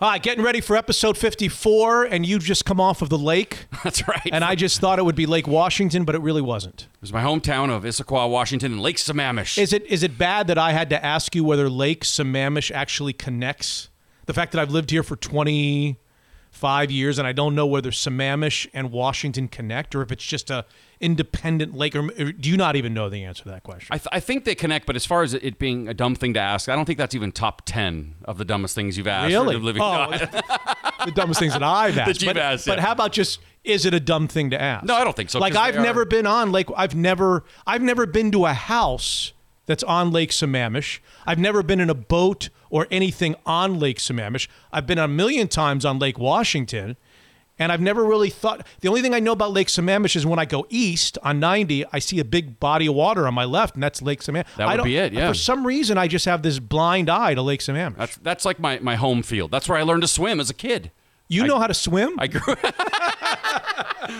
All right, getting ready for episode 54, and you've just come off of the lake. That's right. And I just thought it would be Lake Washington, but it really wasn't. it was my hometown of Issaquah, Washington, and Lake Sammamish. Is it is it bad that I had to ask you whether Lake Sammamish actually connects? The fact that I've lived here for 25 years and I don't know whether Sammamish and Washington connect, or if it's just a independent lake, or, or do you not even know the answer to that question? I, th- I think they connect, but as far as it being a dumb thing to ask, I don't think that's even top ten of the dumbest things you've asked. Really? for the living- Oh, the dumbest things that I've asked. you've but, asked, but how about just is it a dumb thing to ask? No, I don't think so, Like I've they are- never been on Lake. I've never I've never been to a house that's on Lake Sammamish. I've never been in a boat or anything on Lake Sammamish. I've been a million times on Lake Washington. And I've never really thought. The only thing I know about Lake Sammamish is when I go east on 90, I see a big body of water on my left, and that's Lake Sammamish. That I would don't- be it, yeah. For some reason, I just have this blind eye to Lake Sammamish. That's that's like my, my home field. That's where I learned to swim as a kid. you know how to swim? I grew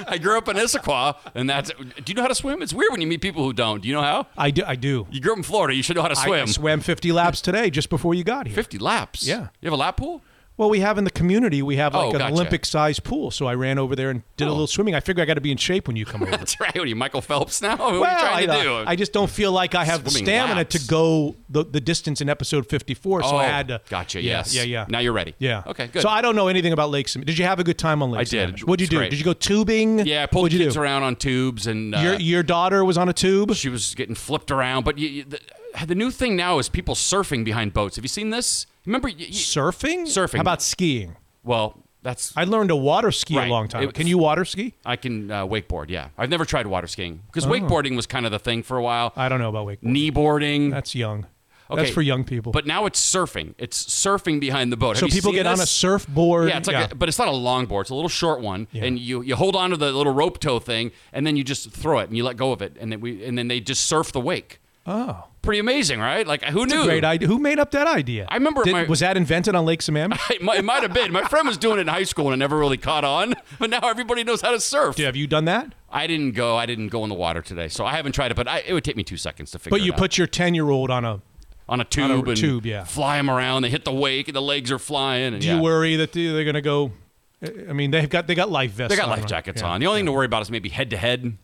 I grew up in Issaquah, and that's. Do you know how to swim? It's weird when you meet people who don't. Do you know how? I do. I do. You grew up in Florida. You should know how to I- swim. I, swam 50 laps today just before you got here. Fifty laps. Yeah. You have a lap pool? Well, we have in the community, we have like Oh, an gotcha. Olympic sized pool. So I ran over there and did a Oh. little swimming. I figure I got to be in shape when you come over. That's right. What are you, Michael Phelps now? What well, are you trying I, to do? I just don't feel like I have the stamina laps. to go the, the distance in episode 54. So oh, I had to. Gotcha. Yeah, yes. Yeah, yeah. Now you're ready. yeah. Okay. Good. So I don't know anything about Lake Sammamish. Did you have a good time on Lake I did. What'd you do? great. Did you go tubing? yeah, I pulled What'd kids around on tubes, and uh, Your, your daughter was on a tube? she was getting flipped around. But you, you, the, the new thing now is people surfing behind boats. Have you seen this? Remember? You, you- Surfing? Surfing. How about skiing? well, that's I learned to water ski Right. a long time. It- Can you water ski? I can uh, wakeboard. Yeah, I've never tried water skiing because Oh. wakeboarding was kind of the thing for a while. I don't know about wakeboarding. Kneeboarding. That's young. That's Okay, for young people. But now it's surfing. It's surfing behind the boat. so people get on a surfboard. Yeah, it's like, A, but it's not a long board. It's a little short one, Yeah. and you you hold on to the little rope toe thing, and then you just throw it and you let go of it, and then we and then they just surf the wake. Oh. Pretty amazing, right? Like who It's knew? a great idea. Who made up that idea? I remember Did- my- was that invented on Lake Sammamish? It might, it might have been. My friend was doing it in high school, and it never really caught on. But now everybody knows how to surf. Have you done that? I didn't go. I didn't go in the water today, so I haven't tried it. But I, it would take me two seconds to figure. Out. But you put your ten-year-old on a. on a tube on a and tube, yeah. fly them around. They hit the wake, and the legs are flying. And Do yeah. you worry that they- they're going to go? I mean, they've got they got life vests. They got life jackets Yeah. on. The only thing to worry about is maybe head to head,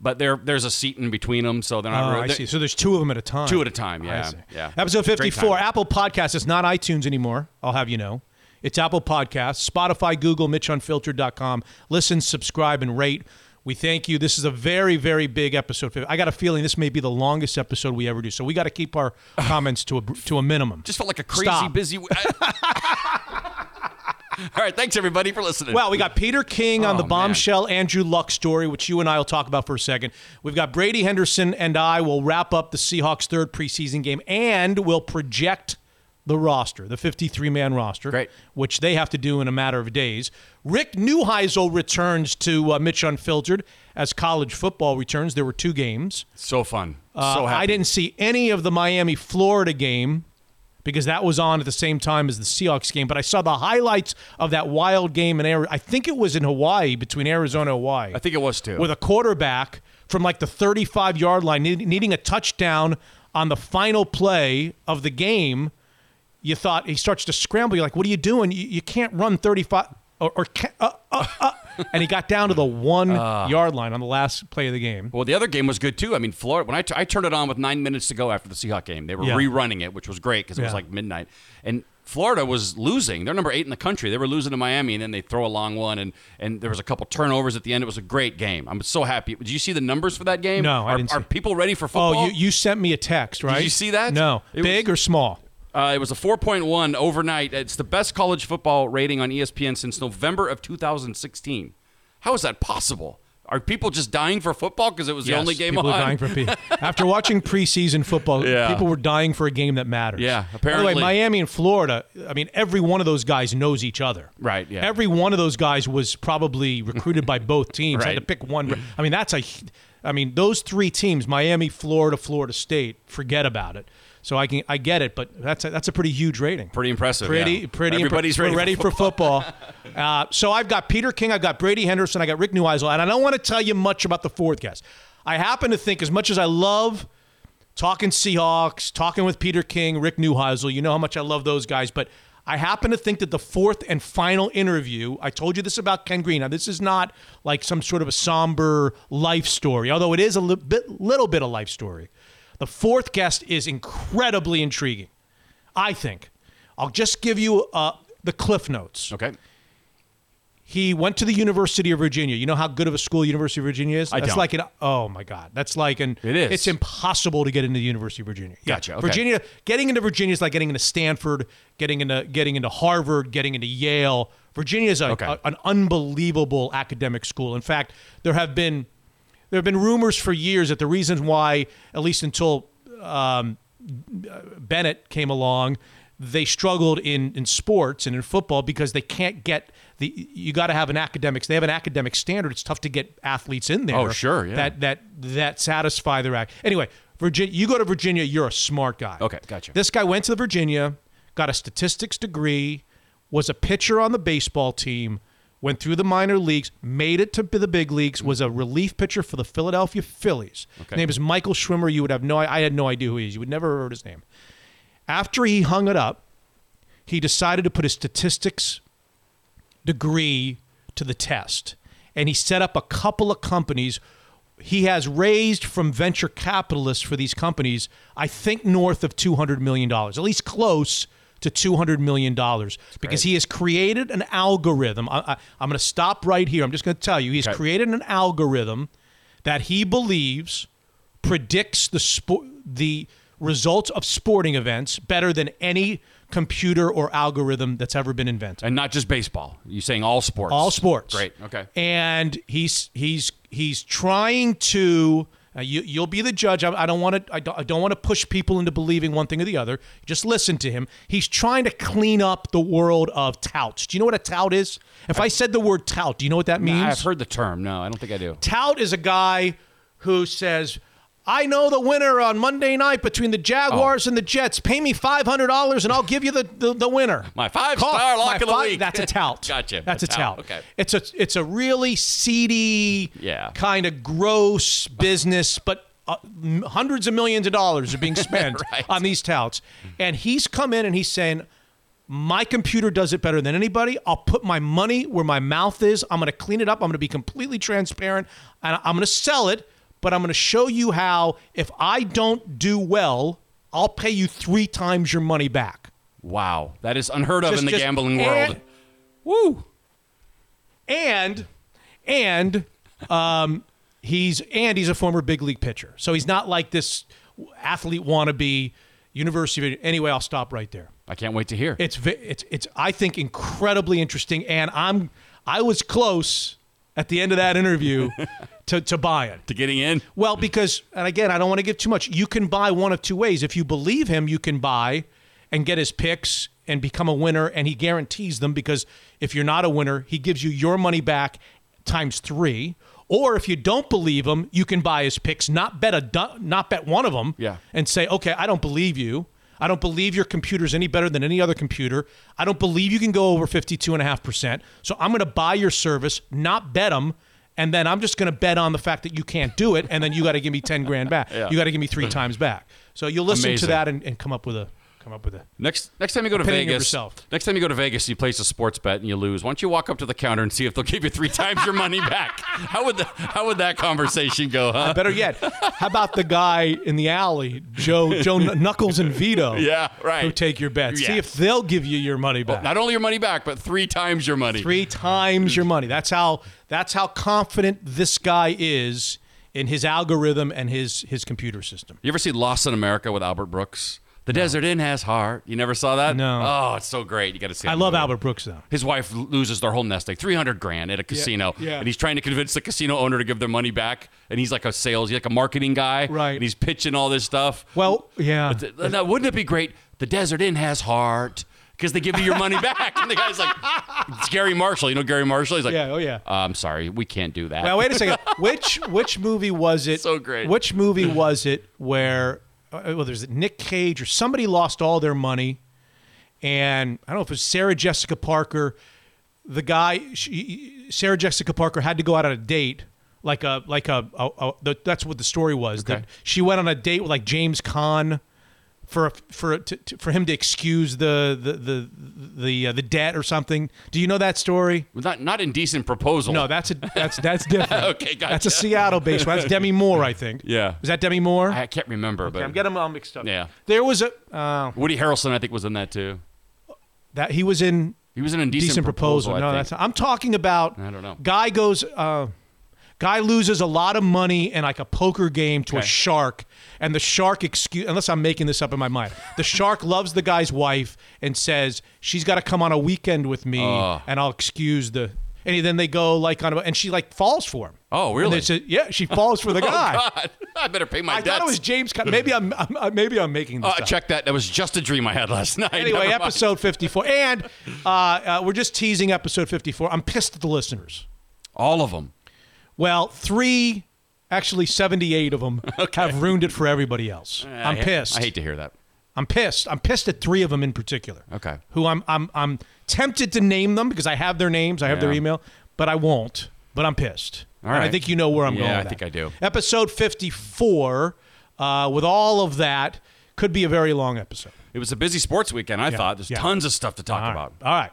but there there's a seat in between them, so they're not. Oh, not. I see. So there's two of them at a time. Two at a time, yeah, yeah. Episode 54. Apple Podcast. It's not iTunes anymore. I'll have you know. It's Apple Podcasts, Spotify, Google, MitchUnfiltered.com. Listen, subscribe, and rate. We thank you. This is a very, very big episode. I got a feeling this may be the longest episode we ever do. So we got to keep our comments to a to a minimum. Just felt like a crazy Stop. busy. All right, thanks everybody for listening. Well, we got Peter King on Oh, the man. bombshell Andrew Luck story, which you and I will talk about for a second. We've got Brady Henderson and I will wrap up the Seahawks' third preseason game, and we'll project the roster, the 53-man roster, Great. which they have to do in a matter of days. Rick Neuheisel returns to uh, Mitch Unfiltered as college football returns. There were two games. so fun. Uh, so happy. I didn't see any of the Miami Florida game because that was on at the same time as the Seahawks game, but I saw the highlights of that wild game in Ari- I think it was in Hawaii between Arizona and Hawaii. I think it was too. with a quarterback from like the 35 yard line need- needing a touchdown on the final play of the game. You thought he starts to scramble. You're like, what are you doing? You, you can't run 35 or, or uh, uh, uh. and he got down to the one yard line on the last play of the game. well, the other game was good too. I mean, Florida. When I, t- I turned it on with nine minutes to go after the Seahawks game, they were Yeah. rerunning it, which was great because it was like midnight. And Florida was losing. They're number eight in the country. They were losing to Miami, and then they throw a long one, and, and there was a couple turnovers at the end. It was a great game. I'm so happy. Did you see the numbers for that game? No, I are, didn't Are see- people ready for football? Oh, you, you sent me a text, right? Did you see that? No. It Big or small? Uh, it was a 4.1 overnight. It's the best college football rating on ESPN since November of 2016. How is that possible? Are people just dying for football because it was the only game people on? Are dying for pe- After watching preseason football, Yeah. people were dying for a game that matters. Yeah, By the apparently. way, Miami and Florida, I mean, every one of those guys knows each other. Right, yeah. Every one of those guys was probably recruited by both teams. Had to pick one. I mean, that's a. I mean, those three teams: Miami, Florida, Florida State. Forget about it. So I can I get it, but that's a, that's a pretty huge rating. Pretty impressive. Pretty, yeah. pretty. Everybody's impre- ready, we're ready for football. uh, so I've got Peter King, I've got Brady Henderson, I got Rick Neuheisel, and I don't want to tell you much about the fourth guest. I happen to think, as much as I love talking Seahawks, talking with Peter King, Rick Neuheisel, you know how much I love those guys, but I happen to think that the fourth and final interview, I told you this about Ken Green. Now, this is not like some sort of a somber life story, although it is a li- bit, little bit of life story. The fourth guest is incredibly intriguing, I think. I'll just give you uh, the cliff notes. Okay. He went to the University of Virginia. You know how good of a school University of Virginia is? I That's don't. like an oh my god. That's like an It is. It's impossible to get into the University of Virginia. Yeah. Gotcha, okay. Virginia getting into Virginia is like getting into Stanford, getting into getting into Harvard, getting into Yale. Virginia is a, Okay. a- an unbelievable academic school. In fact, there have been there have been rumors for years that the reason why, at least until um, Bennett came along, they struggled in in sports and in football because they can't get the. You got to have an academics. They have an academic standard. It's tough to get athletes in there. Oh, sure, yeah. That that that satisfy their act. Anyway, Virginia. You go to Virginia. You're a smart guy. Okay, gotcha. This guy went to Virginia, got a statistics degree, was a pitcher on the baseball team. Went through the minor leagues, made it to the big leagues, was a relief pitcher for the Philadelphia Phillies. Okay. His name is Michael Schwimer. You would have no I had no idea who he is. You would never have heard his name. After he hung it up, he decided to put his statistics degree to the test. And he set up a couple of companies. He has raised from venture capitalists for these companies, I think north of $200 million, at least close to $200 million, because he has created an algorithm. I, I, I'm going to stop right here. I'm just going to tell you. He's Okay. created an algorithm that he believes predicts the sport the results of sporting events better than any computer or algorithm that's ever been invented. And not just baseball. You're saying all sports? All sports. Great. Okay. And he's he's he's trying to. Uh, you, you'll be the judge. I, I don't want to. I don't, I don't want to push people into believing one thing or the other. Just listen to him. He's trying to clean up the world of touts. Do you know what a tout is? If I said the word tout, do you know what that means? I've heard the term. No, I don't think I do. Tout is a guy who says, I know the winner on Monday night between the Jaguars and the Jets. Pay me $500 and I'll give you the, the, the winner. My five Call- star lock of the fi- week. That's a tout. Gotcha. That's A a, tout. tout. Okay. It's a it's a really seedy, Yeah. kind of gross business, but uh, hundreds of millions of dollars are being spent Right. on these touts. And he's come in and he's saying, my computer does it better than anybody. I'll put my money where my mouth is. I'm going to clean it up. I'm going to be completely transparent and I'm going to sell it, but I'm going to show you how if I don't do well, I'll pay you 3 times your money back. Wow, that is unheard of Just- in the just- gambling and- world. Woo. and and um, he's and he's a former big league pitcher, so he's not like this athlete wannabe. University. of- Anyway, I'll stop right there. I can't wait to hear. It's it's it's I think incredibly interesting, and I'm I was close at the end of that interview to to buy it. to getting in. Well, because and again, I don't want to give too much. You can buy one of two ways. If you believe him, you can buy and get his picks and become a winner, and he guarantees them. Because if you're not a winner, he gives you your money back times three. Or if you don't believe him, you can buy his picks, not bet a not bet one of them, Yeah. and say, okay, I don't believe you. I don't believe your computer's any better than any other computer. I don't believe you can go over 52.5%. So I'm going to buy your service, not bet them. And then I'm just going to bet on the fact that you can't do it. And then you got to give me 10 grand back. Yeah. You got to give me three times back. So you'll listen Amazing. to that and, and come up with a, come up with a, Next next time you go to Vegas, yourself. next time you go to Vegas, you place a sports bet and you lose. Why don't you walk up to the counter and see if they'll give you three times your money back? How would the, how would that conversation go, huh? better yet, how about the guy in the alley, Joe, Joe Knuckles and Vito? Yeah, right. Who take your bets. See if they'll give you your money back. Not only your money back, but three times your money. three times your money. That's how that's how confident this guy is in his algorithm and his his computer system. You ever see Lost in America with Albert Brooks? The Desert Inn has heart. You never saw that? No. Oh, it's so great. You got to see. It. I love movie. Albert Brooks though. His wife loses their whole nest egg, three hundred grand at a casino, yeah. and he's trying to convince the casino owner to give their money back. And he's like a sales, he's like a marketing guy, Right. And he's pitching all this stuff. Well, yeah. Th- now, wouldn't it be great? The Desert Inn has heart because they give you your money back. And the guy's like, it's Garry Marshall. You know Garry Marshall? He's like, Yeah, oh, yeah. "Uh, I'm sorry, we can't do that. Now wait a second. Which which movie was it? So great. Which movie was it where uh, well there's Nick Cage or somebody lost all their money and I don't know if it was Sarah Jessica Parker the guy she, Sarah Jessica Parker had to go out on a date like a like a, a, a the, that's what the story was Okay. that she went on a date with like James Caan for for to, to, for him to excuse the the the the, uh, the debt or something. Do you know that story? Not not indecent proposal. No, that's a that's that's different. Okay, gotcha. That's a Seattle-based one. That's Demi Moore, I think. Yeah. Is that Demi Moore? I can't remember, but I'm getting them all mixed up. Yeah. There was a uh, Woody Harrelson, I think, was in that too. that he was in He was in indecent decent proposal. I no, think. that's I'm talking about. I don't know. Guy goes. Uh, guy loses a lot of money in like a poker game to a shark, and the shark excuse. Unless I'm making this up in my mind, the shark loves the guy's wife and says she's got to come on a weekend with me, Oh. and I'll excuse the. And then they go like on, a, and she like falls for him. Oh, And really? they say- yeah, she falls for the guy. Oh God, I better pay my I debts. thought it was James. Con- Maybe I'm, I'm uh, maybe I'm making this Uh, up. check that. That was just a dream I had last night. Anyway, Never mind. episode 54, and uh, uh, we're just teasing episode 54. I'm pissed at the listeners. all of them. Well, three, actually 78 of them have ruined it for everybody else. I'm I, pissed. I hate to hear that. I'm pissed. I'm pissed at three of them in particular. Okay. Who I'm I'm I'm tempted to name them because I have their names, I have their email, but I won't. But I'm pissed. All right. And I think you know where I'm Yeah, going. I think that. I do. Episode 54, uh, with all of that, could be a very long episode. It was a busy sports weekend. I thought there's yeah. tons of stuff to talk All right. about. All right.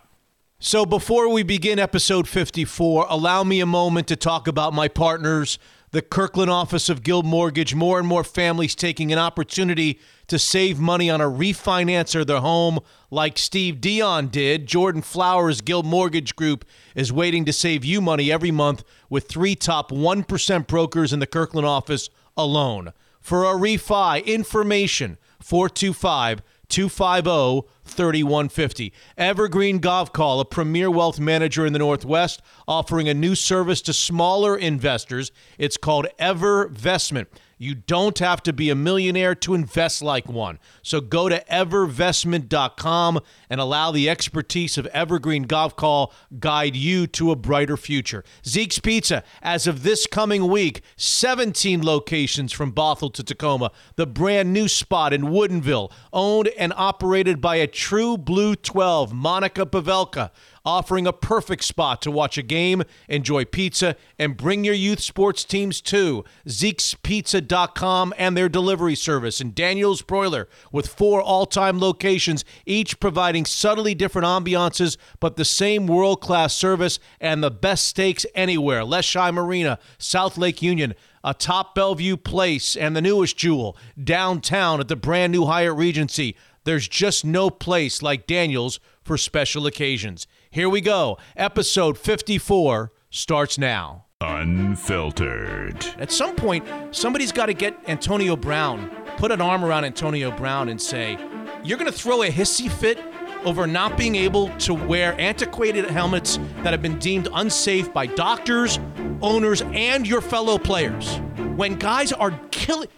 So before we begin episode 54, allow me a moment to talk about my partners, the Kirkland office of Guild Mortgage. More and more families taking an opportunity to save money on a refinance of their home like Steve Dion did. Jordan Flowers Guild Mortgage Group is waiting to save you money every month with three top 1% brokers in the Kirkland office alone. For a refi information, 425 250 3150. Evergreen Gavekal, a premier wealth manager in the Northwest, offering a new service to smaller investors. It's called Evervestment. You don't have to be a millionaire to invest like one. So go to evervestment.com and allow the expertise of Evergreen Gavekal guide you to a brighter future. Zeke's Pizza, as of this coming week, 17 locations from Bothell to Tacoma. The brand new spot in Woodinville, owned and operated by a true Blue 12, Monica Pavelka offering a perfect spot to watch a game, enjoy pizza, and bring your youth sports teams too. Zeke'sPizza.com and their delivery service, and Daniel's Broiler with four all time locations, each providing subtly different ambiances, but the same world class service and the best steaks anywhere. Leschi Marina, South Lake Union a top Bellevue place, and the newest jewel downtown at the brand new Hyatt Regency. There's just no place like Daniel's for special occasions. Here we go. Episode 54 starts now. Unfiltered. At some point, somebody's got to get Antonio Brown, put an arm around Antonio Brown and say, You're going to throw a hissy fit over not being able to wear antiquated helmets that have been deemed unsafe by doctors, owners, and your fellow players. When guys are killing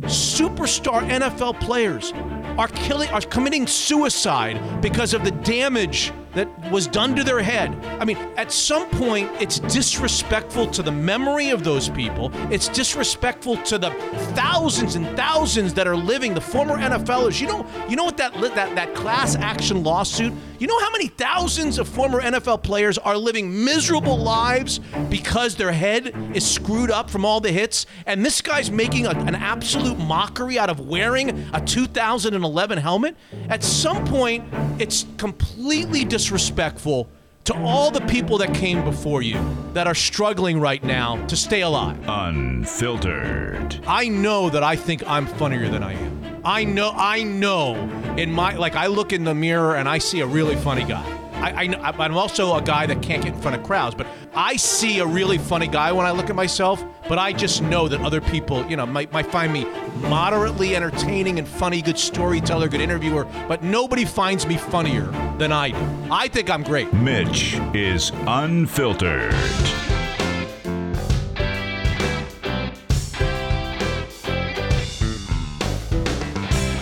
superstar NFL players are killing are committing suicide because of the damage that was done to their head. I mean, at some point it's disrespectful to the memory of those people. It's disrespectful to the thousands and thousands that are living the former NFLers. You know, you know what that that that class action lawsuit? You know how many thousands of former NFL players are living miserable lives because their head is screwed up from all the hits and this guy's making a, an absolute mockery out of wearing a 2011 helmet? At some point, it's completely disrespectful to all the people that came before you that are struggling right now to stay alive. Unfiltered. I know that I think I'm funnier than I am. I know, I know in my, like, I look in the mirror and I see a really funny guy. I, I, I'm also a guy that can't get in front of crowds, but I see a really funny guy when I look at myself, but I just know that other people, you know, might, might find me moderately entertaining and funny, good storyteller, good interviewer, but nobody finds me funnier than I do. I think I'm great. Mitch is unfiltered.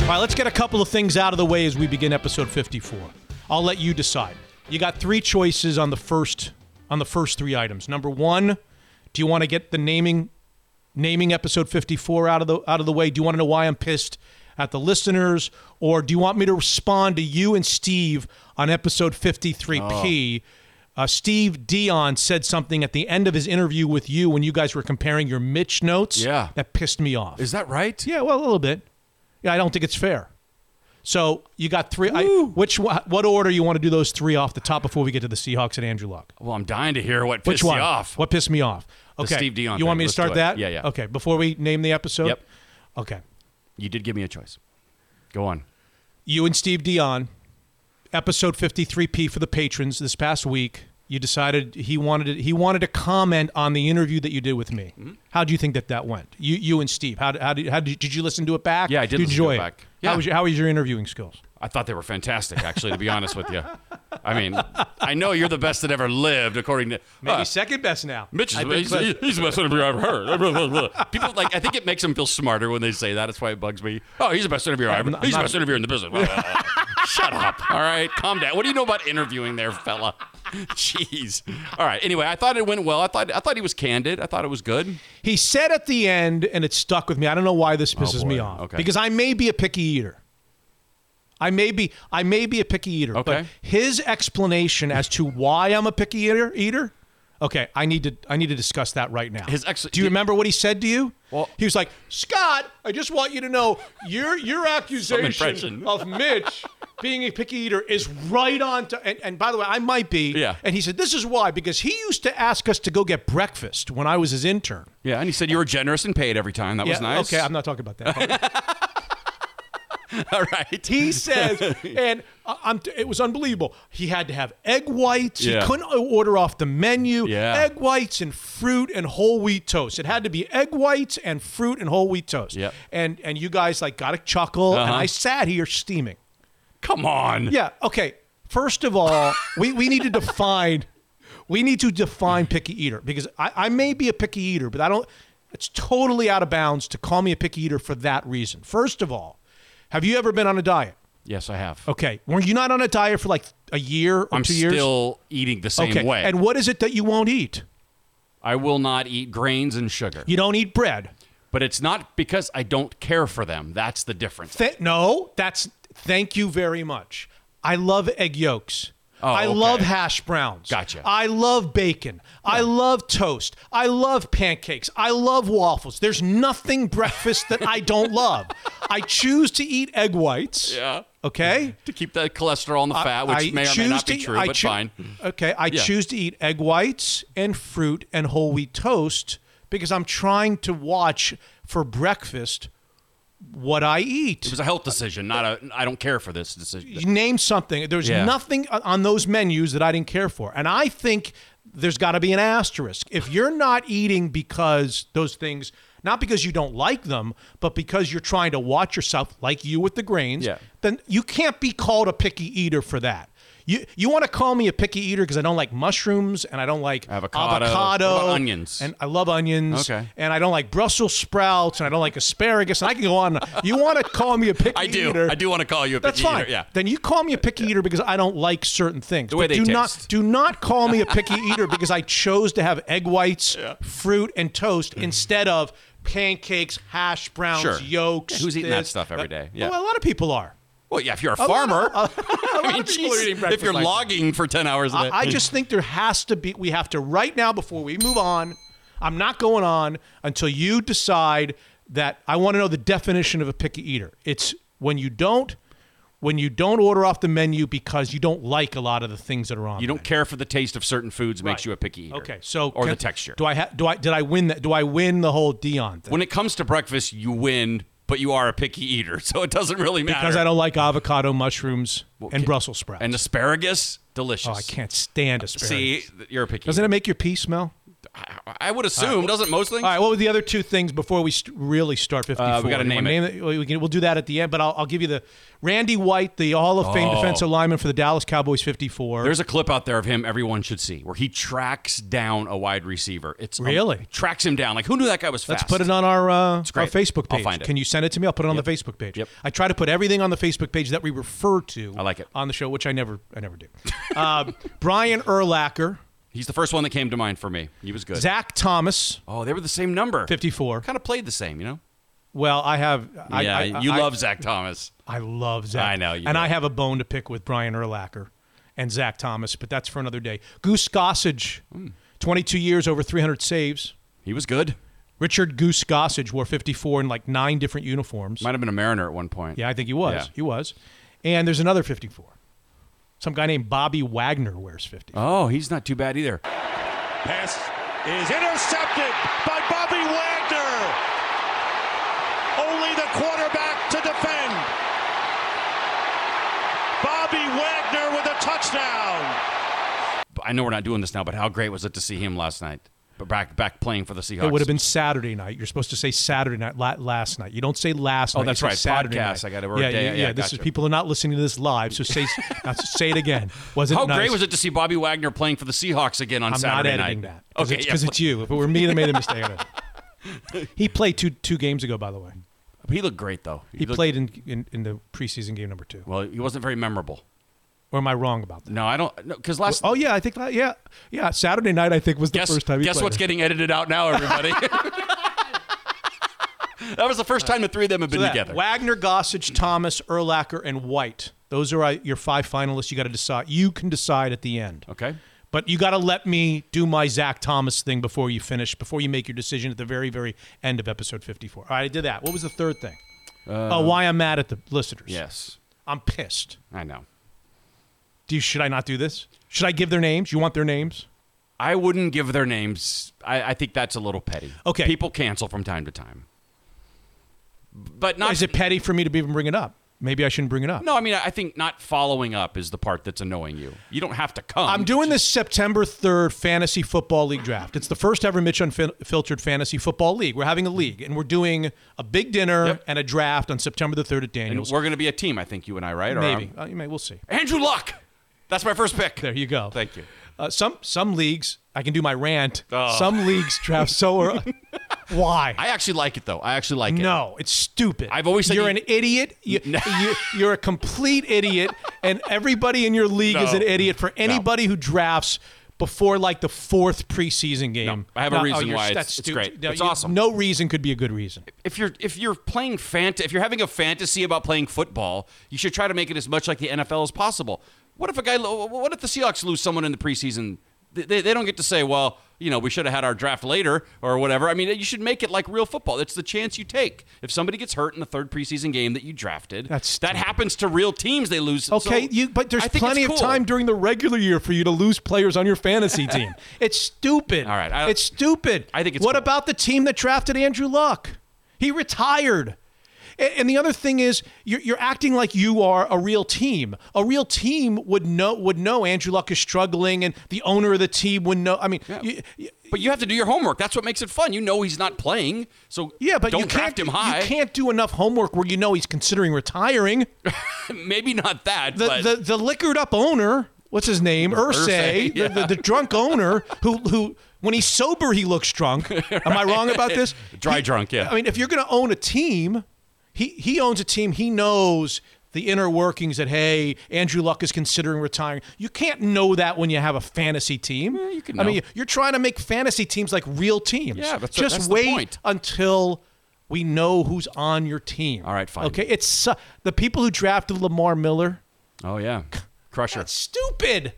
All right, let's get a couple of things out of the way as we begin episode 54. I'll let you decide. You got three choices on the first on the first three items. Number 1, do you want to get the naming naming episode 54 out of the out of the way? Do you want to know why I'm pissed at the listeners or do you want me to respond to you and Steve on episode 53P? Uh, Steve Dion said something at the end of his interview with you when you guys were comparing your Mitch notes. Yeah. That pissed me off. Is that right? Yeah, well, a little bit. Yeah, I don't think it's fair. So you got three. I, which what order you want to do those three off the top before we get to the Seahawks and Andrew Luck? Well, I'm dying to hear what Which pissed one? you off. What pissed me off? Okay. Steve Dion You want thing. me to Let's start it. that? Yeah, yeah. Okay. Before we name the episode. Yep. Okay. You did give me a choice. Go on. You and Steve Dion, episode 53P for the patrons this past week. You decided he wanted to, he wanted to comment on the interview that you did with me. Mm-hmm. How do you think that that went? You you and Steve. How how did how did, did you listen to it back? Yeah, I did to enjoy it back. Yeah. How was your, how was your interviewing skills? I thought they were fantastic, actually, to be honest with you. I mean, I know you're the best that ever lived, according to Maybe Uh, second best now. Mitch is he's, he's the best interview I've heard. People like I think it makes them feel smarter when they say that. That's why it bugs me. Oh, he's the best interviewer I've ever. He's the best interviewer in the business. Shut up. All right, calm down. What do you know about interviewing, there, fella? Jeez. All right. Anyway, I thought it went well. I thought I thought he was candid. I thought it was good. He said at the end, and it stuck with me. I don't know why this pisses oh, me Oh, boy. off. Okay. Because I may be a picky eater. I may be I may be a picky eater. Okay. But his explanation as to why I'm a picky eater eater. Okay, I need to I need to discuss that right now. His ex- Do you remember what he said to you? Well- he was like, Scott, I just want you to know your your accusation of Mitch being a picky eater is right on to and, and by the way, I might be. Yeah. And he said, This is why, because he used to ask us to go get breakfast when I was his intern. Yeah, and he said you were generous and paid every time. That was nice. Okay, I'm not talking about that. All right. he says, and I'm, it was unbelievable. He had to have egg whites. Yeah. He couldn't order off the menu. Yeah. Egg whites and fruit and whole wheat toast. It had to be egg whites and fruit and whole wheat toast. Yep. And and you guys like got a chuckle, and Uh-huh. I sat here steaming. Come on. Yeah. Okay. First of all, we, we need to define we need to define picky eater because I, I may be a picky eater, but I don't it's totally out of bounds to call me a picky eater for that reason. First of all, have you ever been on a diet? Yes, I have. Okay. Were you not on a diet for like a year or I'm two years? still eating the same okay. way. And what is it that you won't eat? I will not eat grains and sugar. You don't eat bread. But it's not because I don't care for them. That's the difference. Th- no, that's thank you very much. I love egg yolks. Oh, I okay. love hash browns. Gotcha. I love bacon. I love toast. I love pancakes. I love waffles. There's nothing breakfast that I don't love. I choose to eat egg whites. Yeah. Okay? To keep the cholesterol and the fat, which I may or may not be true, but choo- fine. Okay, I Yeah. choose to eat egg whites and fruit and whole wheat toast because I'm trying to watch for breakfast what I eat. It was a health decision, not a. I don't care for this decision. You name something. There's Yeah. nothing on those menus that I didn't care for. And I think there's got to be an asterisk. If you're not eating because those things, not because you don't like them, but because you're trying to watch yourself, like you with the grains, Yeah. then you can't be called a picky eater for that. You, you want to call me a picky eater because I don't like mushrooms and I don't like Avocado. avocado onions? and I love onions Okay. and I don't like Brussels sprouts and I don't like asparagus and I can go on. You want to call me a picky eater? I do. eater? I do want to call you a That's fine. eater. Yeah. Then you call me a picky eater because I don't like certain things. The way but they do not taste. do not call me a picky eater because I chose to have egg whites, fruit, and toast mm-hmm. instead of pancakes, hash browns, Sure. yolks. Yeah, who's eating that stuff every day? Yeah. Well, a lot of people are. Well, yeah. If you're a of- farmer, of I mean, people are jeez, eating if you're like that. logging for ten hours a day, I, I just think there has to be. We have to right now before we move on. I'm not going on until you decide that I want to know the definition of a picky eater. It's when you don't when you don't order off the menu because you don't like a lot of the things that are on. you don't care for the taste of certain foods makes you a picky eater. Okay, so or can- the texture. Do I ha- do I did I win that? Do I win the whole Dion thing? when it comes to breakfast, you win, but you are a picky eater, so it doesn't really matter. because I don't like avocado, mushrooms, and Brussels sprouts. and asparagus, delicious. oh, I can't stand asparagus. See, you're a picky. Doesn't it make your pee smell? I would assume, doesn't most things? All right, what were the other two things before we st- really start 54? Uh, we gotta You name wanna it. We can, we'll do that at the end, but I'll, I'll give you the Randy White, the Hall of Fame Oh. defensive lineman for the Dallas Cowboys 54. There's a clip out there of him everyone should see where he tracks down a wide receiver. It's um, Really? tracks him down. Like who knew that guy was fast? Let's put it on our, uh, our. Facebook I'll find it. Can you send it to me? I'll put it on the Facebook page. Yep. I try to put everything on the Facebook page that we refer to. I like it. on the show, which I never, I never do. uh, Brian Urlacher, He's the first one that came to mind for me. He was good. Zach Thomas, oh, they were the same number. 54. Kind of played the same, you know. Well, I have. I, yeah, I, you I- love Zach Thomas. I love Zach. I know you and do. I have a bone to pick with Brian Urlacher and Zach Thomas, but that's for another day. Goose Gossage, Hmm. 22 years, over 300 saves. He was good. Richard Goose Gossage wore 54 in like nine different uniforms. Might have been a Mariner at one point. Yeah, I think he was. Yeah. He was. And there's another 54. Some guy named Bobby Wagner wears 50. Oh, he's not too bad either. Pass is intercepted by Bobby Wagner. Only the quarterback to defend. Bobby Wagner with a touchdown. I know we're not doing this now, but how great was it to see him last night? Back back playing for the Seahawks. It would have been Saturday night. You're supposed to say Saturday night, last night. You don't say last Oh, night. you that's right. Saturday Podcast. night. I gotta work yeah, Yeah, yeah, This is people are not listening to this live, so say now, uh, say it again. Was it How nice? great was it to see Bobby Wagner playing for the Seahawks again on I'm Saturday not editing night? that. Okay, it's, yeah, it's you. If it were me that made the mistake of it. He played two two games ago, by the way. he looked great though. He looked- played in, in in the preseason game number two. Well, he wasn't very memorable. Or am I wrong about that? No, I don't. Because last. Oh yeah, I think that, yeah, yeah. Saturday night, I think was the guess first time. He guess what's it. getting edited out now, everybody. that was the first time the three of them have been So that, together. Wagner, Gossage, Thomas, Urlacher, and White. Those are uh, your five finalists. You got to decide. You can decide at the end. okay. But you got to let me do my Zach Thomas thing before you finish, before you make your decision at the very, very end of episode 54. All right, I did that. What was the third thing? oh, why I'm mad at the listeners. Yes, I'm pissed. I know. Do you, should I not do this? Should I give their names? You want their names? I wouldn't give their names. I, I think that's a little petty. Okay. People cancel from time to time. But not. Is it petty for me to even bring it up? Maybe I shouldn't bring it up. No, I mean, I think not following up is the part that's annoying you. You don't have to come. I'm doing this September 3rd Fantasy Football League draft. It's the first ever Mitch Unfiltered Fantasy Football League. We're having a league, and we're doing a big dinner Yep. and a draft on September the 3rd at And Daniels. we're going to be a team, I think, you and I, right? Or, Maybe. um, Uh, you may, we'll see. Andrew Luck. That's my first pick. There you go. Thank you. Uh, some some leagues, I can do my rant. Oh. Some leagues draft so early. Why? I actually like it, though. I actually like it. no, it's stupid. I've always said you're you- an idiot. You, you, you're a complete idiot, and everybody in your league is an idiot for anybody who drafts before like the fourth preseason game. No, I have a oh, reason you're- why it's- that's it's great. No, It's you- awesome. No reason could be a good reason. If you're if you're playing fant if you're having a fantasy about playing football, you should try to make it as much like the NFL as possible. What if a guy? What if the Seahawks lose someone in the preseason? They, they, don't get to say, well, you know, we should have had our draft later or whatever. I mean, you should make it like real football. It's the chance you take. If somebody gets hurt in the third preseason game that you drafted, That's that stupid. happens to real teams. They lose. Okay, So you but there's plenty of cool. time during the regular year for you to lose players on your fantasy team. it's stupid. All right, I- it's stupid. I think it's What cool. about the team that drafted Andrew Luck? He retired. And the other thing is, you're, you're acting like you are a real team. A real team would know would know Andrew Luck is struggling, and the owner of the team would know. I mean, you- you- But you have to do your homework. That's what makes it fun. You know he's not playing, so yeah, but don't you draft can't him high. you can't do enough homework where you know he's considering retiring. Maybe not that, the, but the the liquored up owner, what's his name? Ursay, Irsay, yeah. the, the, the drunk owner who who when he's sober he looks drunk. Am I wrong about this? Dry He- drunk, yeah. I mean, if you're going to own a team, he he owns a team. He knows the inner workings that hey, Andrew Luck is considering retiring. You can't know that when you have a fantasy team. you can I mean, you're trying to make fantasy teams like real teams. Yeah, that's- just that's wait until we know who's on your team. All right, fine. Okay, it's su- the people who drafted Lamar Miller. oh yeah, Crusher. That's stupid.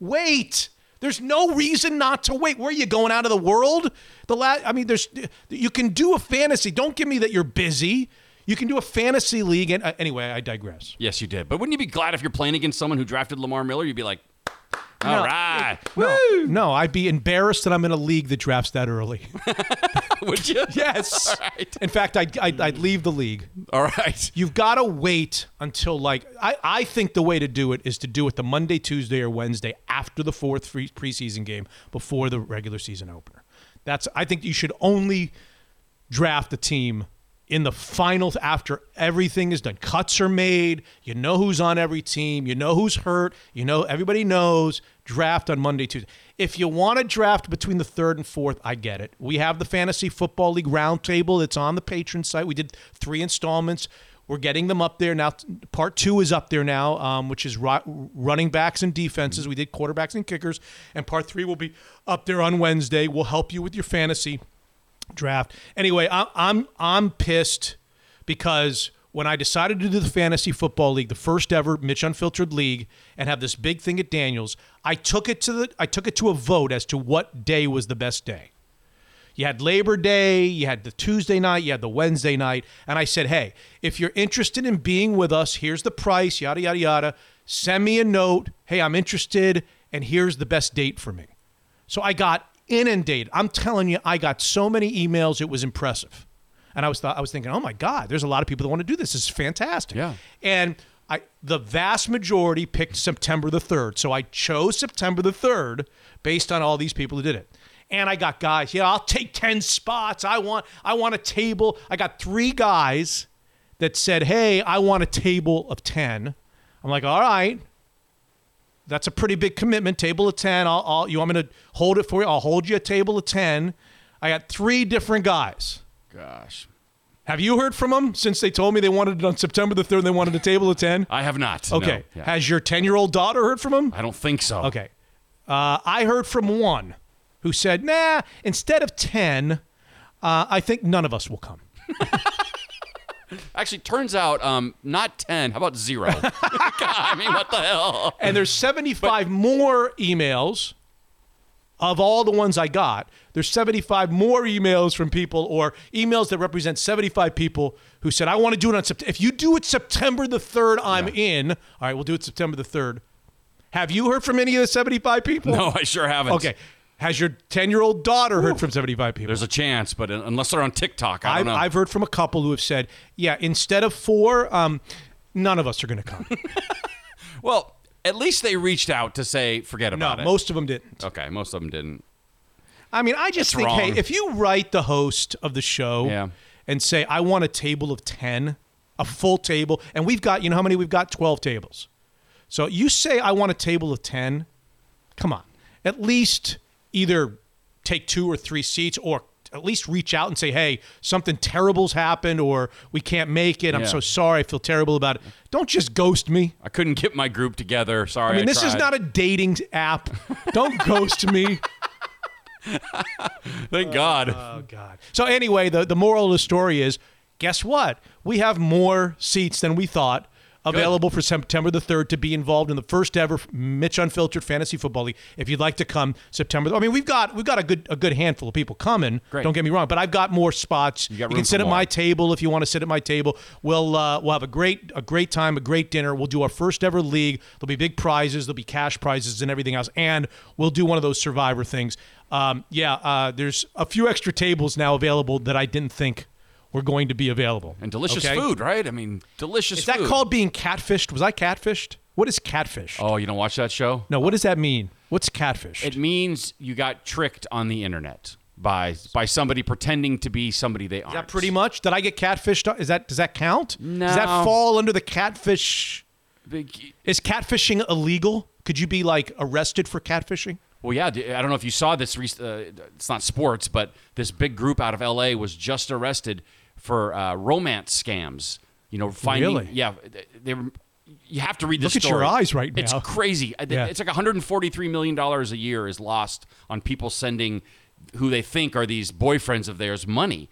Wait. There's no reason not to wait. Where are you going out of the world? The last, I mean, there's you can do a fantasy. Don't give me that you're busy. You can do a fantasy league. And uh, anyway, I digress. Yes, you did. But wouldn't you be glad if you're playing against someone who drafted Lamar Miller? You'd be like, all No. right. No, no, I'd be embarrassed that I'm in a league that drafts that early. Would you? yes. All right. In fact, I'd, I'd, I'd leave the league. All right. You've got to wait until like I, I think the way to do it is to do it the Monday, Tuesday, or Wednesday after the fourth free preseason game before the regular season opener. That's I think you should only draft a team in the final after everything is done. Cuts are made. You know who's on every team. You know who's hurt. You know everybody knows. Draft on Monday, Tuesday. If you want to draft between the third and fourth, I get it. We have the Fantasy Football League roundtable it's on the patron site. We did three installments. We're getting them up there now. Part two is up there now, um, which is ru- running backs and defenses. We did quarterbacks and kickers, and part three will be up there on Wednesday. We'll help you with your fantasy draft. Anyway, I, I'm I'm pissed because when I decided to do the fantasy football league, the first ever Mitch Unfiltered league, and have this big thing at Daniels, I took it to the I took it to a vote as to what day was the best day. You had Labor Day, you had the Tuesday night, you had the Wednesday night. And I said, hey, if you're interested in being with us, here's the price, yada, yada, yada. Send me a note. Hey, I'm interested, and here's the best date for me. So I got inundated. I'm telling you, I got so many emails, it was impressive. And I was th- I was thinking, oh my God, there's a lot of people that want to do this. This is fantastic. Yeah. And I the vast majority picked September the third. So I chose September the third based on all these people who did it. And I got guys, yeah, I'll take 10 spots. I want I want a table. I got three guys that said, Hey, I want a table of 10. I'm like, all right. That's a pretty big commitment. Table of 10. I'll, I'll you want me to hold it for you? I'll hold you a table of 10. I got three different guys. Gosh. Have you heard from them since they told me they wanted it on September the 3rd? They wanted a table of 10? I have not. Okay. No. Yeah. Has your 10 year old daughter heard from them? I don't think so. Okay. Uh, I heard from one who said, nah, instead of 10, uh, I think none of us will come. Actually, turns out um, not 10. How about zero? God, I mean, what the hell? And there's 75 more emails of all the ones I got. There's 75 more emails from people or emails that represent 75 people who said, I want to do it on September. If you do it September the 3rd, I'm in. All right, we'll do it September the 3rd. Have you heard from any of the 75 people? No, I sure haven't. Okay. Has your 10 year old daughter heard from 75 people? There's a chance, but unless they're on TikTok, I I've, don't know. I've heard from a couple who have said, yeah, instead of four, um, none of us are going to come. well, at least they reached out to say, forget no, about it. No, most of them didn't. Okay, most of them didn't. I mean, I just That's think, hey, if you write the host of the show Yeah. and say, I want a table of 10, a full table, and we've got, you know how many? We've got 12 tables. So you say, I want a table of 10, come on. At least either take two or three seats or at least reach out and say, hey, something terrible's happened or we can't make it. I'm Yeah. so sorry. I feel terrible about it. Don't just ghost me. I couldn't get my group together. Sorry. I mean, this is not a dating app. Don't ghost me. Thank God. Oh God. So anyway, the the moral of the story is, guess what? We have more seats than we thought available for September the third to be involved in the first ever Mitch Unfiltered Fantasy Football League. If you'd like to come September, I mean, we've got we've got a good a good handful of people coming. Great. Don't get me wrong, but I've got more spots. You got can sit at my table if you want to sit at my table. We'll uh, we'll have a great a great time, a great dinner. We'll do our first ever league. There'll be big prizes. There'll be cash prizes and everything else, and we'll do one of those Survivor things. Um, yeah, uh, there's a few extra tables now available that I didn't think were going to be available. and delicious Okay? food, right? I mean, delicious Is that food. called being catfished? Was I catfished? What is catfish? Oh, you don't watch that show? No, what does that mean? What's catfish? It means you got tricked on the internet by by somebody pretending to be somebody they aren't. Is that pretty much? Did I get catfished? Is that does that count? No. Does that fall under the catfish? Is catfishing illegal? Could you be like arrested for catfishing? Well, yeah. I don't know if you saw this. Uh, it's not sports, but this big group out of L.A. was just arrested for uh, romance scams. You know, finding. Really? Yeah, they- were. You have to read this Look at your eyes right now. It's crazy. Uh, Yeah. It's like 143 million dollars a year is lost on people sending who they think are these boyfriends of theirs money.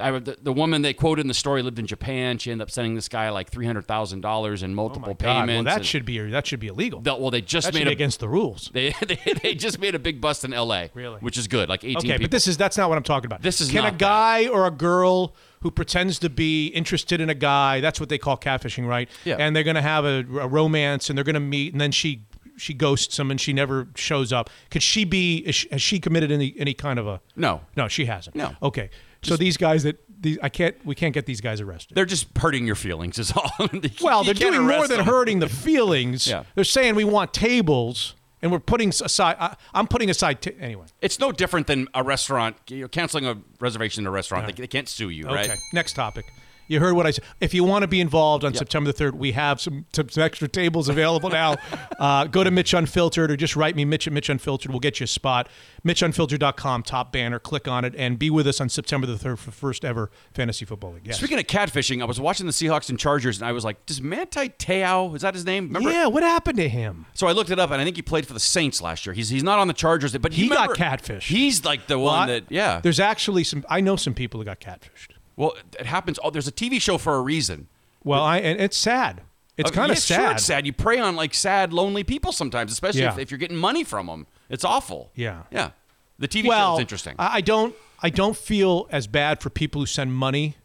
I, the, the woman they quoted in the story lived in Japan. She ended up sending this guy like three hundred thousand dollars in multiple Oh payments. well, that should be that should be illegal. the- well, they just that made be a against the rules. they, they, they just made a big bust in L.A. Really? which is good. Like 18 Okay, people. but this is that's not what I'm talking about. This is can a that. guy or a girl who pretends to be interested in a guy? That's what they call catfishing, right? Yeah. And they're going to have a, a romance, and they're going to meet, and then she she ghosts him, and she never shows up. Could she be? Is she, has she committed any any kind of a? no, No, she hasn't. No. Okay. So these guys that these I can't we can't get these guys arrested. they're just hurting your feelings. Is all. Well, they're doing more than them. hurting the feelings. Yeah. They're saying we want tables, and we're putting aside. I, I'm putting aside. ta- anyway. It's no different than a restaurant. You're canceling a reservation in a restaurant. They, they can't sue you, right? Okay. Next topic. You heard what I said. If you want to be involved on September the 3rd, we have some, some, extra tables available now. uh, go to Mitch Unfiltered or just write me Mitch at Mitch Unfiltered. We'll get you a spot. MitchUnfiltered.com, top banner. Click on it and be with us on September the 3rd for first ever fantasy football league. Yes. Speaking of catfishing, I was watching the Seahawks and Chargers, and I was like, "Does Manti Te'o is that his name? Remember? yeah, what happened to him? So I looked it up, and I think he played for the Saints last year. He's he's not on the Chargers, but He you got catfished. He's like the Well, one I- that yeah. There's actually some, I know some people who got catfished. Well, it happens. Oh, there's a TV show for a reason. Well, I, and it's sad. It's kind of yeah, sad. Sure, it's sad. You prey on like sad, lonely people sometimes, especially Yeah. if, if you're getting money from them. It's awful. Yeah. Yeah. The TV well, show's interesting. I I don't. I don't feel as bad for people who send money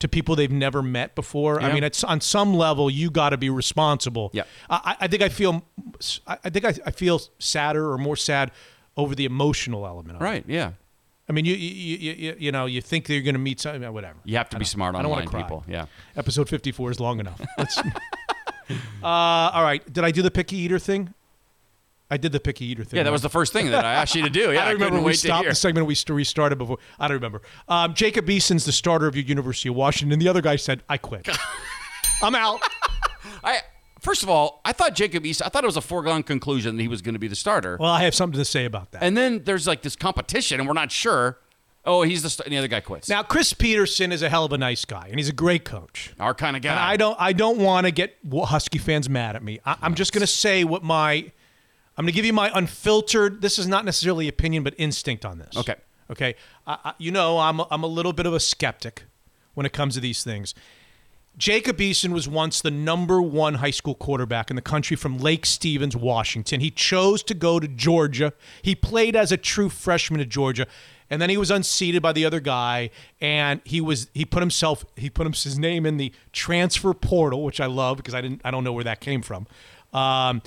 to people they've never met before. I Yeah. mean, it's on some level you got to be responsible. Yeah. I, I think I feel. I I think I, I feel sadder or more sad over the emotional element. Of it. right? Yeah. I mean, you you you, you, you know you think that you're going to meet something, whatever. You have to be smart I don't online, cry. people. Yeah. Episode 54 is long enough. Let's- uh, all right. Did I do the picky eater thing? I did the picky eater thing. Yeah, that right? was the first thing that I asked you to do. Yeah, I I, remember when we stopped the segment we restarted before. I don't remember. Um, Jacob Eason's the starter of your University of Washington. The other guy said, "I quit. I'm out." I first of all, I thought Jacob East. I thought it was a foregone conclusion that he was going to be the starter. Well, I have something to say about that. and then there's like this competition, and we're not sure. Oh, he's the st- and the other guy quits. now, Chris Petersen is a hell of a nice guy, and he's a great coach. Our kind of guy. And I don't I don't want to get Husky fans mad at me. I, I'm just going to say what my I'm going to give you my unfiltered. This is not necessarily opinion, but instinct on this. Okay. Okay. I, I, you know, I'm a, I'm a little bit of a skeptic when it comes to these things. Jacob Eason was once the number one high school quarterback in the country from Lake Stevens, Washington. He chose to go to Georgia. He played as a true freshman at Georgia, and then he was unseated by the other guy, and he was he put himself he put his name in the transfer portal, which I love because I didn't I don't know where that came from. Um,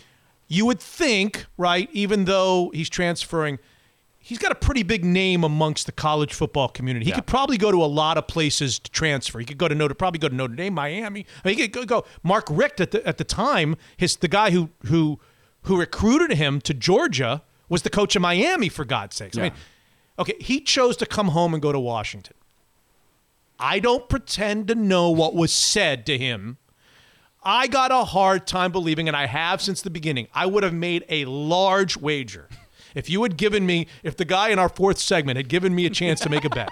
you would think, right? Even though he's transferring, he's got a pretty big name amongst the college football community. He Yeah. could probably go to a lot of places to transfer. He could go to Notre, probably go to Notre Dame, Miami. I mean, he could go, go. Mark Richt at the at the time, his the guy who who who recruited him to Georgia was the coach of Miami. For God's sakes, I mean, okay, he chose to come home and go to Washington. I don't pretend to know what was said to him. I got a hard time believing, and I have since the beginning. I would have made a large wager if you had given me, if the guy in our fourth segment had given me a chance to make a bet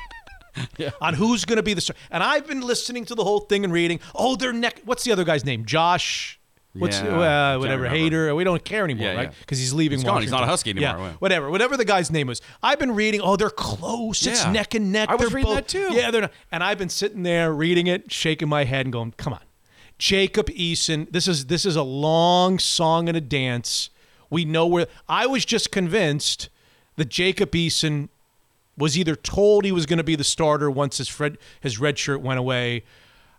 on who's going to be the star. And I've been listening to the whole thing and reading. Oh, they're neck. What's the other guy's name? Josh. What's Yeah, uh, whatever. Hater? We don't care anymore, Yeah, right? yeah. Because he's leaving. He's gone. He's not a Husky anymore, Yeah, yeah. whatever, whatever the guy's name was. I've been reading. Oh, they're close. It's neck and neck. I was They're reading both- that too. Yeah, they're not. And I've been sitting there reading it, shaking my head, and going, "Come on, Jacob Eason. This is this is a long song and a dance. We know where. I was just convinced that Jacob Eason was either told he was going to be the starter once his Fred, his red shirt went away.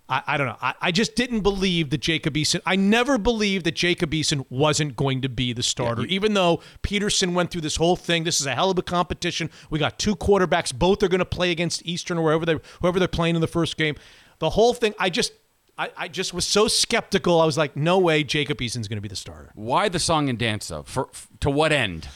I, I don't know. I, I just didn't believe that Jacob Eason. I never believed that Jacob Eason wasn't going to be the starter, even though Petersen went through this whole thing. This is a hell of a competition. We got two quarterbacks. Both are going to play against Eastern or wherever they whoever they're playing in the first game. The whole thing. I just. I, I just was so skeptical. I was like, no way Jacob Eason's going to be the starter. Why the song and dance though? For, f to what end?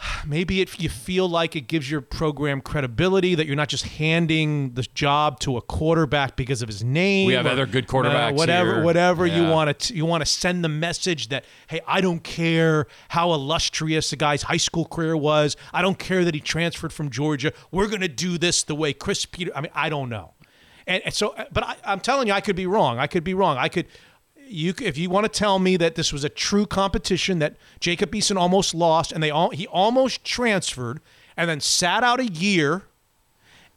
maybe if you feel like it gives your program credibility that you're not just handing the job to a quarterback because of his name. We have or, other good uh, quarterbacks whatever, here. whatever you want to you want to send the message that hey, I don't care how illustrious the guy's high school career was. I don't care that he transferred from Georgia. We're going to do this the way Chris Peter. I mean, I don't know. And, and so, but I, I'm telling you, I could be wrong. I could be wrong. I could. You, if you want to tell me that this was a true competition that Jacob Eason almost lost, and they all he almost transferred, and then sat out a year,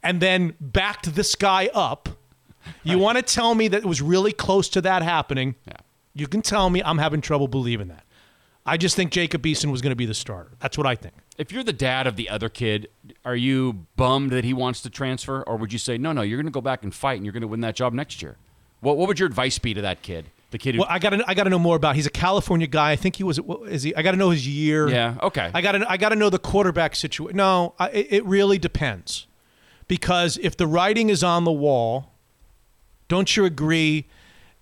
and then backed this guy up. You want to tell me that it was really close to that happening? Yeah. You can tell me I'm having trouble believing that. I just think Jacob Eason was going to be the starter. That's what I think. If you're the dad of the other kid, are you bummed that he wants to transfer, or would you say, no, no, you're going to go back and fight, and you're going to win that job next year? What What would your advice be to that kid? The kid who Well, I got to I got to know more about. He's a California guy. I think he was. Is he? I got to know his year. Yeah, okay. I got to I got to know the quarterback situation. No, I, it, it really depends, because if the writing is on the wall, don't you agree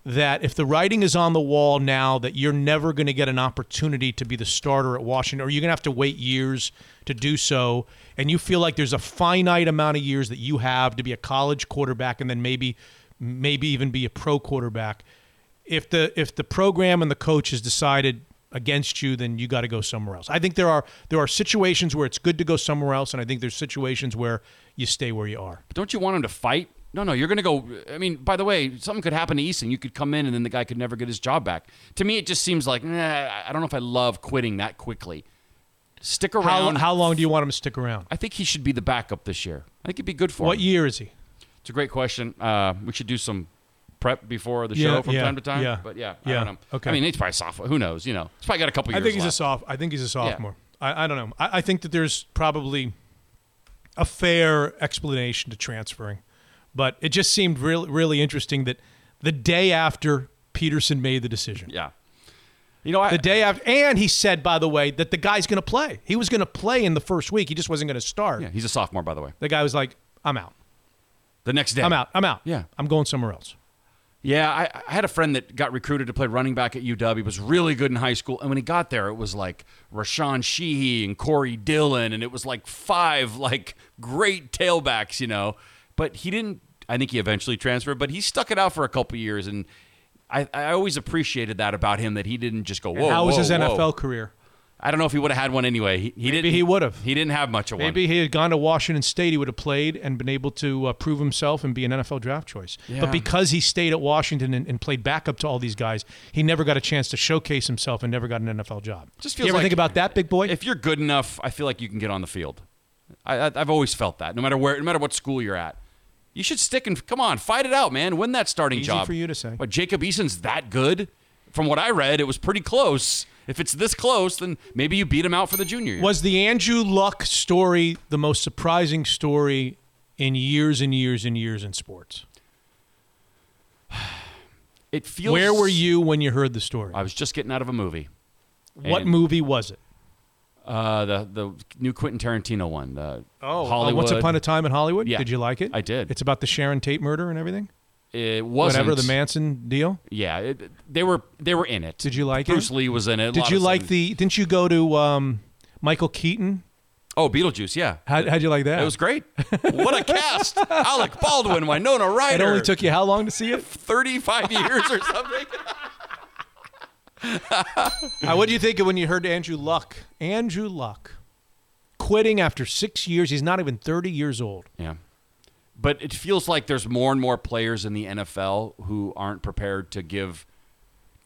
that if the writing is on the wall now that you're never going to get an opportunity to be the starter at Washington, or you're going to have to wait years to do so, and you feel like there's a finite amount of years that you have to be a college quarterback, and then maybe maybe even be a pro quarterback. If the if the program and the coach has decided against you, then you got to go somewhere else. I think there are there are situations where it's good to go somewhere else, and I think there's situations where you stay where you are. But don't you want him to fight? No, no, you're going to go. I mean, by the way, something could happen to Eason. You could come in and then the guy could never get his job back. To me, it just seems like, nah, I don't know if I love quitting that quickly. Stick around. how long do you want him to stick around? I think he should be the backup this year. I think it'd be good for What him. year is he? It's a great question. Uh, we should do some prep before the Yeah, show from yeah, time to time. yeah, But yeah, yeah, I don't know. okay. I mean, he's probably sophomore. Who knows? You know, he's probably got a couple years. I think he's a left. soph. I think he's a sophomore. I, I don't know. I, I think that there's probably a fair explanation to transferring, but it just seemed really really interesting that the day after Petersen made the decision, Yeah. You know, I, the day after, and he said, by the way, that the guy's going to play. He was going to play in the first week. He just wasn't going to start. yeah, he's a sophomore, by the way. The guy was like, "I'm out. The next day. I'm out. I'm out. Yeah. I'm going somewhere else." Yeah, I, I had a friend that got recruited to play running back at UW. He was really good in high school, and when he got there, it was like Rashaan Shehee and Corey Dillon, and it was like five like great tailbacks, you know. But he didn't. I think he eventually transferred, but he stuck it out for a couple years, and I, I always appreciated that about him that he didn't just go. Whoa, How was whoa, his whoa." NFL career? I don't know if he would have had one anyway. He, he didn't. he would've. He didn't have much of one. Maybe he had gone to Washington State, he would have played and been able to uh, prove himself and be an NFL draft choice. Yeah. But because he stayed at Washington and, and played backup to all these guys, he never got a chance to showcase himself and never got an NFL job. Just you feels ever like- think about that, big boy? if you're good enough, I feel like you can get on the field. I, I, I've always felt that. No matter where, no matter what school you're at, you should stick and come on, fight it out, man. Win that starting Easy job. for you to say. But Jacob Eason's that good. From what I read, it was pretty close. If it's this close, then maybe you beat him out for the junior year. Was the Andrew Luck story the most surprising story in years and years and years in sports? it feels? Where were you when you heard the story? I was just getting out of a movie. what and- movie was it? Uh, the the new Quentin Tarantino one. The Oh, Hollywood. Once Upon a Time in Hollywood? Yeah. Did you like it? I did. It's about the Sharon Tate murder and everything? it wasn't Whatever, the Manson deal? Yeah, it, they were they were in it. Did you like Bruce it? Lee was in it. Did you like the? Didn't you go to um, Michael Keaton? Oh, Beetlejuice. Yeah, How, how'd you like that? It was great. what a cast! Alec Baldwin, Winona Ryder. It only took you how long to see it? 35 years or something. uh, what do you think of when you heard Andrew Luck? Andrew Luck quitting after six years. He's not even thirty years old. Yeah. But it feels like there's more and more players in the NFL who aren't prepared to give,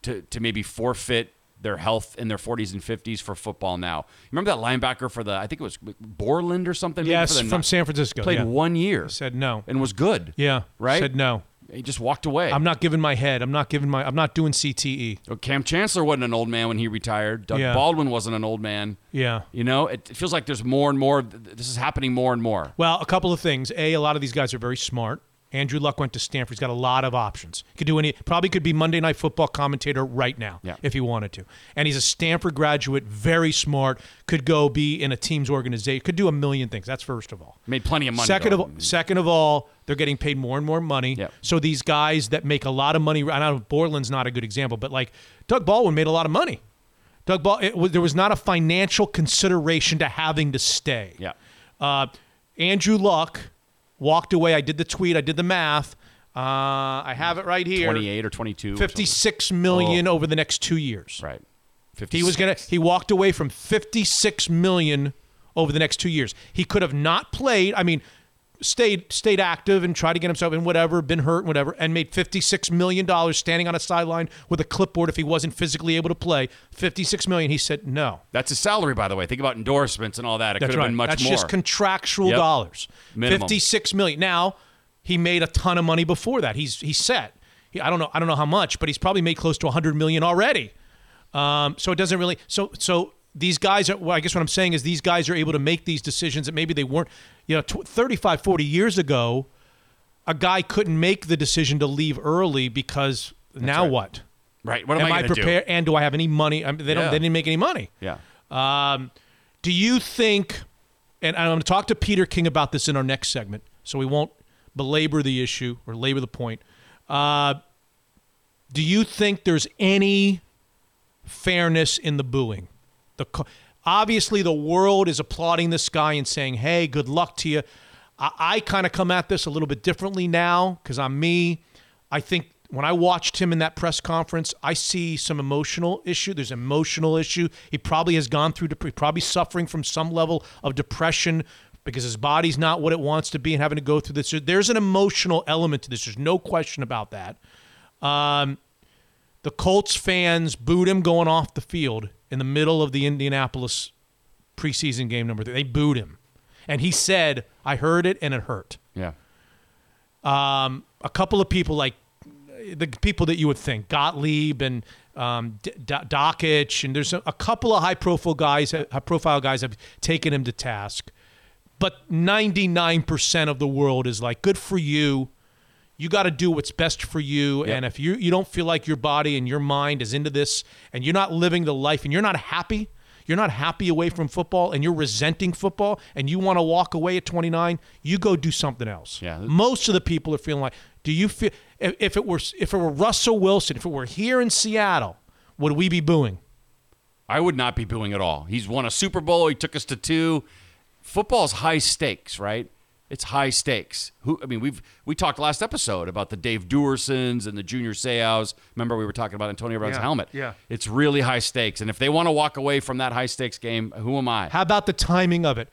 to, to maybe forfeit their health in their 40s and 50s for football now. Remember that linebacker for the, I think it was Borland or something? Yes, for the from San Francisco. Played yeah. one year Said no. and was good. Yeah. Right? Said no. He just walked away. I'm not giving my head. I'm not giving my. I'm not doing CTE. Oh, Cam Chancellor wasn't an old man when he retired. Doug Yeah. Baldwin wasn't an old man. Yeah. You know, it, it feels like there's more and more. This is happening more and more. Well, a couple of things. A, a lot of these guys are very smart. Andrew Luck went to Stanford. He's got a lot of options. Could do any. Probably could be Monday Night Football commentator right now Yeah. if he wanted to. And he's a Stanford graduate, very smart. Could go be in a team's organization. Could do a million things. That's first of all. Made plenty of money. Second though. of second of all, they're getting paid more and more money. Yep. So these guys that make a lot of money, I know Borland's not a good example, but like Doug Baldwin made a lot of money. Doug Ball, it, was- there was not a financial consideration to having to stay. Yeah. Uh, Andrew Luck walked away. I did the tweet. I did the math. Uh, I have it right here. 28 or 22. or something. Fifty-six million over the next two years. Right. 50 He was gonna. He walked away from fifty-six million over the next two years. He could have not played. I mean, stayed stayed active and tried to get himself in whatever, been hurt, whatever, and made fifty-six million dollars standing on a sideline with a clipboard if he wasn't physically able to play. Fifty-six million. He said no. That's his salary, by the way. Think about endorsements and all that. It That's could have right. been much That's more. just contractual Yep. dollars. Minimum. Fifty-six million. Now he made a ton of money before that. He's he's set. He, I don't know. I don't know how much, but he's probably made close to hundred million already. Um, so it doesn't really. So so these guys are. Well, I guess what I'm saying is these guys are able to make these decisions that maybe they weren't. You know, tw- 35, 40 years ago, a guy couldn't make the decision to leave early because now right. what? right. What am, Am I I prepared? And do I have any money? I mean, they don't. Yeah. They didn't make any money. do? Yeah. Um, do you think, and I'm going to talk to Peter King about this in our next segment, so we won't belabor the issue or labor the point. Uh, do you think there's any fairness in the booing? The obviously the world is applauding this guy and saying, "Hey, good luck to you." I, I kind of come at this a little bit differently now because I'm me. I think when I watched him in that press conference, I see some emotional issue. There's emotional issue. He probably has gone through, dep- probably suffering from some level of depression because his body's not what it wants to be and having to go through this. There's an emotional element to this. There's no question about that. Um, the Colts fans booed him going off the field in the middle of the Indianapolis preseason game number three. They booed him. And he said, I heard it and it hurt. Yeah. Um, a couple of people, like the people that you would think, Gottlieb and um, D- D- Dockich, and there's a, a couple of high profile guys, high profile guys have taken him to task. But 99% of the world is like, good for you. You got to do what's best for you. Yep. And if you, you don't feel like your body and your mind is into this and you're not living the life and you're not happy, you're not happy away from football and you're resenting football and you want to walk away at 29, you go do something else. Yeah. Most of the people are feeling like, do you feel if, if it were if it were Russell Wilson, if it were here in Seattle, would we be booing? I would not be booing at all. He's won a Super Bowl. He took us to two. Football's high stakes, right? It's high stakes. Who? I mean, we've we talked last episode about the Dave Duersons and the Junior Seaus. Remember, we were talking about Antonio Brown's Yeah, helmet. yeah. It's really high stakes, and if they want to walk away from that high stakes game, who am I? How about the timing of it?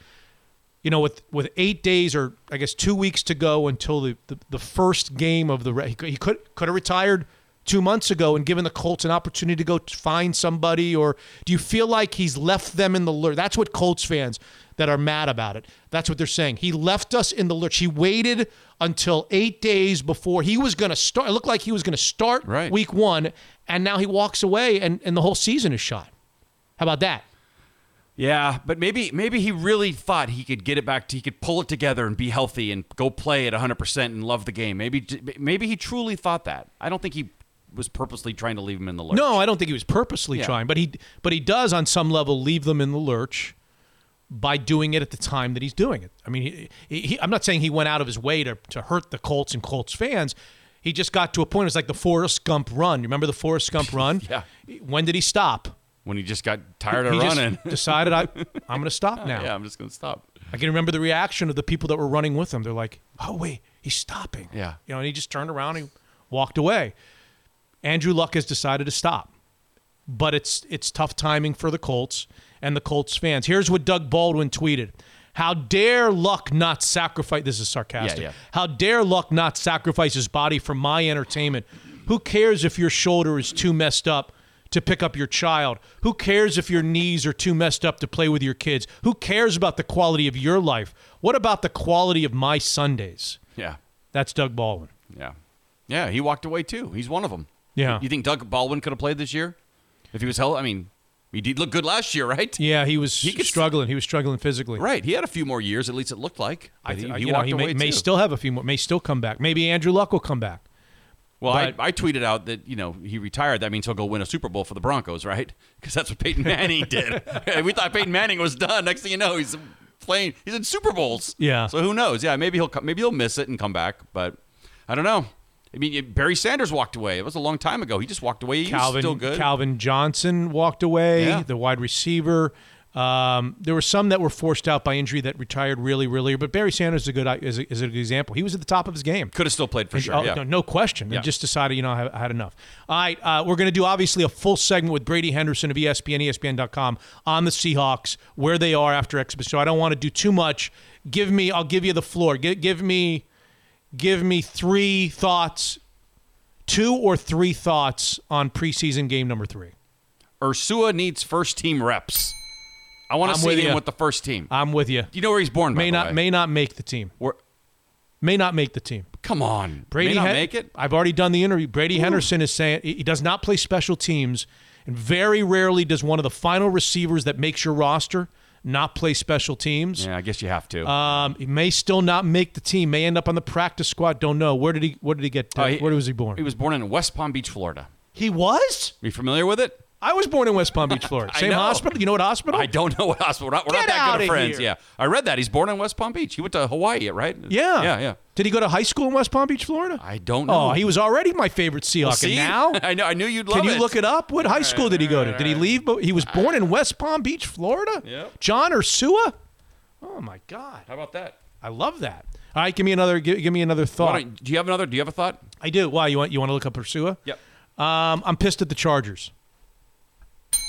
You know, with with eight days or I guess two weeks to go until the, the, the first game of the re- he could he could could have retired two months ago and given the Colts an opportunity to go t- find somebody, or do you feel like he's left them in the lurch? That's what Colts fans that are mad about it. That's what they're saying. He left us in the lurch. He waited until eight days before he was going to start. It looked like he was going to start Right. week one, and now he walks away, and, and the whole season is shot. How about that? Yeah, but maybe maybe he really thought he could get it back to he could pull it together and be healthy and go play at 100% and love the game. Maybe maybe he truly thought that. I don't think he was purposely trying to leave him in the lurch. No, I don't think he was purposely Yeah. trying, but he but he does on some level leave them in the lurch by doing it at the time that he's doing it. I mean, he, he, I'm not saying he went out of his way to to hurt the Colts and Colts fans. He just got to a point. It was like the Forrest Gump run. You remember the Forrest Gump run? Yeah. When did he stop? When he just got tired of he running. decided I I'm going to stop now. yeah, I'm just going to stop. I can remember the reaction of the people that were running with him. They're like, "Oh wait, he's stopping." Yeah. You know, and he just turned around and walked away. Andrew Luck has decided to stop. But it's it's tough timing for the Colts and the Colts fans. Here's what Doug Baldwin tweeted. How dare Luck not sacrifice this is sarcastic. Yeah, yeah. How dare Luck not sacrifice his body for my entertainment? Who cares if your shoulder is too messed up to pick up your child? Who cares if your knees are too messed up to play with your kids? Who cares about the quality of your life? What about the quality of my Sundays? Yeah. That's Doug Baldwin. Yeah. Yeah, he walked away too. He's one of them. Yeah. You think Doug Baldwin could have played this year? If he was held, I mean, he did look good last year, right? Yeah, he was he could- struggling. He was struggling physically. Right. He had a few more years, at least it looked like. I he, he know, he may, may still have a few more. May still come back. Maybe Andrew Luck will come back. Well, But- I, I tweeted out that you know he retired. That means he'll go win a Super Bowl for the Broncos, right? Because that's what Peyton Manning did. we thought Peyton Manning was done. Next thing you know, he's playing. He's in Super Bowls. Yeah. So who knows? Yeah, maybe he'll maybe he'll miss it and come back. But I don't know. I mean, Barry Sanders walked away. It was a long time ago. He just walked away. He Calvin still good. Calvin Johnson walked away. Yeah. The wide receiver. Um, there were some that were forced out by injury that retired really, really. But Barry Sanders is a good is a, is a good example. He was at the top of his game. Could have still played for sure. Oh, yeah. no, no question. Yeah. And just decided, you know, I had, I had enough. All right, uh, we're going to do obviously a full segment with Brady Henderson of ESPN, ESPN.com on the Seahawks, where they are after exhibition. So I don't want to do too much. Give me, I'll give you the floor. Give, give me, give me three thoughts, two or three thoughts on preseason game number three. Ursua needs first team reps. I want to see with him you. with the first team. I'm with you. Do you know where he's born? May not, way? may not make the team. May not make the team. come on, Brady may not Hen- make it. I've already done the interview. Brady Henderson is saying he does not play special teams, and very rarely does one of the final receivers that makes your roster not play special teams. Yeah, I guess you have to. Um, he may still not make the team. May end up on the practice squad. Don't know. Where did he? Where did he get? Oh, he- where was he born? He was born in West Palm Beach, Florida. He was. Are you familiar with it? I was born in West Palm Beach, Florida. Same know. hospital. You know what hospital? I don't know what hospital. We're not, we're not that good of friends. here. Yeah, I read that he's born in West Palm Beach. He went to Hawaii, right? Yeah. yeah, yeah. Did he go to high school in West Palm Beach, Florida? I don't know. Oh, he was already my favorite Seahawk. See? And now, I know. I knew you'd love Can you it. look it up? What high school did he go to? Did he leave? But he was born in West Palm Beach, Florida. Yep. John Ursua. Oh my God, How about that? I love that. All right, give me another. Give, give me another thought. do you have another? Do you have a thought? I do. Why you want you want to look up Ursua? Yep. Um, I'm pissed at the Chargers.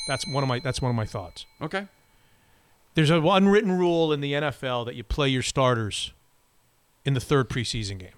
That's one of my. That's one of my thoughts. Okay. There's an unwritten rule in the NFL that you play your starters in the third preseason game.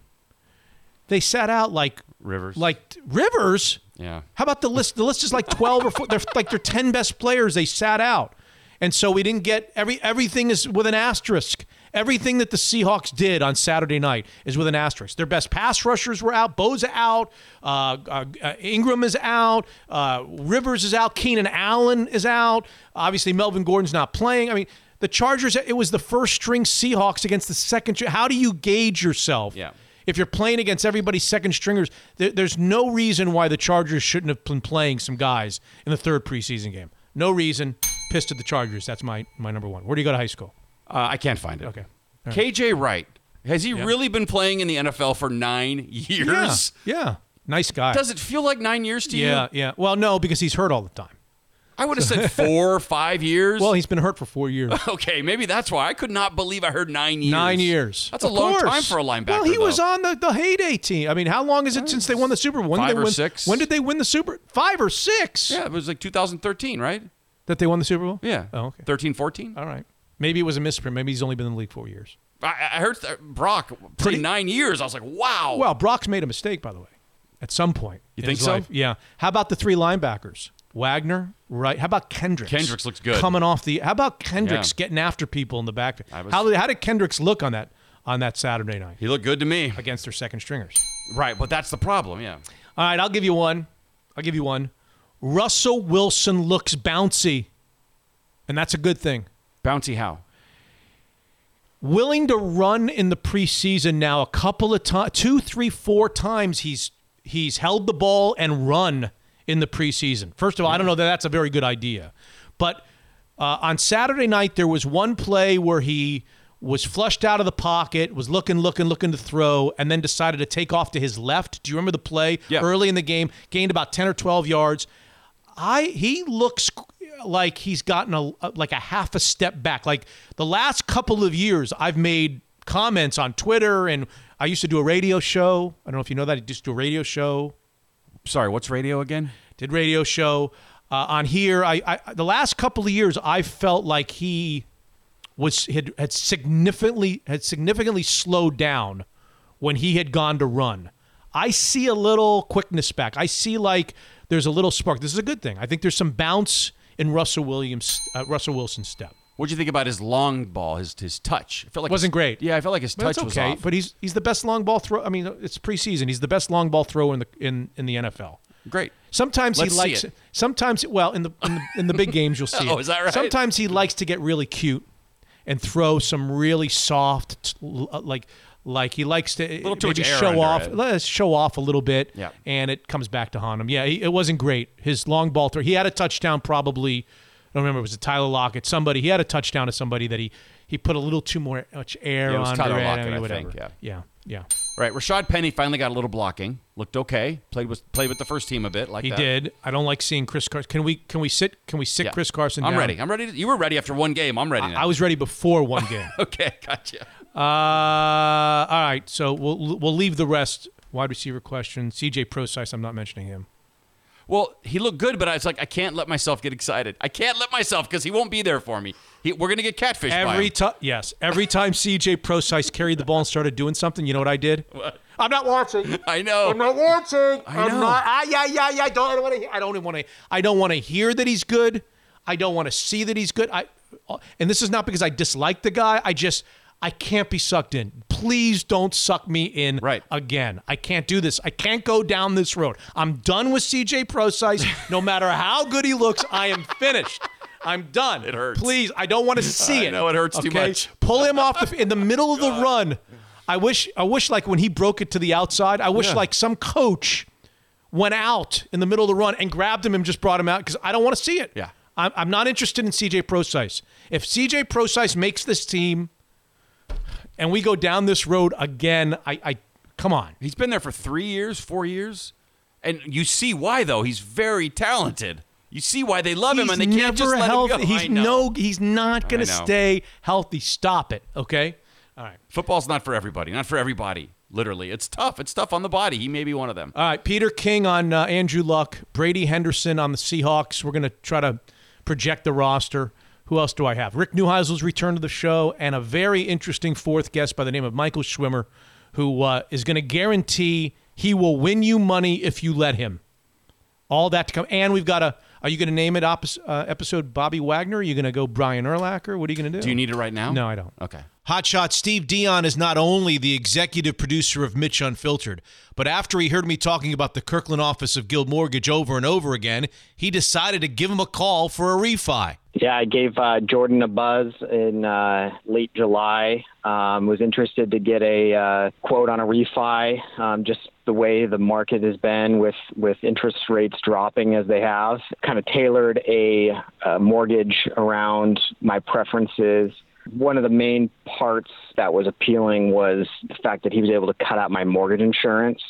They sat out like Rivers. like Rivers. Yeah. How about the list? The list is like twelve or four, they're like their ten best players. They sat out, and so we didn't get every everything is with an asterisk. Everything that the Seahawks did on Saturday night is with an asterisk. Their best pass rushers were out. Bo's out. Uh, uh, uh, Ingram is out. Uh, Rivers is out. Keenan Allen is out. Obviously, Melvin Gordon's not playing. I mean, The Chargers. It was the first string Seahawks against the second. How do you gauge yourself? Yeah. If you're playing against everybody's second stringers, there, there's no reason why the Chargers shouldn't have been playing some guys in the third preseason game. No reason. Pissed at the Chargers. That's my my number one. Where do you go to high school? Uh, I can't find it. Okay. KJ Wright. Has he really been playing in the NFL for nine years? Yeah. Yeah. Nice guy. Does it feel like nine years to you? yeah. Yeah. Well, no, because he's hurt all the time. I would have said four, or five years. Well, he's been hurt for four years. okay, maybe that's why I could not believe I heard nine years. Nine years. That's a Of long course. time for a linebacker. Well, he was though. on the, the heyday team. I mean, how long is it since they won the Super Bowl? When Five did they or win, six. When did they win the Super? Five or six? Yeah, it was like 2013, right? That they won the Super Bowl? Yeah. Oh, okay. 13, 14. All right. Maybe it was a misprint. Maybe he's only been in the league four years. I, I heard that Brock played Pretty- nine years. I was like, wow. Well, Brock's made a mistake, by the way, at some point. You in think his so? life. Yeah. How about the three linebackers? Wagner, right? How about Kendricks? Kendricks looks good. Coming off the. How about Kendricks Yeah. getting after people in the back? Was- how, did, how did Kendricks look on that on that Saturday night he looked good to me. against their second stringers? Right, but that's the problem. Yeah. All right, I'll give you one. I'll give you one. Russell Wilson looks bouncy, and that's a good thing. Bouncy how? Willing to run in the preseason now a couple of times, two, three, four times. He's he's held the ball and run in the preseason. First of all, I don't know that that's a very good idea, but uh, on Saturday night there was one play where he was flushed out of the pocket, was looking, looking, looking to throw, and then decided to take off to his left. Do you remember the play Yeah. early in the game? Gained about ten or twelve yards. I he looks like he's gotten a like a half a step back. Like the last couple of years, I've made comments on Twitter, and I used to do a radio show. I don't know if you know that. I used to do a radio show. Sorry, what's radio again? Did radio show uh, on here. I, I the last couple of years, I felt like he was had, had significantly had significantly slowed down when he had gone to run. I see a little quickness back. I see like there's a little spark. This is a good thing. I think there's some bounce in Russell Williams, uh, Russell Wilson's step. What'd you think about his long ball, his his touch? I felt like Wasn't his- great. Yeah, I felt like his touch was okay. off. But he's he's the best long ball throw. I mean, it's preseason. He's the best long ball thrower in the in, in the NFL. great. Sometimes Let's he likes. it. Sometimes, well, in the, in the in the big games, you'll see. Oh, it. is that right? Sometimes he likes to get really cute and throw some really soft, uh, like like he likes to little too maybe show off. Let's show off a little bit, Yeah. and it comes back to haunt him. Yeah, he, it wasn't great. His long ball throw. He had a touchdown, probably. I don't remember. It was a Tyler Lockett? Somebody. He had a touchdown to somebody that he he put a little too more much air Yeah, it was under Tyler. Lockett, mean, I think, yeah, yeah. Yeah. Right, Rashad Penny finally got a little blocking. Looked okay. Played with played with the first team a bit. Like He that. did. I don't like seeing Chris Carson. Can we can we sit can we sit Yeah. Chris Carson I'm down? ready. I'm ready. To, you were ready after one game. I'm ready now. I was ready before one game. okay, gotcha. Uh, all right, so we'll we'll leave the rest. Wide receiver question. CJ Procise. I'm not mentioning him. Well, he looked good, but I was like, I can't let myself get excited. I can't let myself because he won't be there for me. He, we're gonna get catfish. Every time, yes, every time CJ Procise carried the ball and started doing something, you know what I did? What? I'm not watching. I know. I'm not watching. I I'm know. not. Ah, yeah, yeah, yeah. I don't want to. I don't want to. I don't want to hear that he's good. I don't want to see that he's good. I, and this is not because I dislike the guy. I just I can't be sucked in. Please don't suck me in Right. again. I can't do this. I can't go down this road. I'm done with CJ Procise. no matter how good he looks, I am finished. I'm done. It hurts. Please, I don't want to see I it. know it hurts too much. Pull him off the, in the middle of the run. I wish. I wish like when he broke it to the outside. I wish Yeah. like some coach went out in the middle of the run and grabbed him and just brought him out because I don't want to see it. Yeah. I'm, I'm not interested in CJ Procise. If CJ Procise makes this team and we go down this road again, I, I come on. He's been there for three years, four years, and you see why though. He's very talented. You see why they love him, He's and they can't just let healthy. him go. He's no. He's not going to stay healthy. Stop it. Okay. All right. Football's not for everybody. Not for everybody. Literally, it's tough. It's tough on the body. He may be one of them. All right, Peter King on uh, Andrew Luck, Brady Henderson on the Seahawks. We're going to try to project the roster. Who else do I have? Rick Neuheisel's return to the show, and a very interesting fourth guest by the name of Michael Schwimer, who uh, is going to guarantee he will win you money if you let him. All that to come, and we've got a. Are you going to name it opposite, uh, episode Bobby Wagner? Are you going to go Brian Urlacher? What are you going to do? Do you need it right now? No, I don't. Okay. Hotshot Steve Dion is not only the executive producer of Mitch Unfiltered, but after he heard me talking about the Kirkland office of Guild Mortgage over and over again, he decided to give him a call for a refi. Yeah, I gave uh, Jordan a buzz in uh, late July. Um, was interested to get a uh, quote on a refi. Um, just the way the market has been with with interest rates dropping as they have, kind of tailored a, a mortgage around my preferences. One of the main parts that was appealing was the fact that he was able to cut out my mortgage insurance.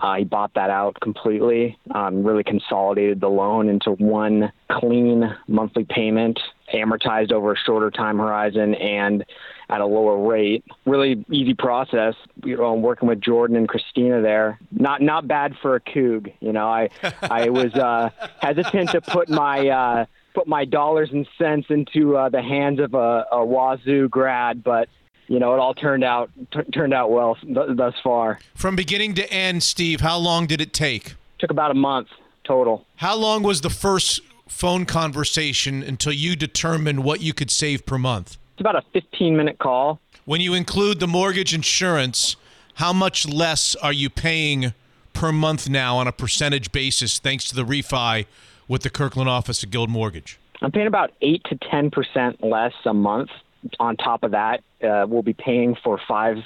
Uh, he bought that out completely, um, really consolidated the loan into one clean monthly payment, amortized over a shorter time horizon and at a lower rate. Really easy process. You know, I'm working with Jordan and Christina there. Not not bad for a coug. You know, I I was uh, hesitant to put my uh, put my dollars and cents into uh, the hands of a, a Wazzu grad, but you know, it all turned out t- turned out well th- thus far. From beginning to end, Steve, how long did it take? Took about a month total. How long was the first phone conversation until you determined what you could save per month? It's about a 15 minute call. When you include the mortgage insurance, how much less are you paying per month now on a percentage basis thanks to the refi with the Kirkland office of Guild Mortgage? I'm paying about 8 to 10% less a month on top of that, uh, we'll be paying for five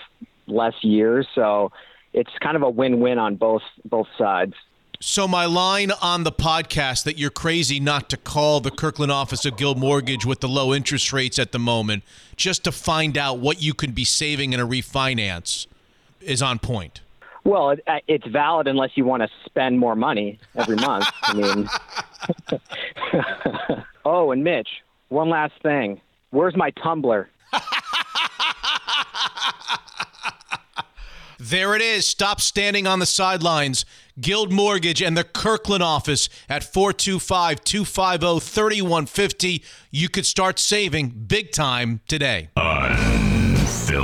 less years. So it's kind of a win-win on both both sides. So my line on the podcast that you're crazy not to call the Kirkland office of Guild Mortgage with the low interest rates at the moment just to find out what you could be saving in a refinance is on point. Well, it, uh, it's valid unless you want to spend more money every month. I mean, oh, and Mitch, one last thing. Where's my tumbler? there it is. Stop standing on the sidelines. Guild Mortgage and the Kirkland office at 425 250 3150. You could start saving big time today. Unfiltered.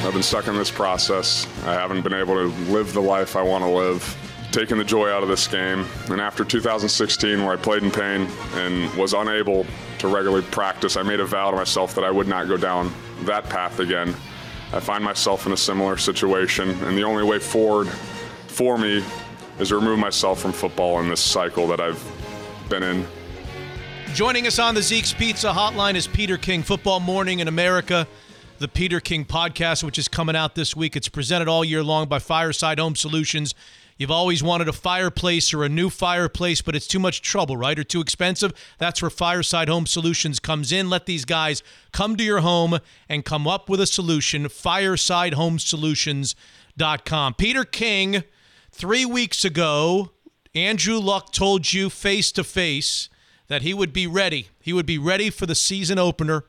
I've been stuck in this process. I haven't been able to live the life I want to live taking the joy out of this game. And after 2016, where I played in pain and was unable to regularly practice, I made a vow to myself that I would not go down that path again. I find myself in a similar situation, and the only way forward for me is to remove myself from football in this cycle that I've been in. Joining us on the Zeke's Pizza Hotline is Peter King, Football Morning in America, the Peter King podcast, which is coming out this week. It's presented all year long by Fireside Home Solutions. You've always wanted a fireplace or a new fireplace, but it's too much trouble, right? Or too expensive. That's where Fireside Home Solutions comes in. Let these guys come to your home and come up with a solution. FiresideHomeSolutions.com. Peter King, three weeks ago, Andrew Luck told you face to face that he would be ready. He would be ready for the season opener.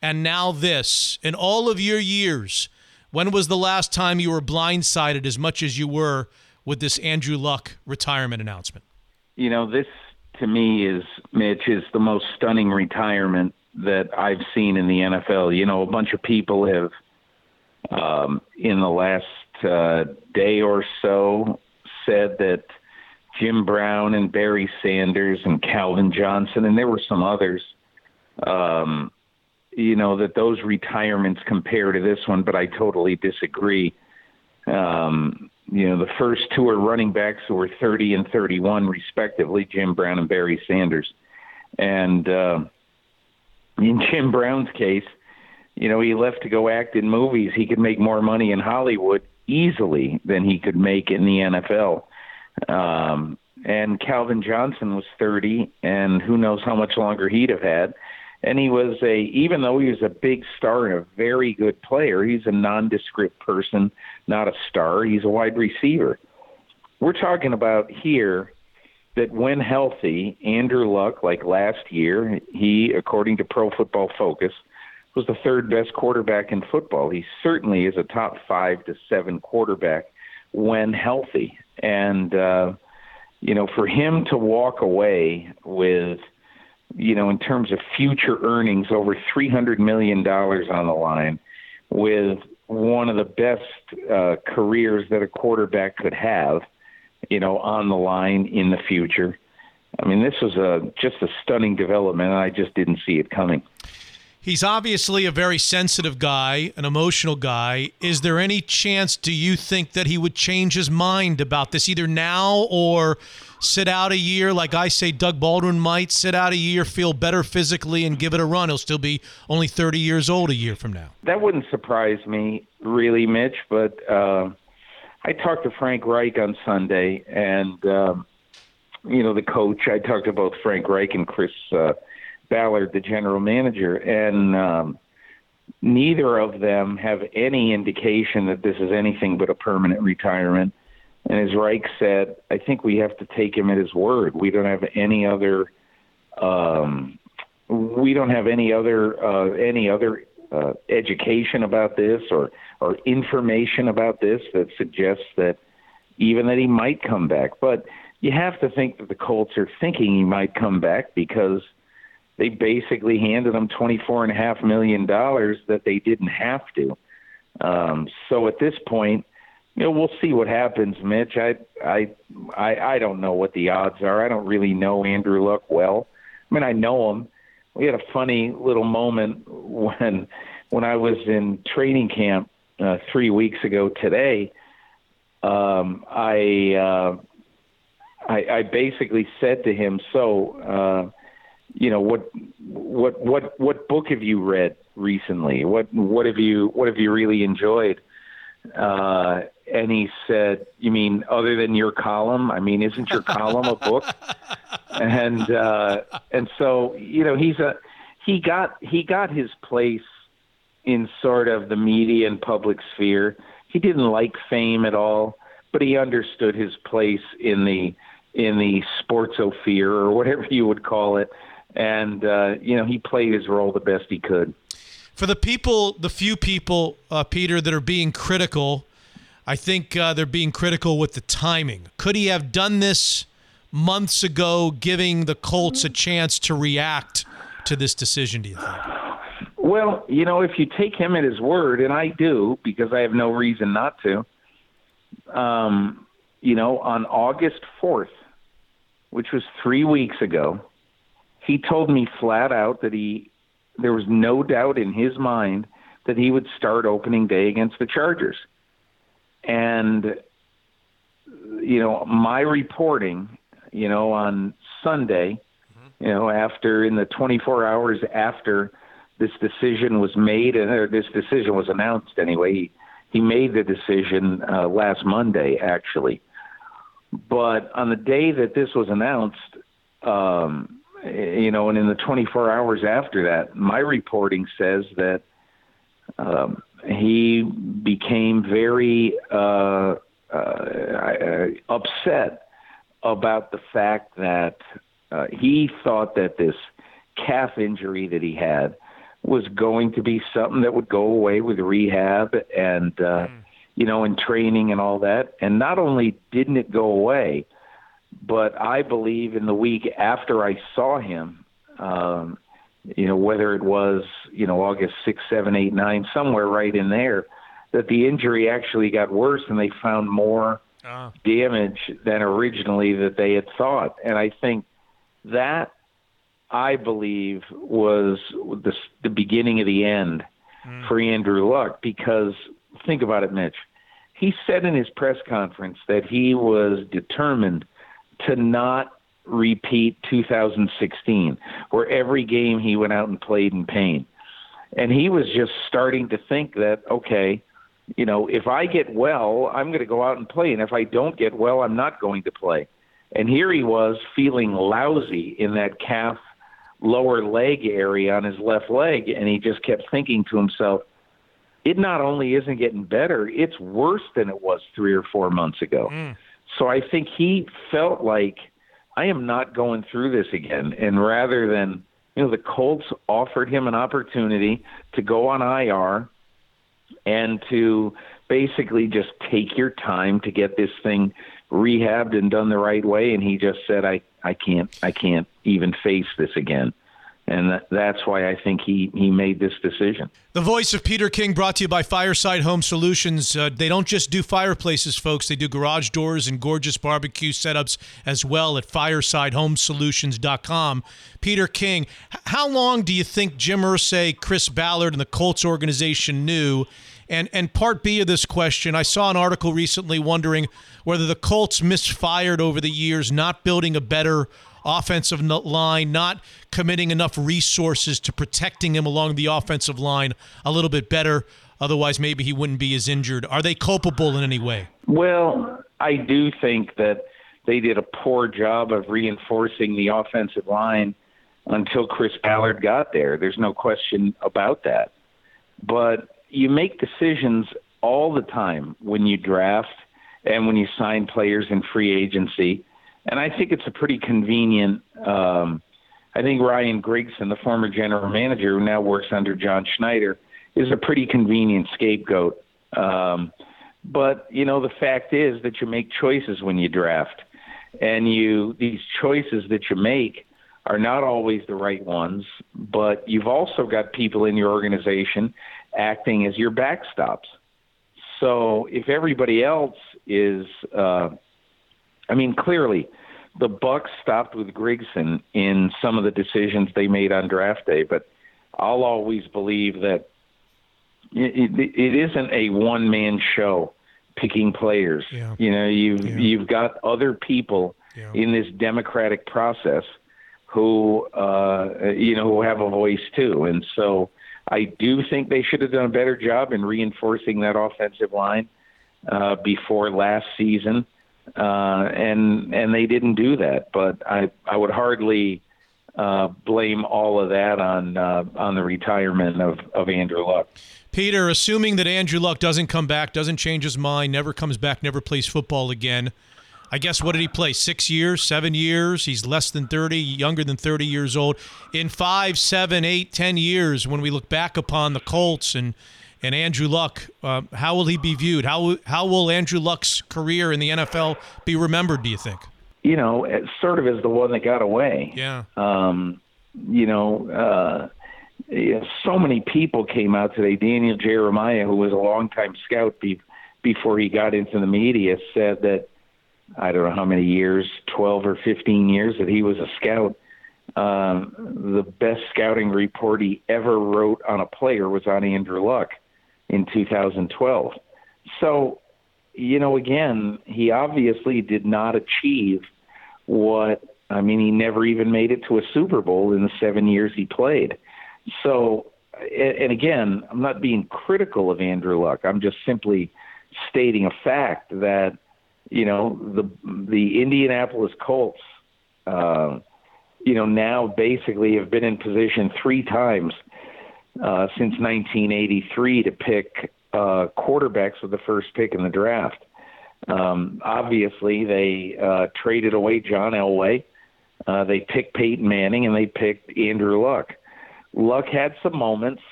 And now, this. In all of your years, when was the last time you were blindsided as much as you were with this Andrew Luck retirement announcement? You know, this to me is, Mitch, is the most stunning retirement that I've seen in the NFL. You know, a bunch of people have, um, in the last uh, day or so, said that Jim Brown and Barry Sanders and Calvin Johnson, and there were some others, um, you know, that those retirements compare to this one, but I totally disagree. Um, you know, the first two are running backs who were 30 and 31, respectively, Jim Brown and Barry Sanders. And uh, in Jim Brown's case, you know, he left to go act in movies. He could make more money in Hollywood easily than he could make in the NFL. Um, and Calvin Johnson was 30, and who knows how much longer he'd have had and he was a even though he was a big star and a very good player, he's a nondescript person, not a star. He's a wide receiver. We're talking about here that when healthy, Andrew Luck, like last year, he, according to Pro Football Focus, was the third best quarterback in football. He certainly is a top five to seven quarterback when healthy. And, uh, you know, for him to walk away with – you know, in terms of future earnings, over $300 million on the line with one of the best uh, careers that a quarterback could have, you know, on the line in the future. I mean, this was a just a stunning development, and I just didn't see it coming. He's obviously a very sensitive guy, an emotional guy. Is there any chance, do you think, that he would change his mind about this either now or sit out a year? Like I say, Doug Baldwin might sit out a year, feel better physically, and give it a run. He'll still be only 30 years old a year from now. That wouldn't surprise me, really, Mitch, but uh, I talked to Frank Reich on Sunday, and, um, you know, the coach. I talked to both Frank Reich and Chris. Uh, Ballard, the general manager, and um, neither of them have any indication that this is anything but a permanent retirement. And as Reich said, I think we have to take him at his word. We don't have any other. Um, we don't have any other uh, any other uh, education about this or or information about this that suggests that even that he might come back. But you have to think that the Colts are thinking he might come back because they basically handed them twenty four and a half million dollars that they didn't have to. Um, so at this point, you know, we'll see what happens, Mitch. I, I, I, I don't know what the odds are. I don't really know Andrew Luck well. I mean, I know him. We had a funny little moment when, when I was in training camp uh, three weeks ago today. Um, I, uh, I, I basically said to him, "So, uh, you know what what what what book have you read recently? What what have you what have you really enjoyed? Uh and he said you mean other than your column? I mean isn't your column a book? And uh and so you know he's a he got he got his place in sort of the media and public sphere. He didn't like fame at all but he understood his place in the in the sportsosphere or whatever you would call it and uh, you know he played his role the best he could. For the people, the few people, uh, Peter, that are being critical, I think uh, they're being critical with the timing. Could he have done this months ago, giving the Colts a chance to react to this decision? Do you think? Well, you know, if you take him at his word, and I do because I have no reason not to. Um, you know, on August fourth, which was three weeks ago, he told me flat out that he there was no doubt in his mind that he would start opening day against the Chargers. And you know, my reporting, you know, on Sunday, you know, after in the 24 hours after this decision was made or this decision was announced anyway, he, he made the decision uh, last Monday actually. But on the day that this was announced, um, you know, and in the 24 hours after that, my reporting says that um, he became very uh, uh, upset about the fact that uh, he thought that this calf injury that he had was going to be something that would go away with rehab and uh, mm. you know and training and all that. And not only didn't it go away, but I believe in the week after I saw him, um, you know, whether it was, you know, August 6, 7, 8, 9, somewhere right in there, that the injury actually got worse and they found more oh. damage than originally that they had thought. And I think that, I believe, was the, the beginning of the end mm. for Andrew Luck because think about it, Mitch. He said in his press conference that he was determined to not repeat 2016, where every game he went out and played in pain. And he was just starting to think that, okay, you know, if I get well, I'm going to go out and play. And if I don't get well, I'm not going to play. And here he was feeling lousy in that calf lower leg area on his left leg. And he just kept thinking to himself, it not only isn't getting better, it's worse than it was three or four months ago. Mm. So I think he felt like I am not going through this again. And rather than, you know, the Colts offered him an opportunity to go on IR and to basically just take your time to get this thing rehabbed and done the right way. And he just said, I, I can't, I can't even face this again. And that, that's why I think he he made this decision. The voice of Peter King brought to you by Fireside Home Solutions. Uh, they don't just do fireplaces, folks. They do garage doors and gorgeous barbecue setups as well at firesidehomesolutions.com. Peter King, how long do you think Jim Irsay, Chris Ballard, and the Colts organization knew? And and part B of this question, I saw an article recently wondering whether the Colts misfired over the years, not building a better offensive line, not committing enough resources to protecting him along the offensive line a little bit better. Otherwise, maybe he wouldn't be as injured. Are they culpable in any way? Well, I do think that they did a poor job of reinforcing the offensive line until Chris Ballard got there. There's no question about that. But you make decisions all the time when you draft and when you sign players in free agency. And I think it's a pretty convenient. Um, I think Ryan Grigson, the former general manager who now works under John Schneider, is a pretty convenient scapegoat. Um, but you know, the fact is that you make choices when you draft, and you these choices that you make are not always the right ones. But you've also got people in your organization acting as your backstops. So if everybody else is, uh, I mean, clearly, the Bucks stopped with Grigson in some of the decisions they made on draft day, but I'll always believe that it, it, it isn't a one man show picking players. Yeah. You know, you've Yeah. you've got other people Yeah. in this democratic process who uh, you know who have a voice too, and so I do think they should have done a better job in reinforcing that offensive line uh, before last season, uh, and and they didn't do that. But I I would hardly uh, blame all of that on uh, on the retirement of of Andrew Luck. Peter, assuming that Andrew Luck doesn't come back, doesn't change his mind, never comes back, never plays football again. I guess what did he play? Six years, seven years? He's less than 30, younger than 30 years old. In five, seven, eight, ten years, when we look back upon the Colts and and Andrew Luck, uh, how will he be viewed? How how will Andrew Luck's career in the NFL be remembered? Do you think? You know, as- sort of as the one that got away. Yeah. um, you know, uh, so many people came out today. Daniel Jeremiah, who was a longtime scout be, before he got into the media, said that I don't know how many years, 12 or 15 years that he was a scout. Um, the best scouting report he ever wrote on a player was on Andrew Luck in 2012. So, you know, again, he obviously did not achieve what I mean, he never even made it to a Super Bowl in the seven years he played. So, and again, I'm not being critical of Andrew Luck. I'm just simply stating a fact that you know the the Indianapolis Colts, uh, you know, now basically have been in position three times uh, since 1983 to pick uh, quarterbacks with the first pick in the draft. Um, obviously, they uh, traded away John Elway. Uh, they picked Peyton Manning and they picked Andrew Luck. Luck had some moments.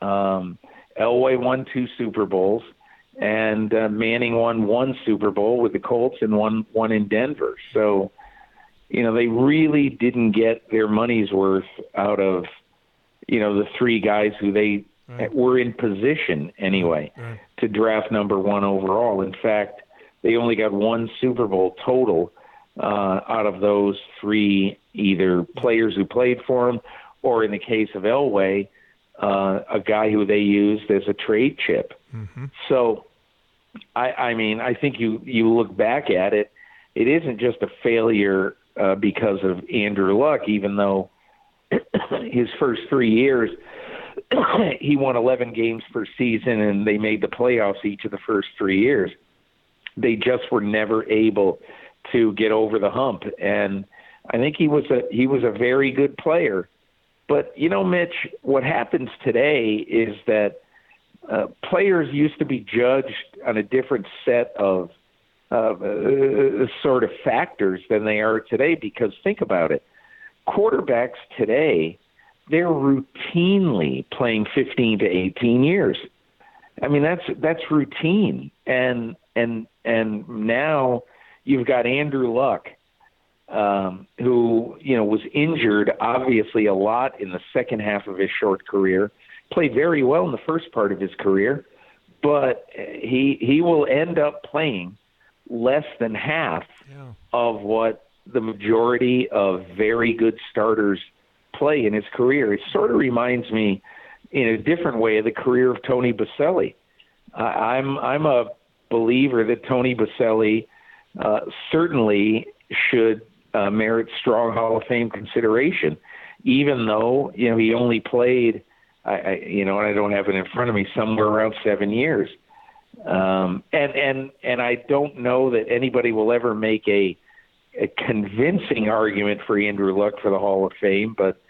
Um, Elway won two Super Bowls, and uh, Manning won one Super Bowl with the Colts and one one in Denver. So, you know, they really didn't get their money's worth out of, you know, the three guys who they were in position anyway to draft number one overall. In fact, they only got one Super Bowl total uh, out of those three, either players who played for him, or in the case of Elway, uh, a guy who they used as a trade chip. So, I, I mean, I think you you look back at it, it isn't just a failure uh, because of Andrew Luck, even though his first three years he won 11 games per season and they made the playoffs each of the first three years. They just were never able to get over the hump, and I think he was a he was a very good player. But you know, Mitch, what happens today is that uh, players used to be judged on a different set of uh, uh, sort of factors than they are today. Because think about it, quarterbacks today they're routinely playing 15 to 18 years. I mean that's that's routine, and and and now you've got Andrew Luck, um, who you know was injured obviously a lot in the second half of his short career, played very well in the first part of his career, but he he will end up playing less than half Yeah. of what the majority of very good starters play in his career. It sort of reminds me, in a different way, of the career of Tony Boselli. I I'm I'm a believer that Tony Boselli uh, certainly should uh, merit strong Hall of Fame consideration, even though you know he only played, I, I you know, and I don't have it in front of me, somewhere around seven years. Um, and and and I don't know that anybody will ever make a a convincing argument for Andrew Luck for the Hall of Fame, but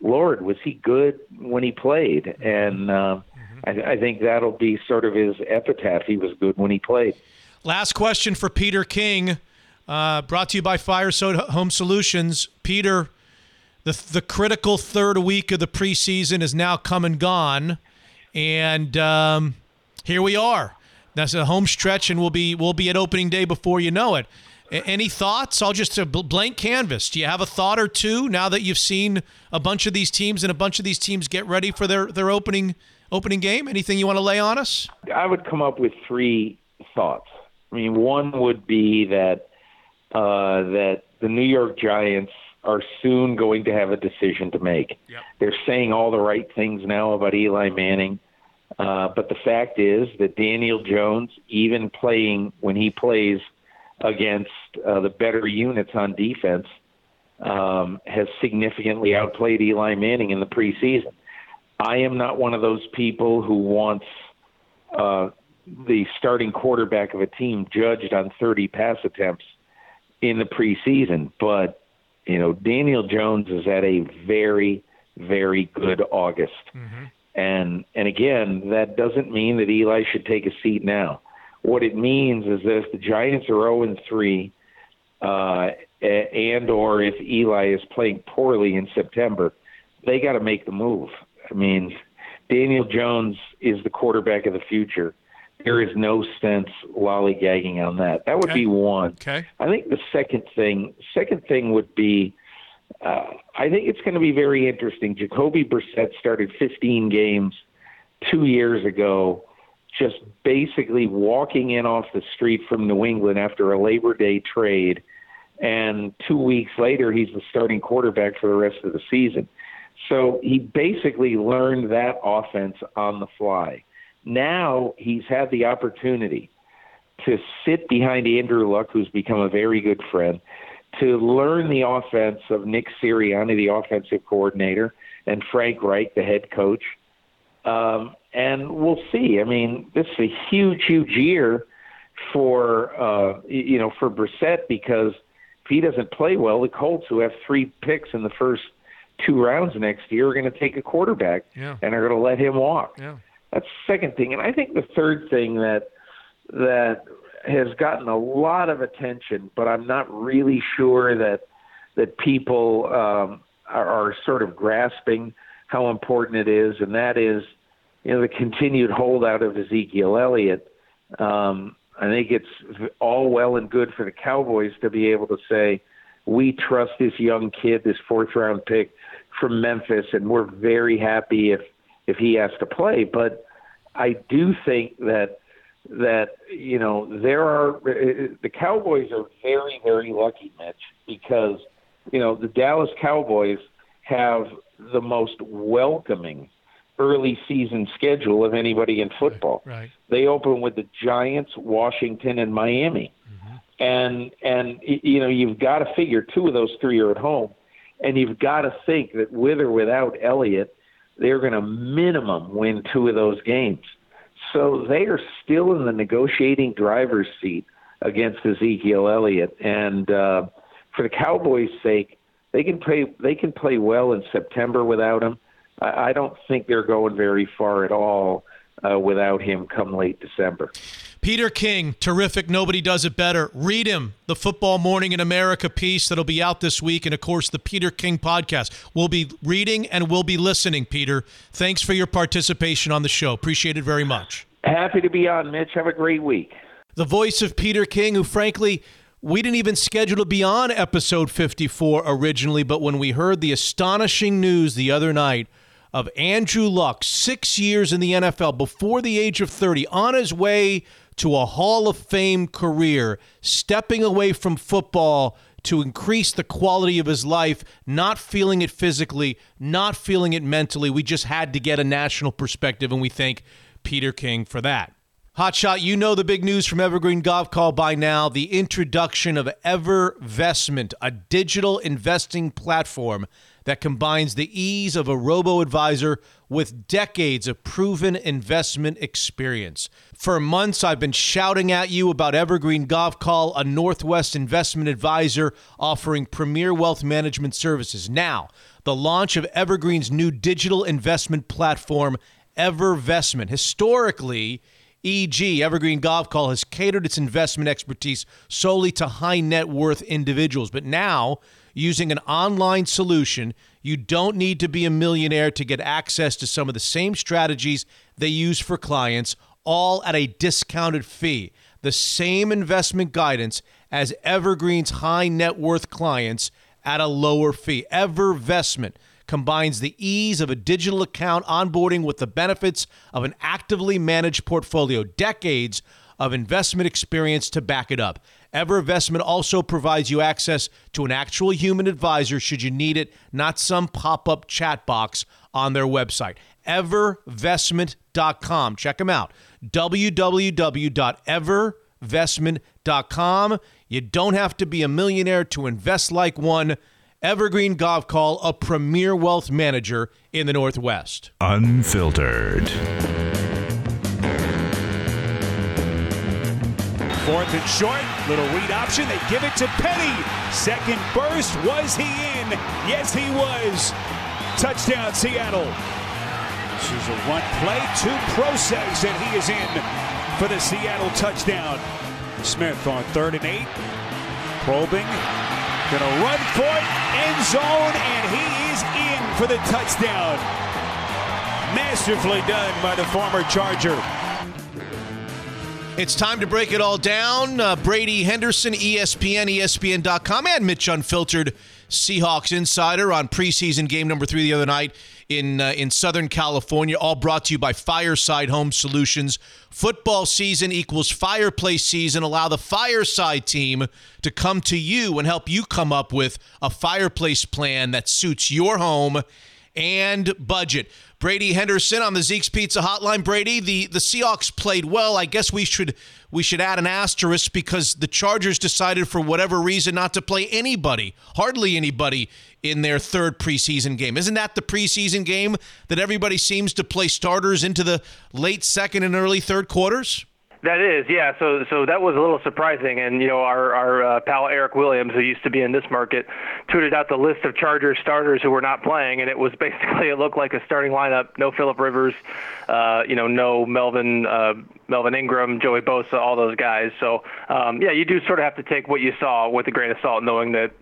Lord, was he good when he played? And uh, I, I think that'll be sort of his epitaph. He was good when he played. Last question for Peter King, uh, brought to you by Fireside Home Solutions. Peter, the the critical third week of the preseason is now come and gone, and um, here we are. That's a home stretch, and we'll be we'll be at opening day before you know it. A- any thoughts? I'll just a blank canvas. Do you have a thought or two now that you've seen a bunch of these teams and a bunch of these teams get ready for their their opening opening game? Anything you want to lay on us? I would come up with three thoughts. I mean, one would be that uh, that the New York Giants are soon going to have a decision to make. Yep. They're saying all the right things now about Eli Manning, uh, but the fact is that Daniel Jones, even playing when he plays against uh, the better units on defense, um, has significantly outplayed Eli Manning in the preseason. I am not one of those people who wants uh, the starting quarterback of a team judged on 30 pass attempts in the preseason, but you know Daniel Jones is at a very, very good August, and and again that doesn't mean that Eli should take a seat now. What it means is that if the Giants are 0 and 3, uh, and or if Eli is playing poorly in September, they got to make the move. I mean, Daniel Jones is the quarterback of the future. There is no sense lollygagging on that. That would Okay. be one. Okay. I think the second thing, second thing would be, uh, I think it's going to be very interesting. Jacoby Brissett started 15 games two years ago, just basically walking in off the street from New England after a Labor Day trade, and two weeks later he's the starting quarterback for the rest of the season. So he basically learned that offense on the fly. Now he's had the opportunity to sit behind Andrew Luck, who's become a very good friend, to learn the offense of Nick Sirianni, the offensive coordinator, and Frank Reich, the head coach. Um, and we'll see. I mean, this is a huge, huge year for uh, you know for Brissett because if he doesn't play well, the Colts, who have three picks in the first two rounds next year, are going to take a quarterback Yeah. and are going to let him walk. Yeah. That's the second thing, and I think the third thing that that has gotten a lot of attention, but I'm not really sure that that people um, are, are sort of grasping how important it is, and that is, you know, the continued holdout of Ezekiel Elliott. Um, I think it's all well and good for the Cowboys to be able to say, we trust this young kid, this fourth round pick from Memphis, and we're very happy if if he has to play. But I do think that that you know there are the Cowboys are very very lucky, Mitch, because you know the Dallas Cowboys have the most welcoming early season schedule of anybody in football. Right. They open with the Giants, Washington, and Miami, and and you know you've got to figure two of those three are at home, and you've got to think that with or without Elliott, they're going to minimum win two of those games. So they are still in the negotiating driver's seat against Ezekiel Elliott, and uh, for the Cowboys' sake, they can play. They can play well in September without him. I, I don't think they're going very far at all uh, without him come late December. Peter King, terrific. Nobody does it better. Read him, the Football Morning in America piece that'll be out this week. And of course, the Peter King podcast. We'll be reading and we'll be listening, Peter. Thanks for your participation on the show. Appreciate it very much. Happy to be on, Mitch. Have a great week. The voice of Peter King, who frankly We didn't even schedule to be on episode 54 originally, but when we heard the astonishing news the other night of Andrew Luck, six years in the NFL before the age of 30, on his way to a Hall of Fame career, stepping away from football to increase the quality of his life, not feeling it physically, not feeling it mentally. We just had to get a national perspective, and we thank Peter King for that. Hotshot, you know the big news from Evergreen Gavekal by now the introduction of EverVestment, a digital investing platform that combines the ease of a robo advisor with decades of proven investment experience. For months, I've been shouting at you about Evergreen Gavekal, a Northwest investment advisor offering premier wealth management services. Now, the launch of Evergreen's new digital investment platform, EverVestment. Historically, E.g., Evergreen Gavekal has catered its investment expertise solely to high net worth individuals. But now, using an online solution, you don't need to be a millionaire to get access to some of the same strategies they use for clients, all at a discounted fee. The same investment guidance as Evergreen's high net worth clients at a lower fee. EverVestment combines the ease of a digital account onboarding with the benefits of an actively managed portfolio, decades of investment experience to back it up. EverVestment also provides you access to an actual human advisor should you need it, not some pop up chat box on their website. EverVestment.com. Check them out. www.evervestment.com. You don't have to be a millionaire to invest like one. Evergreen Gavekal, a premier wealth manager in the Northwest. Unfiltered. Fourth and short, little read option. They give it to Penny. Second burst, was he in? Yes, he was. Touchdown, Seattle. This is a one play two Prosise, and he is in for the Seattle touchdown. Smith on third and eight. Probing. Gonna run for it. End zone, and he is in for the touchdown. Masterfully done by the former Charger. It's time to break it all down. Uh, Brady Henderson, ESPN, ESPN.com, and Mitch Unfiltered, Seahawks Insider on preseason game number three the other night in uh, in Southern California. All brought to you by Fireside Home Solutions. Football season equals fireplace season. Allow the Fireside team to come to you and help you come up with a fireplace plan that suits your home and budget. Brady Henderson on the Zeke's Pizza Hotline. Brady, the, the Seahawks played well. I guess we should we should add an asterisk because the Chargers decided for whatever reason not to play anybody, hardly anybody in their third preseason game. Isn't that the preseason game that everybody seems to play starters into the late second and early third quarters? That is, yeah. So, so that was a little surprising, and you know, our our uh, pal Eric Williams, who used to be in this market, tweeted out the list of Chargers starters who were not playing, and it was basically it looked like a starting lineup: no Philip Rivers, uh, you know, no Melvin uh, Melvin Ingram, Joey Bosa, all those guys. So, um, yeah, you do sort of have to take what you saw with a grain of salt, knowing that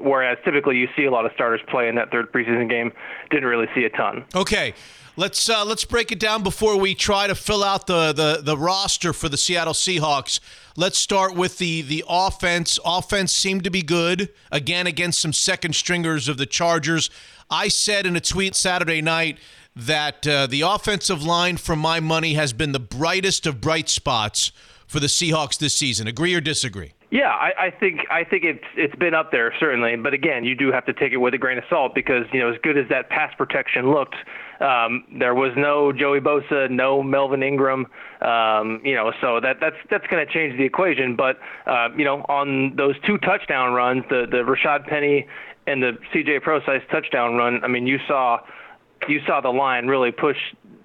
whereas typically you see a lot of starters play in that third preseason game, didn't really see a ton. Okay. Let's uh, let's break it down before we try to fill out the, the the roster for the Seattle Seahawks. Let's start with the the offense. Offense seemed to be good again against some second stringers of the Chargers. I said in a tweet Saturday night that uh, the offensive line, for my money, has been the brightest of bright spots for the Seahawks this season. Agree or disagree? Yeah, I, I think I think it's it's been up there certainly, but again, you do have to take it with a grain of salt because you know as good as that pass protection looked, um, there was no Joey Bosa, no Melvin Ingram, um, you know, so that that's that's going to change the equation. But uh, you know, on those two touchdown runs, the the Rashad Penny and the C.J. Prosise touchdown run, I mean, you saw you saw the line really push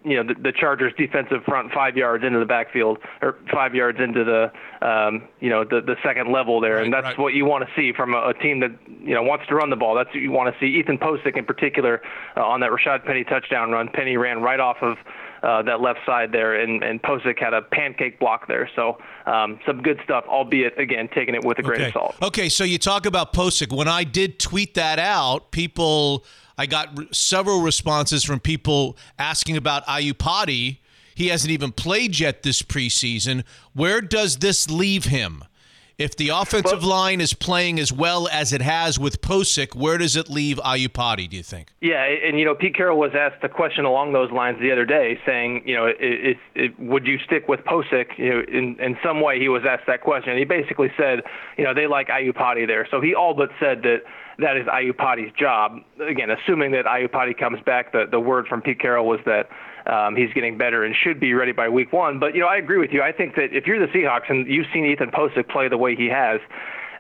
you know the, the Chargers defensive front five yards into the backfield or five yards into the um, you know the the second level there, Right, and that's right. what you want to see from a, a team that you know wants to run the ball. That's what you want to see. Ethan Pocic in particular uh, on that Rashad Penny touchdown run. Penny ran right off of. Uh, that left side there, and, and Pocic had a pancake block there. So um, some good stuff, albeit again taking it with a grain okay. of salt. Okay, so you talk about Pocic. When I did tweet that out, people, I got r- several responses from people asking about Iupati. He hasn't even played yet this preseason. Where does this leave him? If the offensive line is playing as well as it has with Pocic, where does it leave Iupati, do you think? Yeah, and you know, Pete Carroll was asked a question along those lines the other day, saying, you know, it, it, it, would you stick with Pocic? You know, in in some way, he was asked that question. He basically said, you know, they like Iupati there, so he all but said that that is Iupati's job. Again, assuming that Iupati comes back, the the word from Pete Carroll was that um, he's getting better and should be ready by week one. But you know, I agree with you. I think that if you're the Seahawks and you've seen Ethan Pocic play the way he has,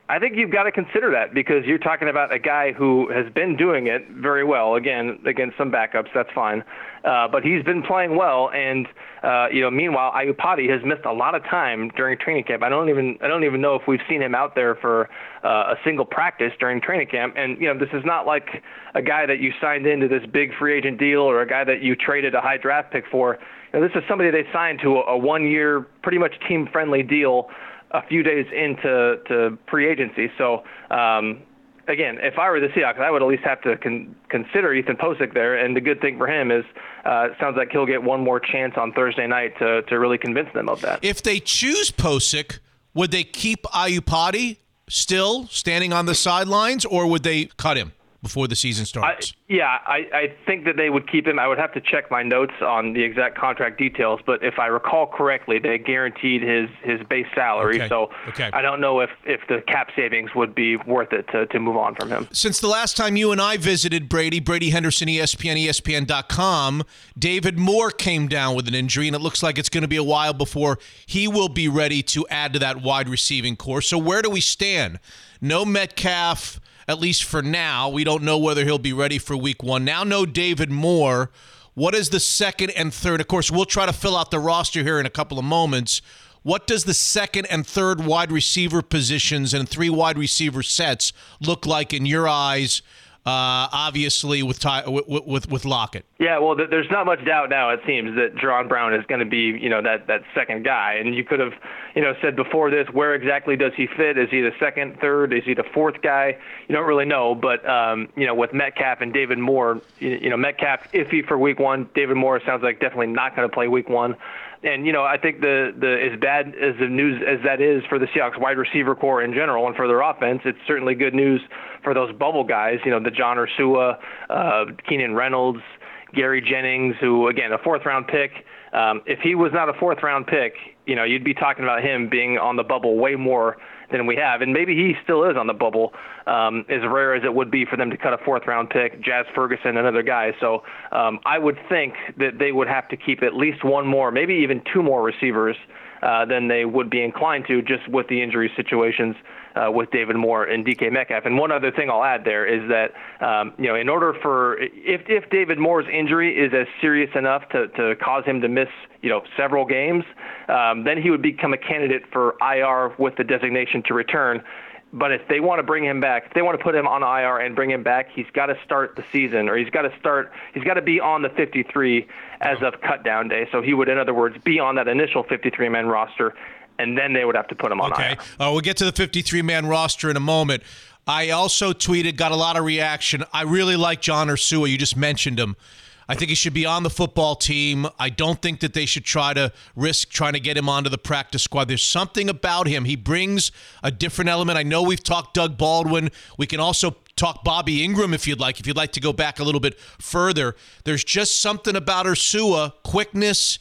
I think you've got to consider that because you're talking about a guy who has been doing it very well. Again, against some backups, that's fine, uh, but he's been playing well. And uh, you know, meanwhile, Iupati has missed a lot of time during training camp. I don't even I don't even know if we've seen him out there for uh, a single practice during training camp. And you know, this is not like a guy that you signed into this big free agent deal or a guy that you traded a high draft pick for. You know, this is somebody they signed to a, a one-year, pretty much team-friendly deal a few days into to free agency. So um, again, if I were the Seahawks, I would at least have to con- consider Ethan Pocic there. And the good thing for him is, uh, sounds like he'll get one more chance on Thursday night to to really convince them of that. If they choose Pocic, would they keep Iupati still standing on the sidelines, or would they cut him? Before the season starts. I, yeah, I, I think that they would keep him. I would have to check my notes on the exact contract details, but if I recall correctly, they guaranteed his, his base salary. Okay. So okay. I don't know if, if the cap savings would be worth it to, to move on from him. Since the last time you and I visited Brady, Brady Henderson, ESPN, ESPN.com, David Moore came down with an injury, and it looks like it's going to be a while before he will be ready to add to that wide receiving core. So where do we stand? No Metcalf at least for now. We don't know whether he'll be ready for week one. Now, no David Moore. What is the second and third? Of course, we'll try to fill out the roster here in a couple of moments. What does the second and third wide receiver positions and three wide receiver sets look like in your eyes uh, obviously with, Ty, with, with with Lockett. Yeah, well, there's not much doubt now. It seems that Jaron Brown is going to be, you know, that that second guy. And you could have, you know, said before this, where exactly does he fit? Is he the second, third? Is he the fourth guy? You don't really know. But um, you know, with Metcalf and David Moore, you know, Metcalf iffy for Week One. David Moore sounds like definitely not going to play Week One. And you know, I think the the as bad as the news as that is for the Seahawks wide receiver core in general and for their offense, it's certainly good news for those bubble guys. You know, the John Ursua, uh, Keenan Reynolds, Gary Jennings, who again a fourth round pick. Um, if he was not a fourth round pick, you know, you'd be talking about him being on the bubble way more than we have. And maybe he still is on the bubble, um, as rare as it would be for them to cut a fourth round pick, Jazz Ferguson, another guy. So um, I would think that they would have to keep at least one more, maybe even two more receivers uh, than they would be inclined to just with the injury situations uh, with David Moore and DK Metcalf. And one other thing I'll add there is that um, you know in order for if if David Moore's injury is as serious enough to to cause him to miss you know several games, um, then he would become a candidate for IR with the designation to return. But if they want to bring him back, if they want to put him on IR and bring him back, he's got to start the season, or he's got to start. He's got to be on the 53 as of cut down day. So he would, in other words, be on that initial 53 man roster and then they would have to put him on okay. IR. Uh, we'll get to the 53 man roster in a moment. I also tweeted, got a lot of reaction. I really like John Ursua. You just mentioned him. I think he should be on the football team. I don't think that they should try to risk trying to get him onto the practice squad. There's something about him. He brings a different element. I know we've talked Doug Baldwin. We can also talk Bobby Engram if you'd like, if you'd like to go back a little bit further. There's just something about Ursua, quickness,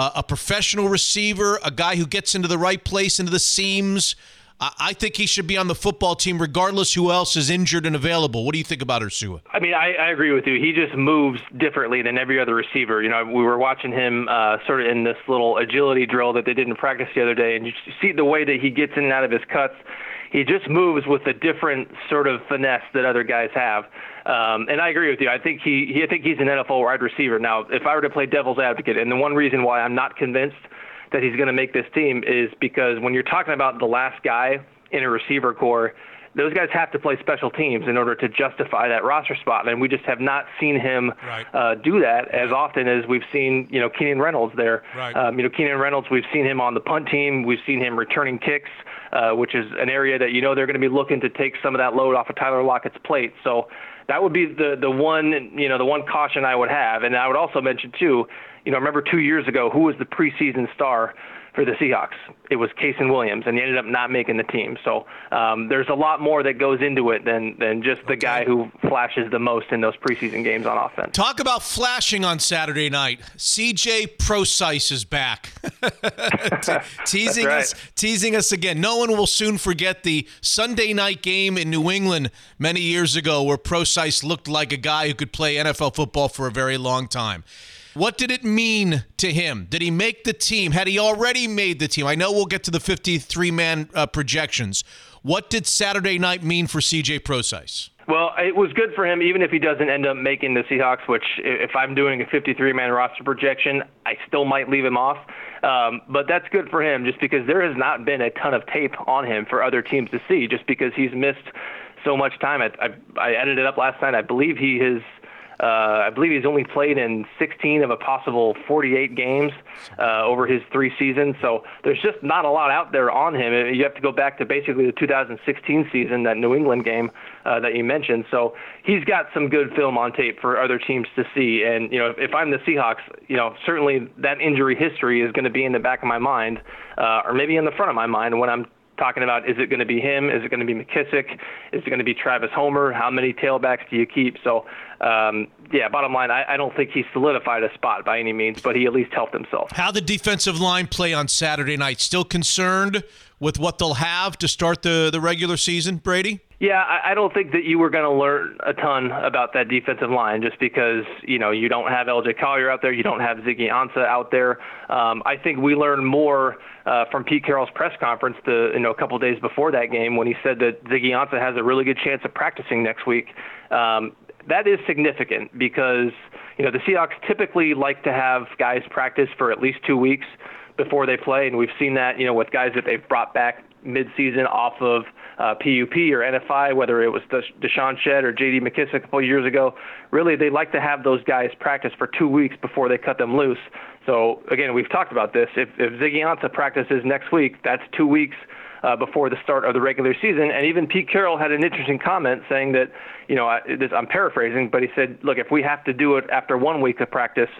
uh, a professional receiver, a guy who gets into the right place, into the seams. I, I think he should be on the football team regardless who else is injured and available. What do you think about Ursua? I mean, I, I agree with you. He just moves differently than every other receiver. You know, we were watching him uh, sort of in this little agility drill that they did in practice the other day, and you see the way that he gets in and out of his cuts he just moves with a different sort of finesse that other guys have. Um, and I agree with you. I think he, he I think he's an NFL wide receiver. Now, if I were to play devil's advocate, and the one reason why I'm not convinced that he's going to make this team is because when you're talking about the last guy in a receiver core, those guys have to play special teams in order to justify that roster spot, and we just have not seen him right. uh, do that as often as we've seen, you know, Keenan Reynolds there. Right. Um, you know, Keenan Reynolds, we've seen him on the punt team, we've seen him returning kicks, uh, which is an area that you know they're going to be looking to take some of that load off of Tyler Lockett's plate. So that would be the the one, you know, the one caution I would have, and I would also mention too, you know, remember two years ago who was the preseason star for the Seahawks. It was Kasen Williams, and he ended up not making the team. So um, there's a lot more that goes into it than than just the guy who flashes the most in those preseason games on offense. Talk about flashing on Saturday night. CJ Prosise is back, Te- teasing right. us, teasing us again. No one will soon forget the Sunday night game in New England many years ago, where Prosise looked like a guy who could play NFL football for a very long time. What did it mean to him? Did he make the team? Had he already made the team? I know we'll get to the 53 man uh, projections. What did Saturday night mean for CJ Prosise? Well, it was good for him, even if he doesn't end up making the Seahawks. Which, if I'm doing a 53-man roster projection, I still might leave him off. Um, but that's good for him, just because there has not been a ton of tape on him for other teams to see, just because he's missed so much time. I, I, I edited it up last night. I believe he has. Uh, I believe he's only played in 16 of a possible 48 games uh, over his three seasons. So there's just not a lot out there on him. You have to go back to basically the 2016 season, that New England game uh, that you mentioned. So he's got some good film on tape for other teams to see. And you know, if, if I'm the Seahawks, you know, certainly that injury history is going to be in the back of my mind, uh, or maybe in the front of my mind when I'm talking about is it going to be him? Is it going to be McKissic? Is it going to be Travis Homer? How many tailbacks do you keep? So, um, yeah, bottom line, I, I don't think he solidified a spot by any means, but he at least helped himself. How the defensive line play on Saturday night? Still concerned with what they'll have to start the, the regular season, Brady? Yeah, I, I don't think that you were going to learn a ton about that defensive line just because you know you don't have LJ Collier out there, you don't have Ziggy Ansah out there. Um, I think we learned more uh, from Pete Carroll's press conference the you know a couple days before that game when he said that Ziggy Ansah has a really good chance of practicing next week. Um, that is significant because you know the Seahawks typically like to have guys practice for at least two weeks before they play, and we've seen that you know with guys that they've brought back mid-season off of uh, PUP or NFI, whether it was Desha- DeShawn Shead or J.D. McKissic a couple years ago. Really, they like to have those guys practice for two weeks before they cut them loose. So again, we've talked about this. If, if Ziggy Ansah practices next week, that's two weeks uh, before the start of the regular season. And even Pete Carroll had an interesting comment saying that, you know, I, this, I'm paraphrasing, but he said, look, if we have to do it after one week of practice,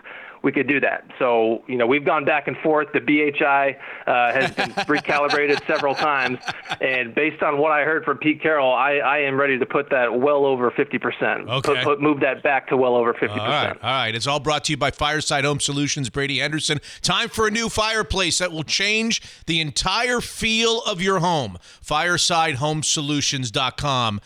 we could do that. So, you know, we've gone back and forth. The BHI uh, has been recalibrated several times. And based on what I heard from Pete Carroll, I, I am ready to put that well over 50%. Okay. Put, put, move that back to well over 50%. All right, all right. It's all brought to you by Fireside Home Solutions, Brady Henderson. Time for a new fireplace that will change the entire feel of your home. FiresideHomeSolutions.com.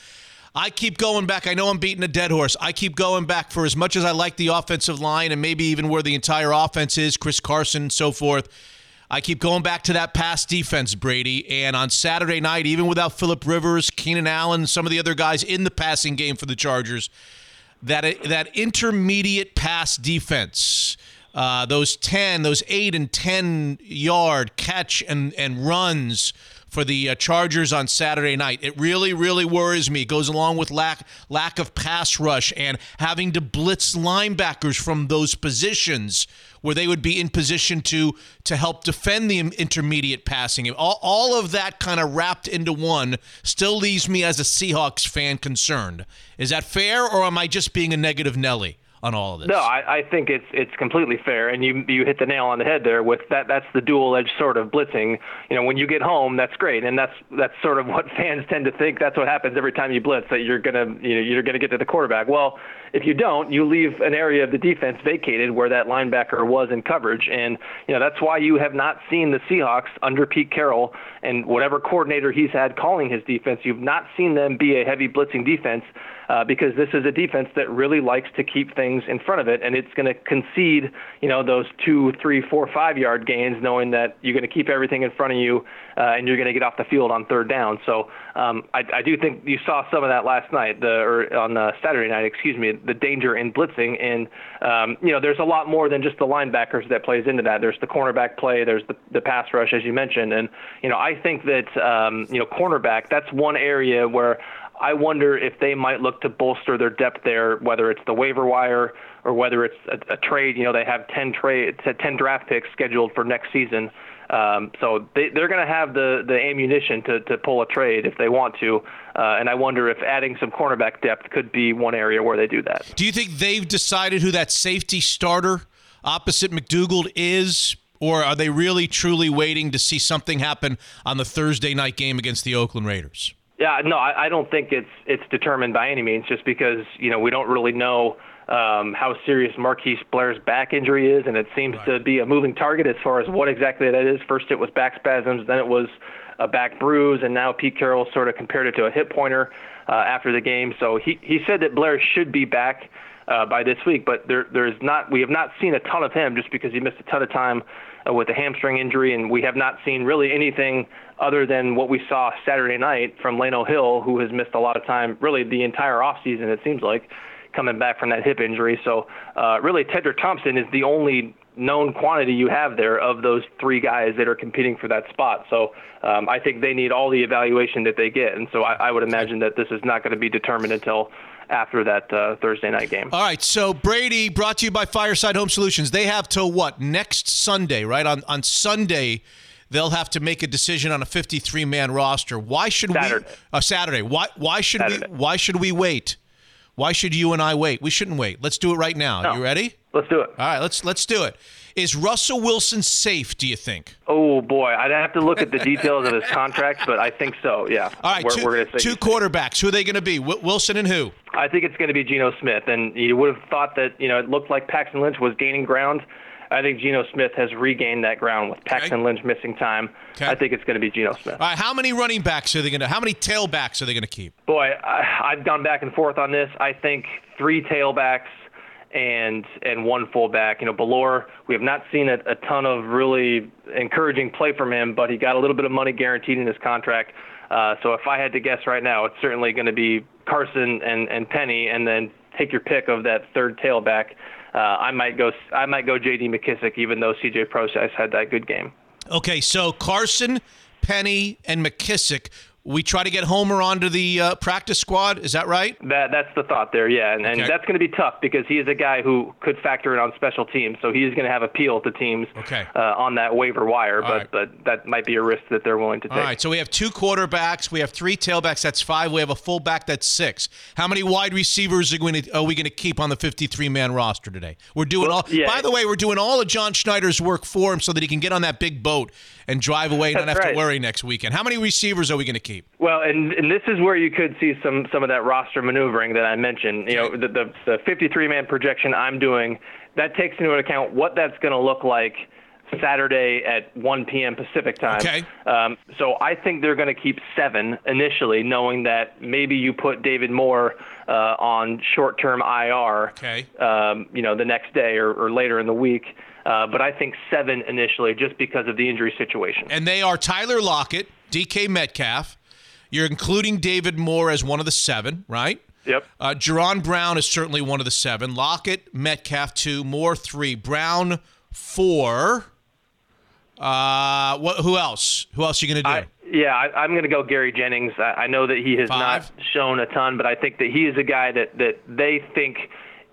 I keep going back. I know I'm beating a dead horse. I keep going back for as much as I like the offensive line and maybe even where the entire offense is, Chris Carson and so forth. I keep going back to that pass defense, Brady. And on Saturday night, even without Philip Rivers, Keenan Allen, some of the other guys in the passing game for the Chargers, that that intermediate pass defense, uh, those ten, those eight and ten yard catch and and runs for the uh, Chargers on Saturday night. It really, really worries me. It goes along with lack lack of pass rush and having to blitz linebackers from those positions where they would be in position to to help defend the intermediate passing. All, all of that kind of wrapped into one still leaves me as a Seahawks fan concerned. Is that fair, or am I just being a negative Nelly? On all of this. No, I, I think it's it's completely fair, and you you hit the nail on the head there with that. That's the dual-edged sort of blitzing. You know, when you get home, that's great, and that's that's sort of what fans tend to think. That's what happens every time you blitz that you're gonna you know you're gonna get to the quarterback. Well, if you don't, you leave an area of the defense vacated where that linebacker was in coverage, and you know that's why you have not seen the Seahawks under Pete Carroll and whatever coordinator he's had calling his defense. You've not seen them be a heavy blitzing defense uh, because this is a defense that really likes to keep things in front of it, and it's going to concede, you know, those two, three, four, five yard gains, knowing that you're going to keep everything in front of you, uh, and you're going to get off the field on third down. So um, I, I do think you saw some of that last night, the or on uh, Saturday night, excuse me, the danger in blitzing, and um, you know, there's a lot more than just the linebackers that plays into that. There's the cornerback play, there's the, the pass rush, as you mentioned, and you know, I think that um, you know, cornerback, that's one area where I wonder if they might look to bolster their depth there, whether it's the waiver wire or whether it's a, a trade. You know, they have 10 trade, 10 draft picks scheduled for next season. Um, so they, they're going to have the, the ammunition to, to pull a trade if they want to. Uh, and I wonder if adding some cornerback depth could be one area where they do that. Do you think they've decided who that safety starter opposite McDougald is? Or are they really truly waiting to see something happen on the Thursday night game against the Oakland Raiders? Yeah, no, I, I don't think it's it's determined by any means, just because you know we don't really know um, how serious Marquise Blair's back injury is, and it seems right. to be a moving target as far as what exactly that is. First, it was back spasms, then it was a back bruise, and now Pete Carroll sort of compared it to a hip pointer uh, after the game. So he he said that Blair should be back uh, by this week, but there there's not we have not seen a ton of him just because he missed a ton of time uh, with a hamstring injury, and we have not seen really anything other than what we saw Saturday night from Lano Hill, who has missed a lot of time, really the entire offseason, it seems like, coming back from that hip injury. So, uh, really, Tedric Thompson is the only known quantity you have there of those three guys that are competing for that spot. So, um, I think they need all the evaluation that they get. And so, I, I would imagine that this is not going to be determined until after that uh, Thursday night game. All right. So Brady, brought to you by Fireside Home Solutions. They have till what next Sunday, right? On on Sunday, they'll have to make a decision on a 53 man roster. Why should Saturday. we? Uh, Saturday. Why? Why should Saturday. we? Why should we wait? Why should you and I wait? We shouldn't wait. Let's do it right now. No. You ready? Let's do it. All right. Let's let's do it. Is Russell Wilson safe? Do you think? Oh boy, I'd have to look at the details of his contract, but I think so. Yeah. All right. We're, 2 we're gonna say two quarterbacks. Who are they going to be? W- Wilson and who? I think it's going to be Geno Smith, and you would have thought that you know it looked like Paxton Lynch was gaining ground. I think Geno Smith has regained that ground with Paxton okay. Lynch missing time. Okay. I think it's going to be Geno Smith. All right, how many running backs are they going to? How many tailbacks are they going to keep? Boy, I, I've gone back and forth on this. I think three tailbacks and and one fullback. You know, Bellore, we have not seen a, a ton of really encouraging play from him, but he got a little bit of money guaranteed in his contract. Uh, so if I had to guess right now, it's certainly going to be Carson and, and Penny, and then take your pick of that third tailback. Uh, I might go. I might go J.D. McKissic, even though C.J. Prosise had that good game. Okay, so Carson, Penny, and McKissic we try to get Homer onto the uh, practice squad. Is that right? That that's the thought there, yeah, and, and that's going to be tough because he is a guy who could factor in on special teams, so he's going to have appeal to teams Okay. uh, on that waiver wire. All but right. but that might be a risk that they're willing to take. All right, so we have two quarterbacks, we have three tailbacks. That's five. We have a fullback. That's six. How many wide receivers are, going to, are we going to keep on the 53 man roster today? We're doing Well, all. yeah. By the way, we're doing all of John Schneider's work for him so that he can get on that big boat and drive away and not have right. to worry next weekend. How many receivers are we going to keep? Well, and, and this is where you could see some some of that roster maneuvering that I mentioned. You know, the the, the 53 man projection I'm doing that takes into account what that's going to look like Saturday at 1 p.m. Pacific time. Okay. Um, so I think they're going to keep seven initially, knowing that maybe you put David Moore uh, on short-term IR. Okay. Um, you know, the next day or, or later in the week. Uh, but I think seven initially, just because of the injury situation. And they are Tyler Lockett, DK Metcalf. You're including David Moore as one of the seven, right? Yep. Uh, Jaron Brown is certainly one of the seven. Lockett, Metcalf, two. Moore, three. Brown, four. Uh, what? Who else? Who else are you going to do? I, yeah, I, I'm going to go Gary Jennings. I, I know that he has Five. not shown a ton, but I think that he is a guy that that they think,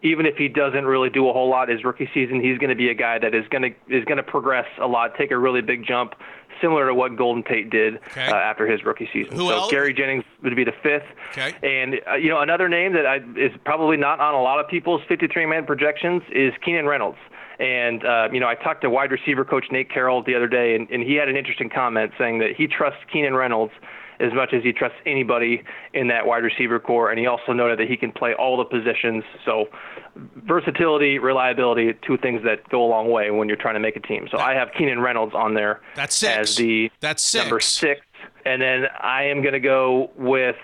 even if he doesn't really do a whole lot his rookie season, he's going to be a guy that is going to is going to progress a lot, take a really big jump, similar to what Golden Tate did Okay. uh, after his rookie season. Who so else? Gary Jennings would be the fifth. Okay. And uh, you know another name that I, is probably not on a lot of people's 53-man projections is Keenan Reynolds. And uh, you know, I talked to wide receiver coach Nate Carroll the other day, and, and he had an interesting comment saying that he trusts Keenan Reynolds as much as he trusts anybody in that wide receiver core. And he also noted that he can play all the positions. So, versatility, reliability, two things that go a long way when you're trying to make a team. So I have Keenan Reynolds on there That's six. as the That's six. number six, and then I am going to go with.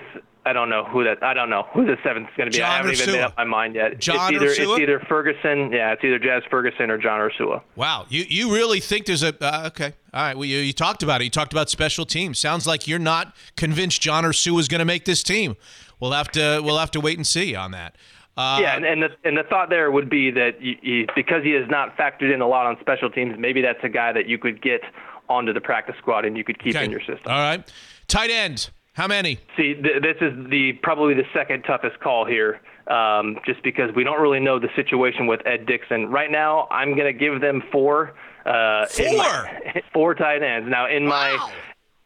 I don't know who that. I don't know who the seventh is going to be. John I haven't even made up my mind yet. John it's either Ursua? it's either Ferguson. Yeah, it's either Jazz Ferguson or John Ursua. Wow, you you really think there's a uh, okay? All right, well you, you talked about it. You talked about special teams. Sounds like you're not convinced John Ursua is going to make this team. We'll have to we'll have to wait and see on that. Uh, yeah, and, and the and the thought there would be that you, you, because he has not factored in a lot on special teams, maybe that's a guy that you could get onto the practice squad and you could keep okay. in your system. All right, tight end. How many? See, th- this is the probably the second toughest call here, um, just because we don't really know the situation with Ed Dixon right now. I'm going to give them four. Uh, in my- four tight ends. Now, in my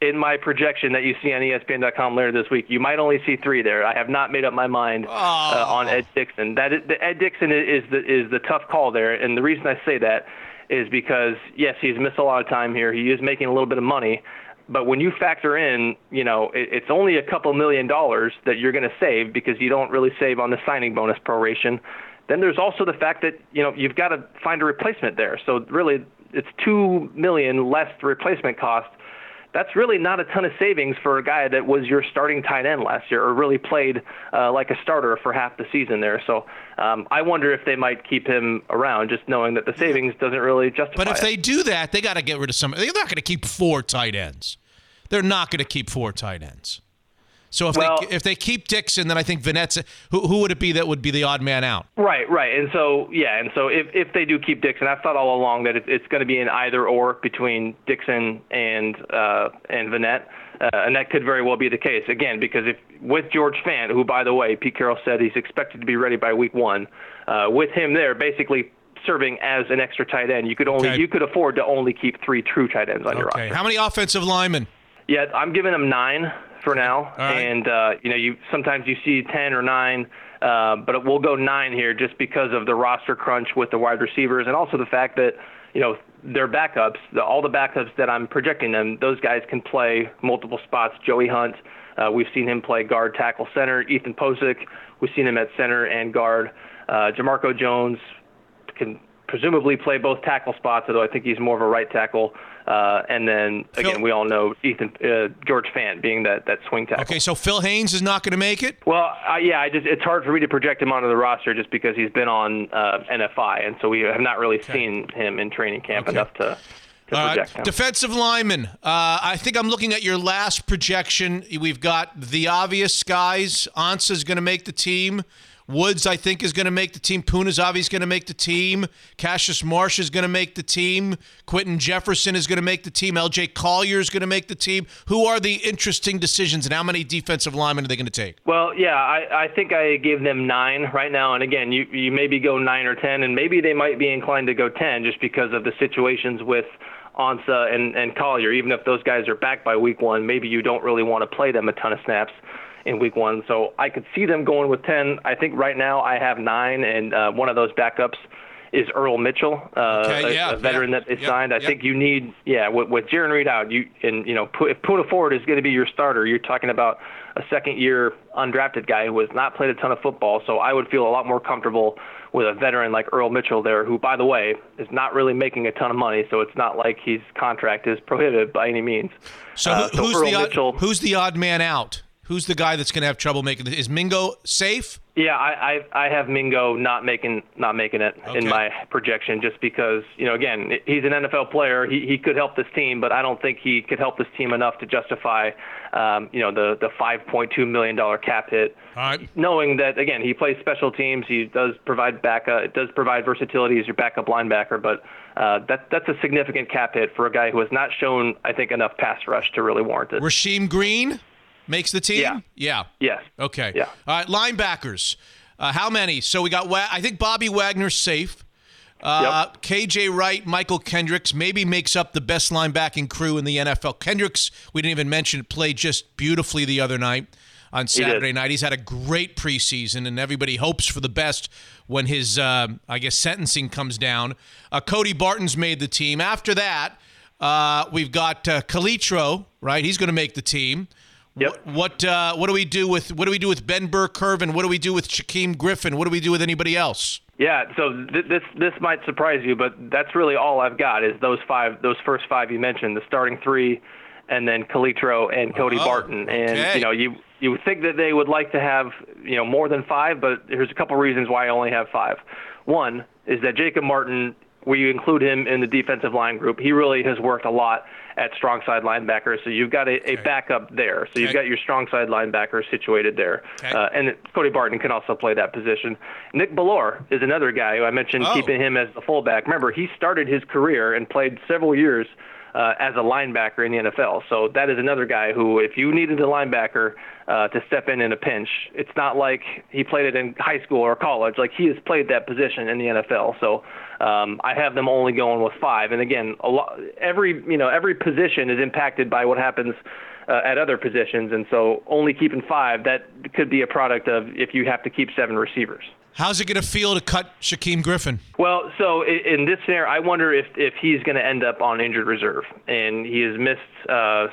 in my projection that you see on ESPN.com later this week, you might only see three there. I have not made up my mind uh, on Ed Dixon. That is, the Ed Dixon is the is the tough call there, and the reason I say that is because yes, he's missed a lot of time here. He is making a little bit of money, but when you factor in, you know, it, it's only a couple million dollars that you're going to save because you don't really save on the signing bonus proration. Then there's also the fact that you know you've got to find a replacement there. So really, it's two million less replacement cost. That's really not a ton of savings for a guy that was your starting tight end last year, or really played uh, like a starter for half the season there. So um, I wonder if they might keep him around, just knowing that the savings doesn't really justify. But if it. they do that, they got to get rid of some. They're not going to keep four tight ends. They're not going to keep four tight ends. So if Well- they if they keep Dixon, then I think Vannett's who who would it be that would be the odd man out? Right, right, and so yeah, and so if if they do keep Dixon, I've thought all along that it, it's going to be an either or between Dixon and uh, and Vanette, uh, and that could very well be the case again because if with George Fant, who by the way Pete Carroll said he's expected to be ready by week one, uh, with him there basically serving as an extra tight end, you could only Okay. you could afford to only keep three true tight ends on your Okay. roster. How many offensive linemen? Yeah, I'm giving them nine for now, right. and uh, you know, you sometimes you see ten or nine, uh, but we'll go nine here just because of the roster crunch with the wide receivers, and also the fact that you know their backups, the, all the backups that I'm projecting them, those guys can play multiple spots. Joey Hunt, uh, we've seen him play guard, tackle, center. Ethan Pocic, we've seen him at center and guard. Uh, Jamarco Jones can presumably play both tackle spots, although I think he's more of a right tackle. Uh, and then again, Phil- we all know Ethan uh, George Fant being that that swing tackle. Okay, so Phil Haynes is not going to make it. Well, uh, yeah, I just it's hard for me to project him onto the roster just because he's been on uh, NFI, and so we have not really seen him in training camp Okay. enough to, to All right. project him. Defensive lineman. Uh, I think I'm looking at your last projection. We've got the obvious guys. Ansah's going to make the team. Woods, I think, is going to make the team. Punazavi is going to make the team. Cassius Marsh is going to make the team. Quentin Jefferson is going to make the team. LJ Collier is going to make the team. Who are the interesting decisions, and how many defensive linemen are they going to take? Well, yeah, I, I think I gave them nine right now. And again, you, you maybe go nine or 10, and maybe they might be inclined to go 10 just because of the situations with Ansah and, and Collier. Even if those guys are back by week one, maybe you don't really want to play them a ton of snaps in week one. So I could see them going with 10. I think right now I have nine, and uh, one of those backups is Earl Mitchell, uh, Okay, a, yeah, a veteran yeah, that they yeah, signed. I think you need, yeah, with, with Jarran Reed out, you and you know, Pu- if Poona Ford is going to be your starter, you're talking about a second-year undrafted guy who has not played a ton of football. So I would feel a lot more comfortable with a veteran like Earl Mitchell there, who, by the way, is not really making a ton of money. So it's not like his contract is prohibited by any means. So, Uh, who- so who's, Earl the odd, Mitchell, who's the odd man out? Who's the guy that's going to have trouble making Is Mingo safe? Yeah, I, I I have Mingo not making not making it Okay. in my projection just because you know again he's an NFL player he he could help this team but I don't think he could help this team enough to justify um, you know the the 5.2 million dollar cap hit. Right. Knowing that again he plays special teams he does provide back uh, it does provide versatility as your backup linebacker but uh, that that's a significant cap hit for a guy who has not shown I think enough pass rush to really warrant it. Rasheem Green makes the team? Yeah. Yeah. Yes. Okay. Yeah. All right, linebackers. Uh, how many? So we got, Wa- I think Bobby Wagner's safe. Uh, KJ Wright, Mychal Kendricks maybe makes up the best linebacking crew in the NFL. Kendricks, we didn't even mention, played just beautifully the other night on. Saturday night. He's had a great preseason, and everybody hopes for the best when his, um, I guess, sentencing comes down. Uh, Cody Barton's made the team. After that, uh, we've got uh, Calitro, right? He's going to make the team. Yep. What what, uh, what do we do with what do we do with Ben Burr-Kirven? What do we do with Shaquem Griffin? What do we do with anybody else? Yeah, so th- this this might surprise you, but that's really all I've got is those five, those first five you mentioned, the starting three, and then Calitro and Cody Oh, Barton. And okay. you know, you you would think that they would like to have you know more than five, but there's a couple reasons why I only have five. One is that Jacob Martin, where you include him in the defensive line group, he really has worked a lot at strong side linebacker. So you've got a, a backup there. So you've Okay. got your strong side linebacker situated there. Okay. Uh, and Cody Barton can also play that position. Nick Bellore is another guy who I mentioned Oh. keeping him as the fullback. Remember, he started his career and played several years uh, as a linebacker in the NFL. So that is another guy who, if you needed a linebacker uh, to step in in a pinch, it's not like he played it in high school or college. Like he has played that position in the NFL. So um, I have them only going with five. And again, a lot, every you know every position is impacted by what happens. uh, at other positions, and so only keeping five that could be a product of if you have to keep seven receivers. How's it going to feel to cut Shaquem Griffin? Well, so in this scenario, I wonder if if he's going to end up on injured reserve, and he has missed uh,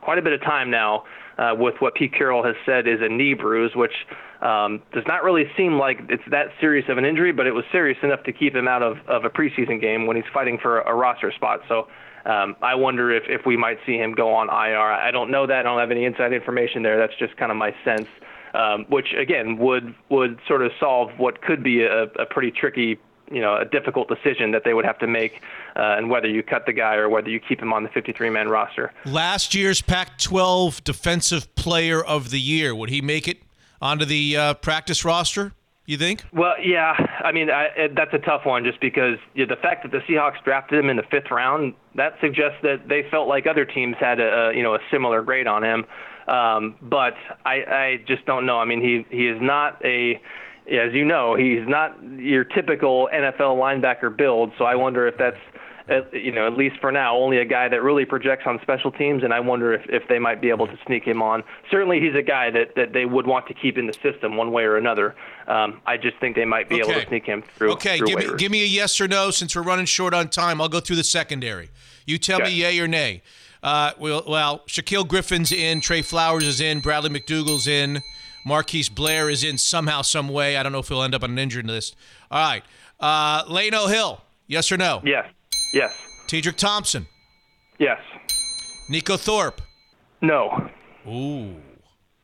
quite a bit of time now uh, with what Pete Carroll has said is a knee bruise, which um, does not really seem like it's that serious of an injury, but it was serious enough to keep him out of, of a preseason game when he's fighting for a, a roster spot. So um, I wonder if, if we might see him go on IR. I don't know that. I don't have any inside information there. That's just kind of my sense, um, which again would would sort of solve what could be a, a pretty tricky you know a difficult decision that they would have to make, uh, and whether you cut the guy or whether you keep him on the 53-man roster. Last year's Pac-12 Defensive Player of the Year would he make it onto the uh, practice roster? You think? Well, yeah. I mean, I, that's a tough one, just because you know, the fact that the Seahawks drafted him in the fifth round that suggests that they felt like other teams had a, a you know a similar grade on him. Um, but I, I just don't know. I mean, he he is not a as you know, he's not your typical NFL linebacker build. So I wonder if that's, uh, you know, at least for now, only a guy that really projects on special teams. And I wonder if, if they might be able to sneak him on. Certainly, he's a guy that, that they would want to keep in the system one way or another. Um, I just think they might be okay. able to sneak him through. Okay, through give me give me a yes or no. Since we're running short on time, I'll go through the secondary. You tell okay. me yay or nay. Uh, well, well, Shaquill Griffin's in, Tre Flowers is in, Bradley McDougald's in. Marquise Blair is in somehow, some way. I don't know if he'll end up on an injured list. All right. Uh, Lano Hill, yes or no? Yes. Yes. Tedric Thompson? Yes. Neiko Thorpe? No. Ooh.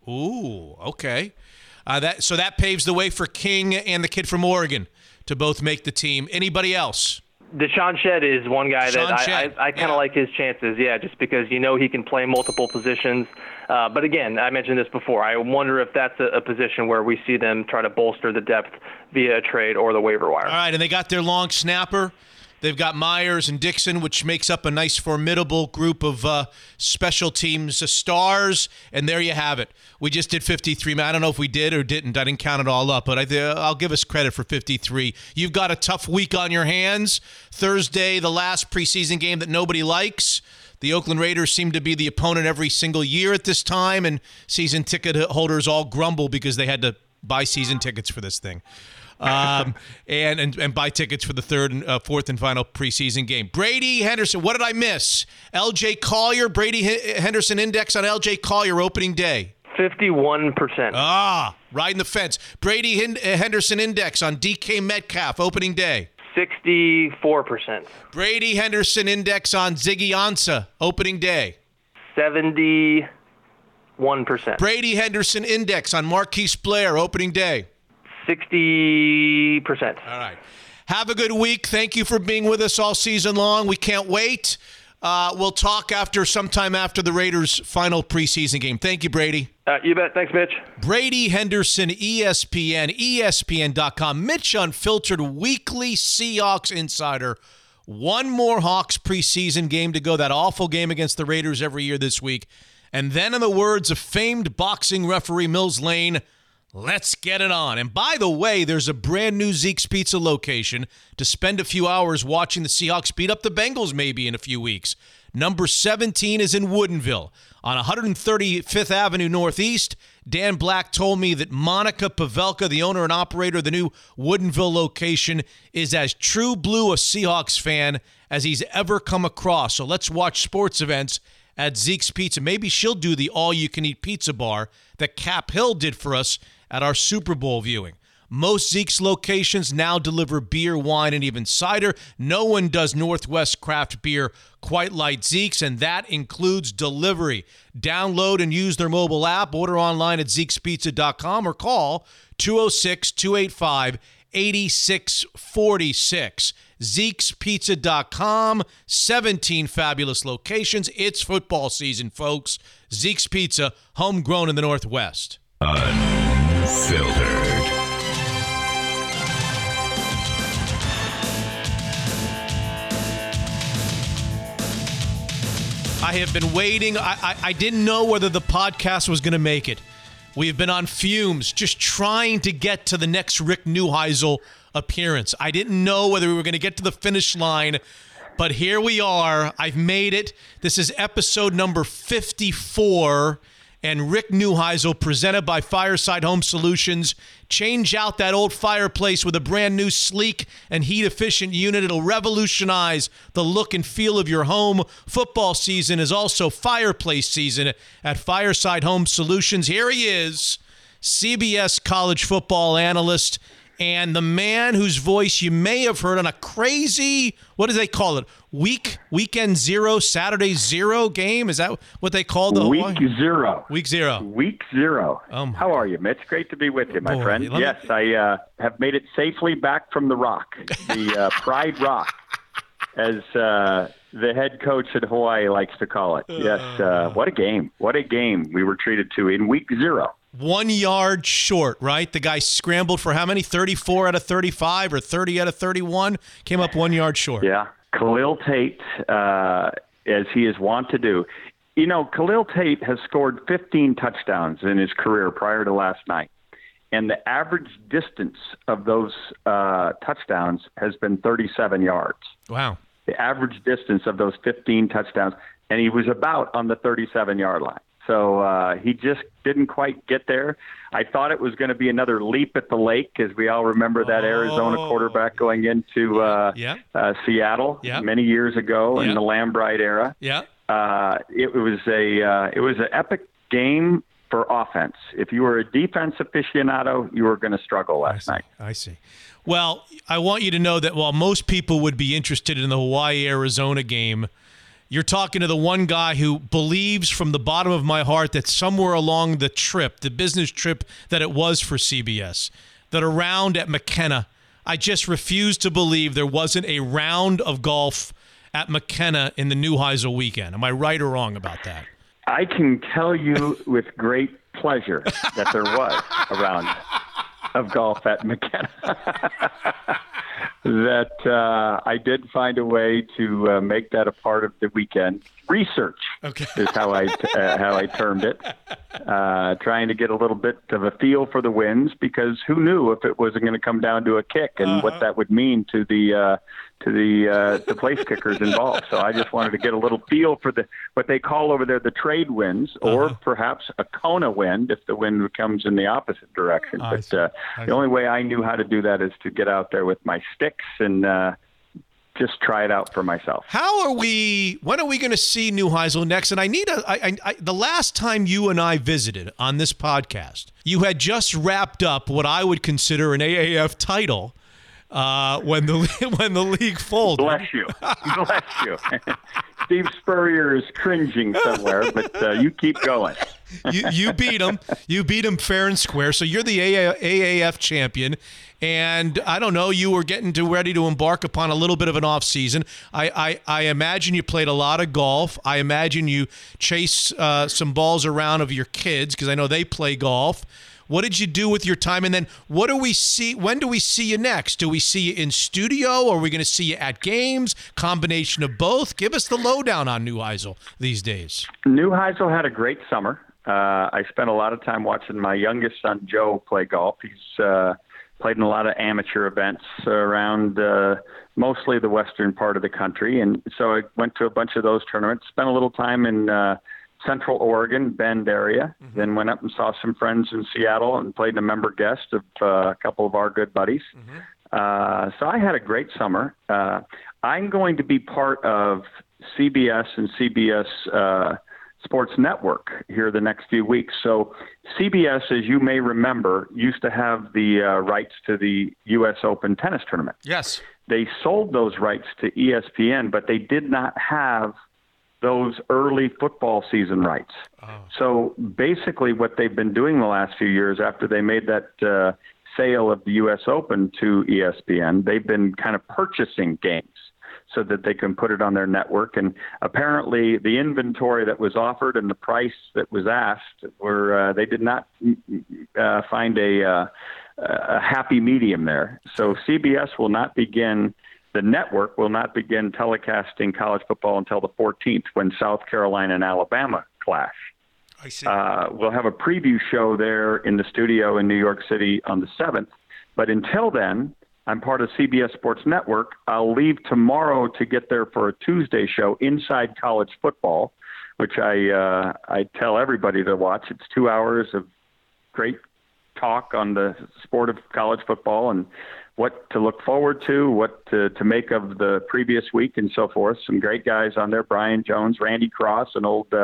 Ooh. Okay. Uh, that so that paves the way for King and the kid from Oregon to both make the team. Anybody else? DeShawn Shead is one guy that I, I, I kind of yeah. like his chances. Yeah, just because you know he can play multiple positions. Uh, but again, I mentioned this before. I wonder if that's a, a, position where we see them try to bolster the depth via a trade or the waiver wire. All right, and they got their long snapper. They've got Myers and Dickson, which makes up a nice, formidable group of uh, special teams uh, stars. And there you have it. We just did 53. I don't know if we did or didn't. I didn't count it all up, but I, will give us credit for 53. You've got a tough week on your hands. Thursday, the last preseason game that nobody likes. The Oakland Raiders seem to be the opponent every single year at this time, and season ticket holders all grumble because they had to buy season tickets for this thing. Um, and, and and buy tickets for the third and uh, fourth and final preseason game. Brady Henderson, what did I miss? L.J. Collier, Brady H- Henderson index on L.J. Collier opening day. 51%. Ah, riding the fence. Brady Henderson index on DK Metcalf opening day. 64%. Brady Henderson index on Ziggy Ansah opening day. 71%. Brady Henderson index on Marquise Blair opening day. 60%. All right. Have a good week. Thank you for being with us all season long. We can't wait. Uh, we'll talk after sometime after the Raiders' final preseason game. Thank you, Brady. Uh, you bet. Thanks, Mitch. Brady Henderson, ESPN, ESPN.com. Mitch Unfiltered, weekly Seahawks insider. One more Hawks preseason game to go. That awful game against the Raiders every year this week. And then, in the words of famed boxing referee Mills Lane, Let's get it on. And by the way, there's a brand new Zeke's Pizza location to spend a few hours watching the Seahawks beat up the Bengals maybe in a few weeks. Number 17 is in Woodinville on 135th Avenue Northeast. Dan Black told me that Monica Pavelka, the owner and operator of the new Woodinville location, is as true blue a Seahawks fan as he's ever come across. So let's watch sports events at Zeke's Pizza. Maybe she'll do the all you can eat pizza bar that Cap Hill did for us at our Super Bowl viewing. Most Zeke's locations now deliver beer, wine, and even cider. No one does Northwest craft beer quite like Zeke's, and that includes delivery. Download and use their mobile app, order online at Zeke'sPizza.com, or call 206 285 8646. Zeke'sPizza.com, 17 fabulous locations. It's football season, folks. Zeke's Pizza, homegrown in the Northwest. Uh, Unfiltered. I have been waiting. I, I, I didn't know whether the podcast was going to make it. We've been on fumes, just trying to get to the next Rick Neuheisel appearance. I didn't know whether we were going to get to the finish line But here we are. I've made it. This is episode number 54. And Rick Neuheisel, presented by Fireside Home Solutions. Change out that old fireplace with a brand new, sleek, and heat efficient unit. It'll revolutionize the look and feel of your home. Football season is also fireplace season at Fireside Home Solutions. Here he is, CBS college football analyst and the man whose voice you may have heard on a crazy what do they call it? Week weekend zero saturday zero game? Is that what they call the week Hawaii? zero. Week zero. Week zero. my how are you mitch? Great to be with you my Boy, friend. let me- yes i uh, have made it safely back from the rock the uh, pride rock as uh, the head coach at hawaii likes to call it. Yes uh, what a game. What a game we were treated to in week zero one yard short right? The guy scrambled for how many? 34 out of 35 or 30 out of 31 came up one yard short. Yeah, Khalil Tate, uh, as he is wont to do. You know, Khalil Tate has scored 15 touchdowns in his career prior to last night, and the average distance of those uh, touchdowns has been 37 yards. wow. The average distance of those 15 touchdowns, and he was about on the 37 yard line. So uh, he just didn't quite get there. I thought it was going to be another leap at the lake, as we all remember that Arizona Oh. quarterback going into uh, Yeah. uh, Seattle Yeah. many years ago Yeah. in the Lambright era. yeah Uh, it was a uh, it was an epic game for offense. If you were a defense aficionado, you were going to struggle last night. I see. Well, I want you to know that while most people would be interested in the Hawaii Arizona game, you're talking to the one guy who believes from the bottom of my heart that somewhere along the trip, the business trip that it was for CBS, that around at Makena, I just refuse to believe there wasn't a round of golf at Makena in the Neuheisel weekend. Am I right or wrong about that? I can tell you with great pleasure that there was a round of golf at Makena. that uh, I did find a way to uh, make that a part of the weekend. Research Okay. is how I uh, how I termed it. Uh, trying to get a little bit of a feel for the winds because who knew if it wasn't going to come down to a kick and what that would mean to the uh, to the uh, the place kickers involved. So I just wanted to get a little feel for the what they call over there the trade winds, or perhaps a Kona wind if the wind comes in the opposite direction. But uh, the only way I knew how to do that is to get out there with my sticks and uh, just try it out for myself. How are we? When are we going to see Neuheisel next? And I need a. I, I, I, the last time you and I visited on this podcast, you had just wrapped up what I would consider an AAF title uh, when the when the league folded. Bless you. Bless you. Steve Spurrier is cringing somewhere, but uh, you keep going. you, you beat him. You beat him fair and square. So you're the AA, AAF champion. And I don't know, you were getting to ready to embark upon a little bit of an off season. I, I, I imagine you played a lot of golf. I imagine you chase uh, some balls around of your kids because I know they play golf. What did you do with your time? And then what do we see? When do we see you next? Do we see you in studio? Or are we going to see you at games? Combination of both? Give us the lowdown on Neuheisel these days. Neuheisel had a great summer. Uh, I spent a lot of time watching my youngest son Joe play golf. He's uh, played in a lot of amateur events around uh, mostly the western part of the country, and so I went to a bunch of those tournaments. Spent a little time in uh, Central Oregon, Bend area. Then went up and saw some friends in Seattle and played a member guest of uh, a couple of our good buddies. Uh, so I had a great summer. Uh, I'm going to be part of CBS and CBS uh, Sports Network here the next few weeks. So CBS, as you may remember, used to have the uh, rights to the U.S. Open tennis tournament. Yes. They sold those rights to ESPN, but they did not have those early football season rights. So basically, what they've been doing the last few years after they made that uh, sale of the U.S. Open to ESPN, they've been kind of purchasing games so that they can put it on their network. And apparently, the inventory that was offered and the price that was asked were uh, they did not uh, find a uh, a happy medium there. So CBS will not begin. The network will not begin telecasting college football until the 14th when South Carolina and Alabama clash. I see. Uh, we'll have a preview show there in the studio in New York City on the 7th. But until then, I'm part of CBS Sports Network. I'll leave tomorrow to get there for a Tuesday show, Inside College Football, which I uh, I tell everybody to watch. It's two hours of great talk on the sport of college football and what to look forward to, what to, to make of the previous week, and so forth. Some great guys on there Brian Jones, Randy Cross, an old uh,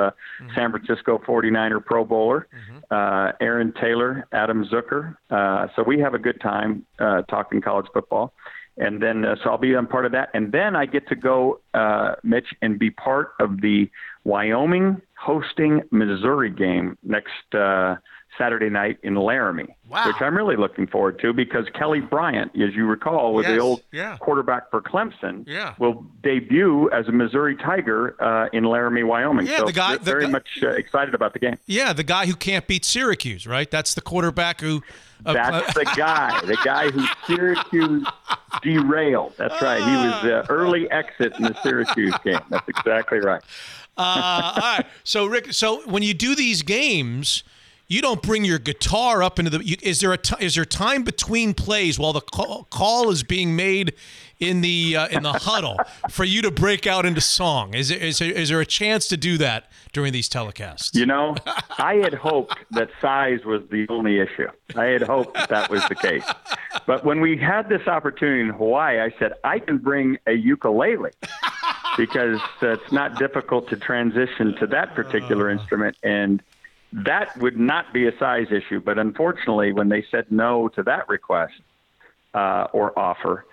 mm-hmm. San Francisco 49er Pro Bowler, mm-hmm. uh, Aaron Taylor, Adam Zucker. Uh, so we have a good time uh, talking college football. And then, uh, so I'll be on part of that. And then I get to go, uh, Mitch, and be part of the Wyoming hosting Missouri game next uh, Saturday night in Laramie, wow. which I'm really looking forward to because Kelly Bryant, as you recall, was yes. the old yeah. quarterback for Clemson, yeah. will debut as a Missouri Tiger uh, in Laramie, Wyoming. Yeah, so the guy, very the, much uh, excited about the game. Yeah, the guy who can't beat Syracuse, right? That's the quarterback who. Uh, That's the guy, the guy who Syracuse derailed. That's right. He was the early exit in the Syracuse game. That's exactly right. Uh, all right. So, Rick, so when you do these games, you don't bring your guitar up into the. You, is there a t- is there time between plays while the call, call is being made in the uh, in the huddle for you to break out into song? Is there, is there, is there a chance to do that during these telecasts? You know, I had hoped that size was the only issue. I had hoped that, that was the case. But when we had this opportunity in Hawaii, I said I can bring a ukulele because it's not difficult to transition to that particular instrument and that would not be a size issue. But unfortunately, when they said no to that request uh, or offer,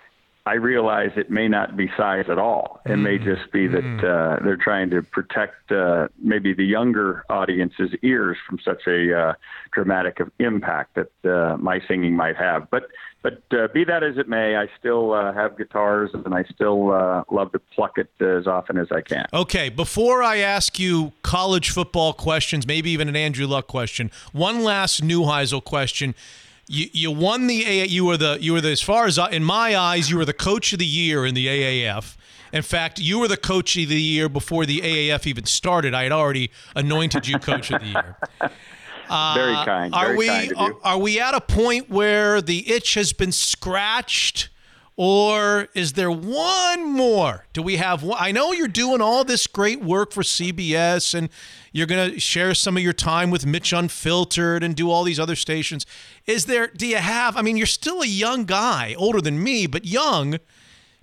I realize it may not be size at all. It mm. may just be that mm. uh, they're trying to protect uh, maybe the younger audience's ears from such a uh, dramatic impact that uh, my singing might have. But but uh, be that as it may, I still uh, have guitars and I still love to pluck it as often as I can. Okay, before I ask you college football questions, maybe even an Andrew Luck question, one last Neuheisel question you, you won the AA, you were the you were the as far as in my eyes you were the coach of the year in the AAF. In fact, you were the coach of the year before the AAF even started. I had already anointed you coach of the year. Uh, very kind. Are we kind are, are we at a point where the itch has been scratched? Or is there one more? Do we have one? I know you're doing all this great work for CBS and you're going to share some of your time with Mitch Unfiltered and do all these other stations. Is there, do you have, I mean, you're still a young guy, older than me, but young.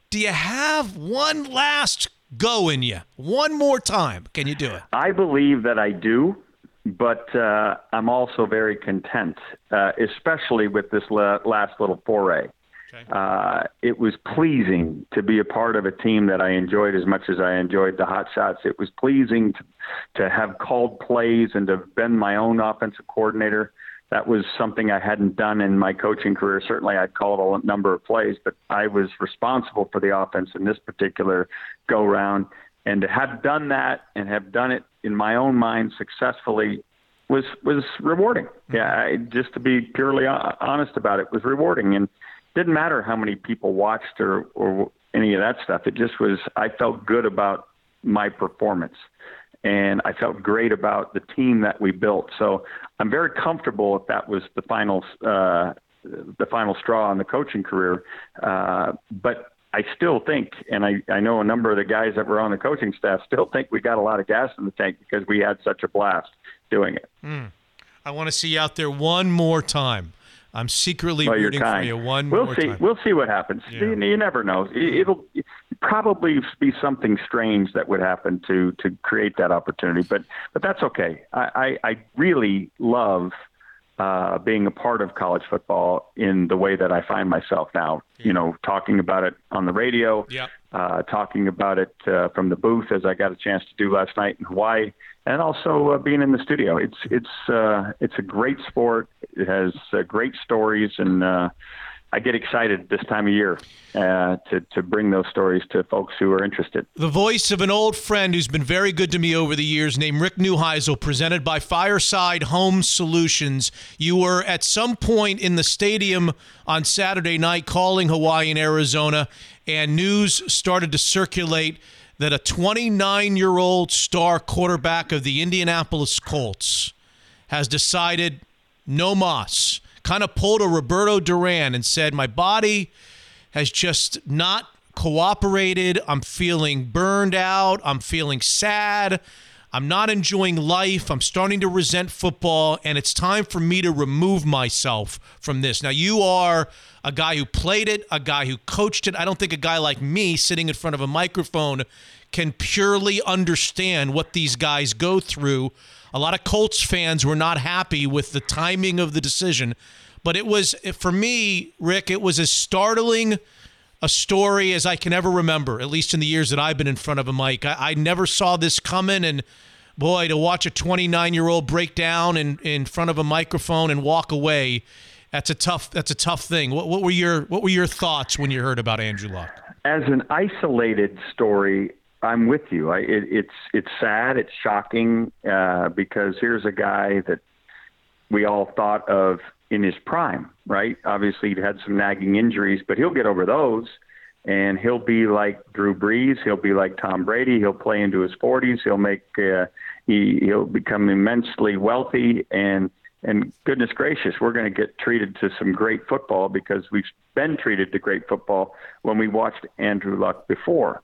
Do you have one last go in you? One more time. Can you do it? I believe that I do but uh, I'm also very content, uh, especially with this la- last little foray. Okay. Uh, it was pleasing to be a part of a team that I enjoyed as much as I enjoyed the hot shots. It was pleasing to, to have called plays and to have been my own offensive coordinator. That was something I hadn't done in my coaching career. Certainly, I'd called a number of plays, but I was responsible for the offense in this particular go round. And to have done that and have done it in my own mind successfully was was rewarding. Mm-hmm. Yeah, I, just to be purely honest about it, was rewarding. And didn't matter how many people watched or or any of that stuff. It just was I felt good about my performance and I felt great about the team that we built. So I'm very comfortable if that was the final uh, the final straw in the coaching career. Uh, but I still think, and I, I know a number of the guys that were on the coaching staff still think we got a lot of gas in the tank because we had such a blast doing it. Mm. I want to see you out there one more time. I'm secretly well, rooting for you one we'll more see. time. We'll see what happens. Yeah. You, you, never know. It'll probably be something strange that would happen to to create that opportunity, but but that's okay. I I, I really love uh, being a part of college football in the way that I find myself now. Yeah. You know, talking about it on the radio, yep. Uh, talking about it uh, from the booth as I got a chance to do last night in Hawaii and also uh, being in the studio. It's it's uh, it's a great sport. It has uh, great stories, and uh, I get excited this time of year uh, to to bring those stories to folks who are interested. The voice of an old friend who's been very good to me over the years, named Rick Neuheisel, presented by Fireside Home Solutions. You were at some point in the stadium on Saturday night calling Hawaii and Arizona, and news started to circulate that a 29 year old star quarterback of the Indianapolis Colts has decided no mas. Kind of pulled a Roberto Duran and said, My body has just not cooperated. I'm feeling burned out. I'm feeling sad. I'm not enjoying life. I'm starting to resent football, and it's time for me to remove myself from this. Now, you are a guy who played it, a guy who coached it. I don't think a guy like me sitting in front of a microphone can purely understand what these guys go through. A lot of Colts fans were not happy with the timing of the decision, but it was, for me, Rick, it was as startling a story as I can ever remember, at least in the years that I've been in front of a mic. I, I never saw this coming, and boy, to watch a 29 year old break down in, in front of a microphone and walk away, that's a tough that's a tough thing. What, what were your what were your thoughts when you heard about Andrew Luck? As an isolated story, I'm with you. I, it, it's it's sad, it's shocking uh, because here's a guy that we all thought of in his prime, right? Obviously, he had some nagging injuries, but he'll get over those, and he'll be like Drew Brees. He'll be like Tom Brady. He'll play into his 40s. He'll make uh, he he'll become immensely wealthy, and and goodness gracious, we're going to get treated to some great football because we've been treated to great football when we watched Andrew Luck before.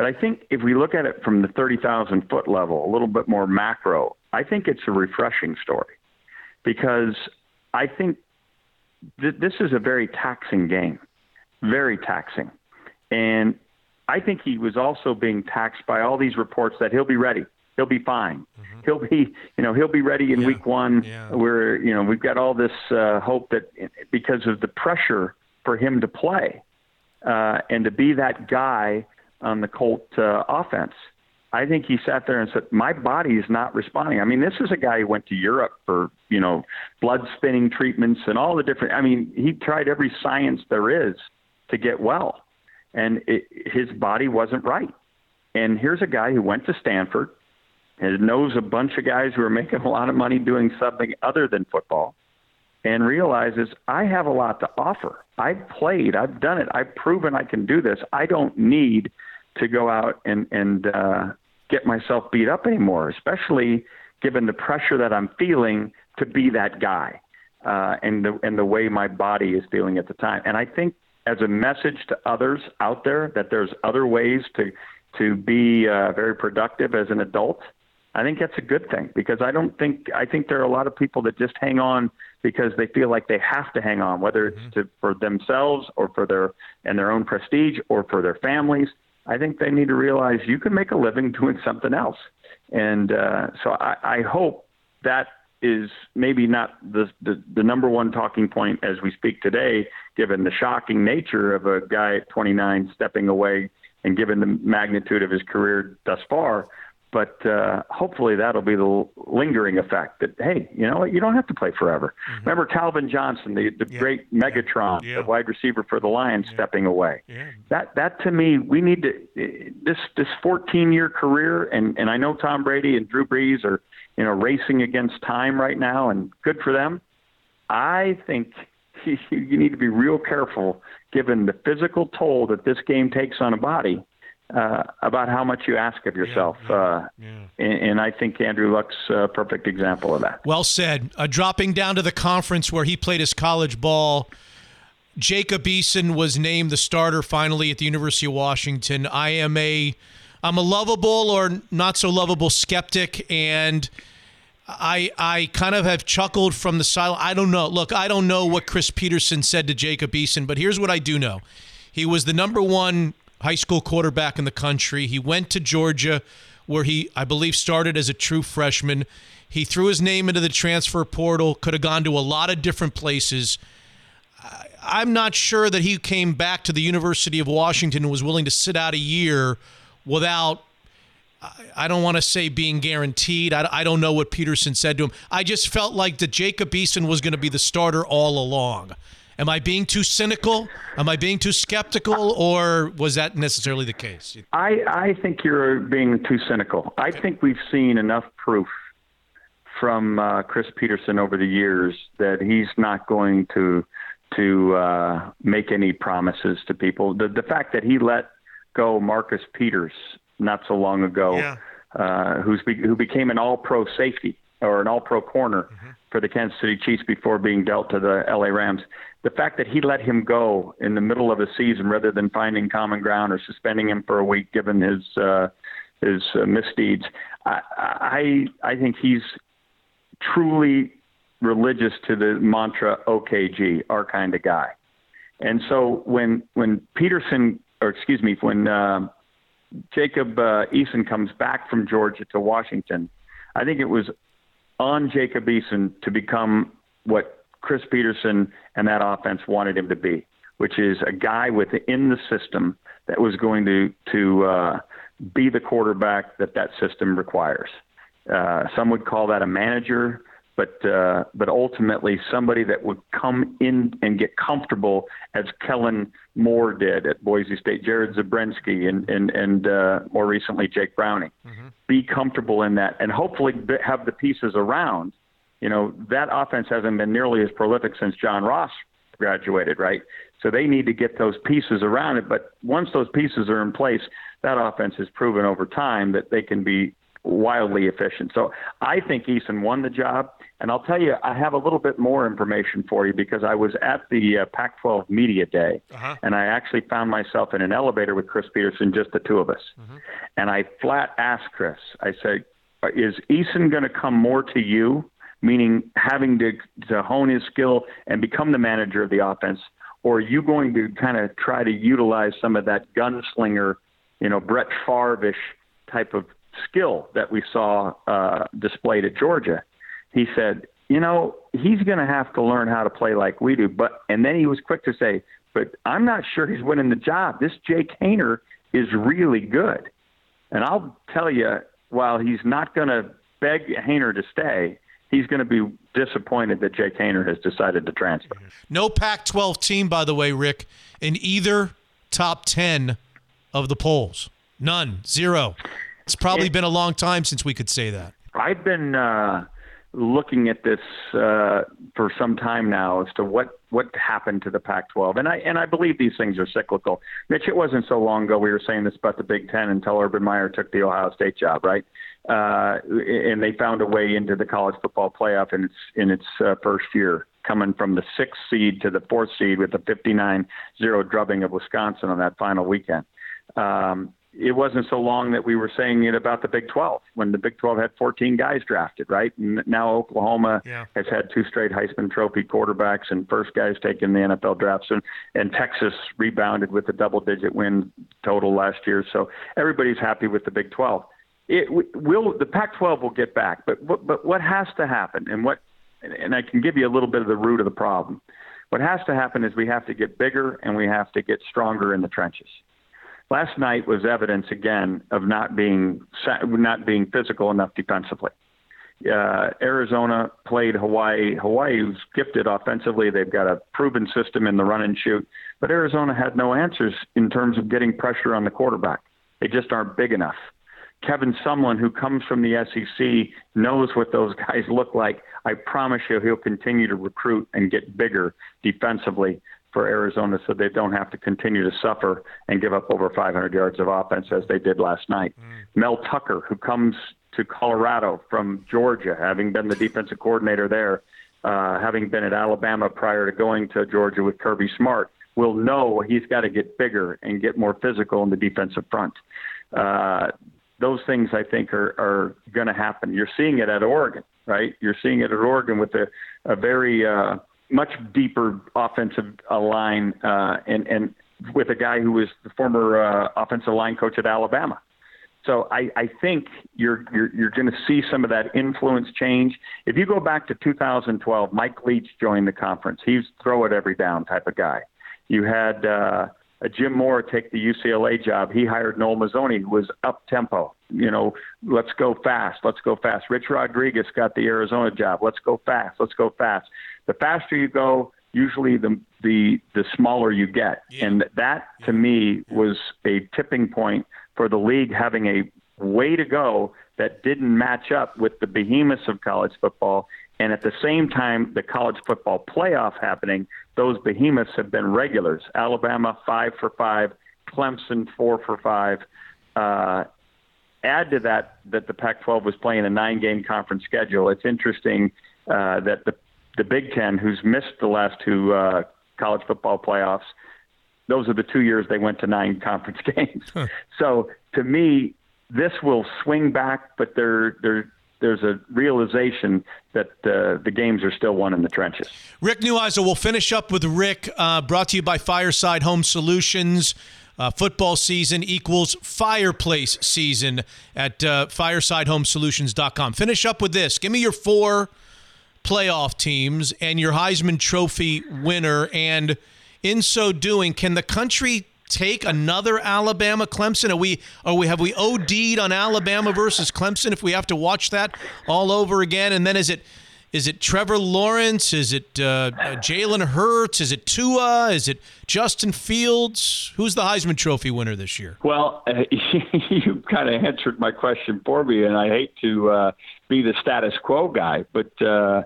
But I think if we look at it from the 30,000 foot level, a little bit more macro, I think it's a refreshing story because I think th- this is a very taxing game, very taxing. And I think he was also being taxed by all these reports that he'll be ready. He'll be fine. Mm-hmm. He'll be, you know, he'll be ready in yeah. week one. Yeah. Where you know we've got all this uh, hope that because of the pressure for him to play uh, and to be that guy on the Colt uh, offense, I think he sat there and said, "My body is not responding." I mean, this is a guy who went to Europe for you know blood spinning treatments and all the different. I mean, he tried every science there is to get well, and it, his body wasn't right. And here's a guy who went to Stanford, and knows a bunch of guys who are making a lot of money doing something other than football, and realizes I have a lot to offer. I've played, I've done it, I've proven I can do this. I don't need to go out and and uh, get myself beat up anymore, especially given the pressure that I'm feeling to be that guy uh, and the and the way my body is feeling at the time. And I think as a message to others out there that there's other ways to to be uh, very productive as an adult. I think that's a good thing because I don't think I think there are a lot of people that just hang on because they feel like they have to hang on, whether it's mm-hmm. to, for themselves or for their and their own prestige or for their families. I think they need to realize you can make a living doing something else. And uh, so I, I hope that is maybe not the, the, the number one talking point as we speak today, given the shocking nature of a guy at 29 stepping away and given the magnitude of his career thus far but uh, hopefully that'll be the lingering effect that hey, you know what, you don't have to play forever. Mm-hmm. Remember Calvin Johnson, the, the yeah. great Megatron, yeah. the wide receiver for the Lions, yeah. stepping away. That that to me, we need to this this 14 year career, and and I know Tom Brady and Drew Brees are you know racing against time right now, and good for them. I think you need to be real careful given the physical toll that this game takes on a body uh, about how much you ask of yourself. Yeah, uh, yeah. And, and, I think Andrew Luck's a perfect example of that. Well said. Uh, dropping down to the conference where he played his college ball, Jacob Eason was named the starter finally at the University of Washington. I am a I'm a lovable or not so lovable skeptic, and I I kind of have chuckled from the side. I don't know. Look, I don't know what Chris Petersen said to Jacob Eason, but here's what I do know. He was the number one high school quarterback in the country. He went to Georgia, where he, I believe, started as a true freshman. He threw his name into the transfer portal, could have gone to a lot of different places. I'm not sure that he came back to the University of Washington and was willing to sit out a year without, I don't want to say being guaranteed. I don't know what Petersen said to him. I just felt like that Jacob Eason was going to be the starter all along. Am I being too cynical? Am I being too skeptical, or was that necessarily the case? I, I think you're being too cynical. I think we've seen enough proof from uh, Chris Petersen over the years that he's not going to to uh, make any promises to people. The the fact that he let go Marcus Peters not so long ago, yeah. uh, who's be, who became an All Pro safety or an All Pro corner for the Kansas City Chiefs before being dealt to the LA Rams. The fact that he let him go in the middle of a season rather than finding common ground or suspending him for a week, given his uh, his uh, misdeeds, I, I I think he's truly religious to the mantra OKG, our kind of guy. And so when when Petersen, or excuse me, when uh, Jacob uh, Eason comes back from Georgia to Washington, I think it was on Jacob Eason to become what Chris Petersen and that offense wanted him to be, which is a guy within the system that was going to to uh, be the quarterback that that system requires. Uh, some would call that a manager but uh, but ultimately somebody that would come in and get comfortable as Kellen Moore did at Boise State, Jared Zabransky, and and and uh, more recently Jake Browning. Mm-hmm. Be comfortable in that, and hopefully have the pieces around. You know that offense hasn't been nearly as prolific since John Ross graduated, right? So they need to get those pieces around it. But once those pieces are in place, that offense has proven over time that they can be wildly efficient. So I think Eason won the job. And I'll tell you, I have a little bit more information for you because I was at the uh, Pac 12 Media Day uh-huh. and I actually found myself in an elevator with Chris Petersen, just the two of us. Mm-hmm. And I flat asked Chris, I said, Is Eason going to come more to you, meaning having to, to hone his skill and become the manager of the offense? Or are you going to kind of try to utilize some of that gunslinger, you know, Brett Favre type of skill that we saw uh, displayed at Georgia? he said, you know, he's going to have to learn how to play like we do. But and then he was quick to say, but I'm not sure he's winning the job. This Jake Haener is really good, and I'll tell you, while he's not going to beg Haener to stay, he's going to be disappointed that Jake Haener has decided to transfer. No Pac-12 team, by the way, Rick, in either top ten of the polls. None, zero. It's probably it, been a long time since we could say that. I've been. Uh, looking at this uh, for some time now as to what what happened to the Pac-12, and I and I believe these things are cyclical. Mitch, it wasn't so long ago we were saying this about the Big Ten until Urban Meyer took the Ohio State job, right? Uh, and they found a way into the college football playoff in its in its uh, first year, coming from the sixth seed to the fourth seed with a 59-0 drubbing of Wisconsin on that final weekend. Um, it wasn't so long that we were saying it about the Big 12 when the Big 12 had 14 guys drafted, right? And now Oklahoma yeah. has had two straight Heisman Trophy quarterbacks and first guys taken the NFL drafts, and, and Texas rebounded with a double digit win total last year. So everybody's happy with the Big 12. It will the Pac-12 will get back, but but, but what has to happen, and what, and I can give you a little bit of the root of the problem. What has to happen is we have to get bigger and we have to get stronger in the trenches last night was evidence again of not being not being physical enough defensively. Uh, Arizona played Hawaii. Hawaii was gifted offensively. They've got a proven system in the run and shoot, but Arizona had no answers in terms of getting pressure on the quarterback. They just aren't big enough. Kevin Sumlin, who comes from the SEC, knows what those guys look like. I promise you, he'll continue to recruit and get bigger defensively for Arizona so they don't have to continue to suffer and give up over 500 yards of offense as they did last night. Mm. Mel Tucker, who comes to Colorado from Georgia, having been the defensive coordinator there, uh, having been at Alabama prior to going to Georgia with Kirby Smart, will know he's got to get bigger and get more physical in the defensive front. Uh, those things I think are, are going to happen. You're seeing it at Oregon, right? You're seeing it at Oregon with a, a very uh, much deeper offensive line, uh, and and with a guy who was the former uh, offensive line coach at Alabama. So I, I think you're you're, you're going to see some of that influence change. If you go back to 2012, Mike Leach joined the conference. He's throw it every down type of guy. You had uh, Jim Mora take the UCLA job. He hired Noel Mazzone, who was up tempo. You know, let's go fast. Let's go fast. Rich Rodriguez got the Arizona job. Let's go fast. Let's go fast the faster you go, usually the the the smaller you get. Yeah. And that to me was a tipping point for the league having a way to go that didn't match up with the behemoths of college football. And at the same time, the college football playoff happening, those behemoths have been regulars. Alabama five for five, Clemson four for five. Uh, add to that that the Pac-12 was playing a nine-game conference schedule. It's interesting uh, that the the Big Ten, who's missed the last two uh, college football playoffs, those are the two years they went to nine conference games. So to me, this will swing back, but there there there's a realization that uh, the games are still won in the trenches. Rick Neuheisel, we'll finish up with Rick, uh, brought to you by Fireside Home Solutions. Uh, football season equals fireplace season at uh, firesidehomesolutions.com. Finish up with this. Give me your four playoff teams and your Heisman Trophy winner. And in so doing, can the country take another Alabama Clemson? Are we are we have we OD'd on Alabama versus Clemson if we have to watch that all over again? And then is it is it Trevor Lawrence? Is it uh, Jalen Hurts? Is it Tua? Is it Justin Fields? Who's the Heisman Trophy winner this year? Well, uh, you kind of answered my question for me, and I hate to uh, be the status quo guy, but uh,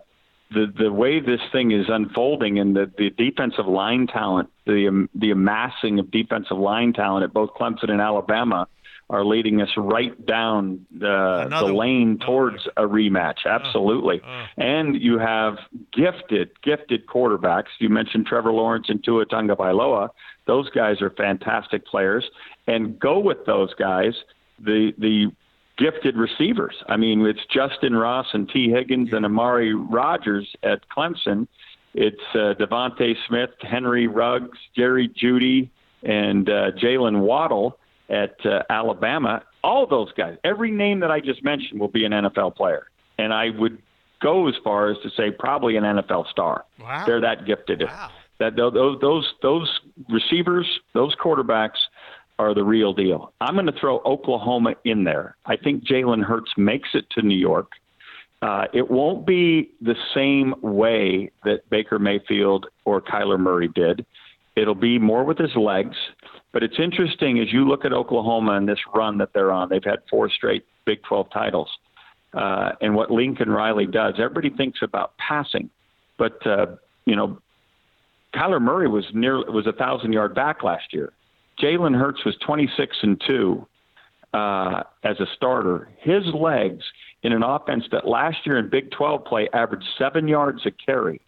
the the way this thing is unfolding and the, the defensive line talent, the um, the amassing of defensive line talent at both Clemson and Alabama are leading us right down the, the lane towards a rematch. Absolutely. And you have gifted, gifted quarterbacks. You mentioned Trevor Lawrence and Tua Tagovailoa. Those guys are fantastic players. And go with those guys. The the gifted receivers. I mean, it's Justyn Ross and Tee Higgins and Amari Rodgers at Clemson. It's uh, DeVonta Smith, Henry Ruggs, Jerry Jeudy, and uh, Jaylen Waddle at uh, Alabama. All those guys, every name that I just mentioned will be an NFL player. And I would go as far as to say probably an NFL star. Wow. They're that gifted. Wow. That those those those receivers, those quarterbacks are the real deal. I'm going to throw Oklahoma in there. I think Jalen Hurts makes it to New York. Uh, it won't be the same way that Baker Mayfield or Kyler Murray did. It'll be more with his legs. But it's interesting as you look at Oklahoma and this run that they're on. They've had four straight Big 12 titles. Uh, and what Lincoln Riley does, everybody thinks about passing, but uh, you know, Kyler Murray was near was a thousand yard back last year. Jalen Hurts was 26 and two uh, as a starter. His legs in an offense that last year in Big 12 play averaged seven yards a carry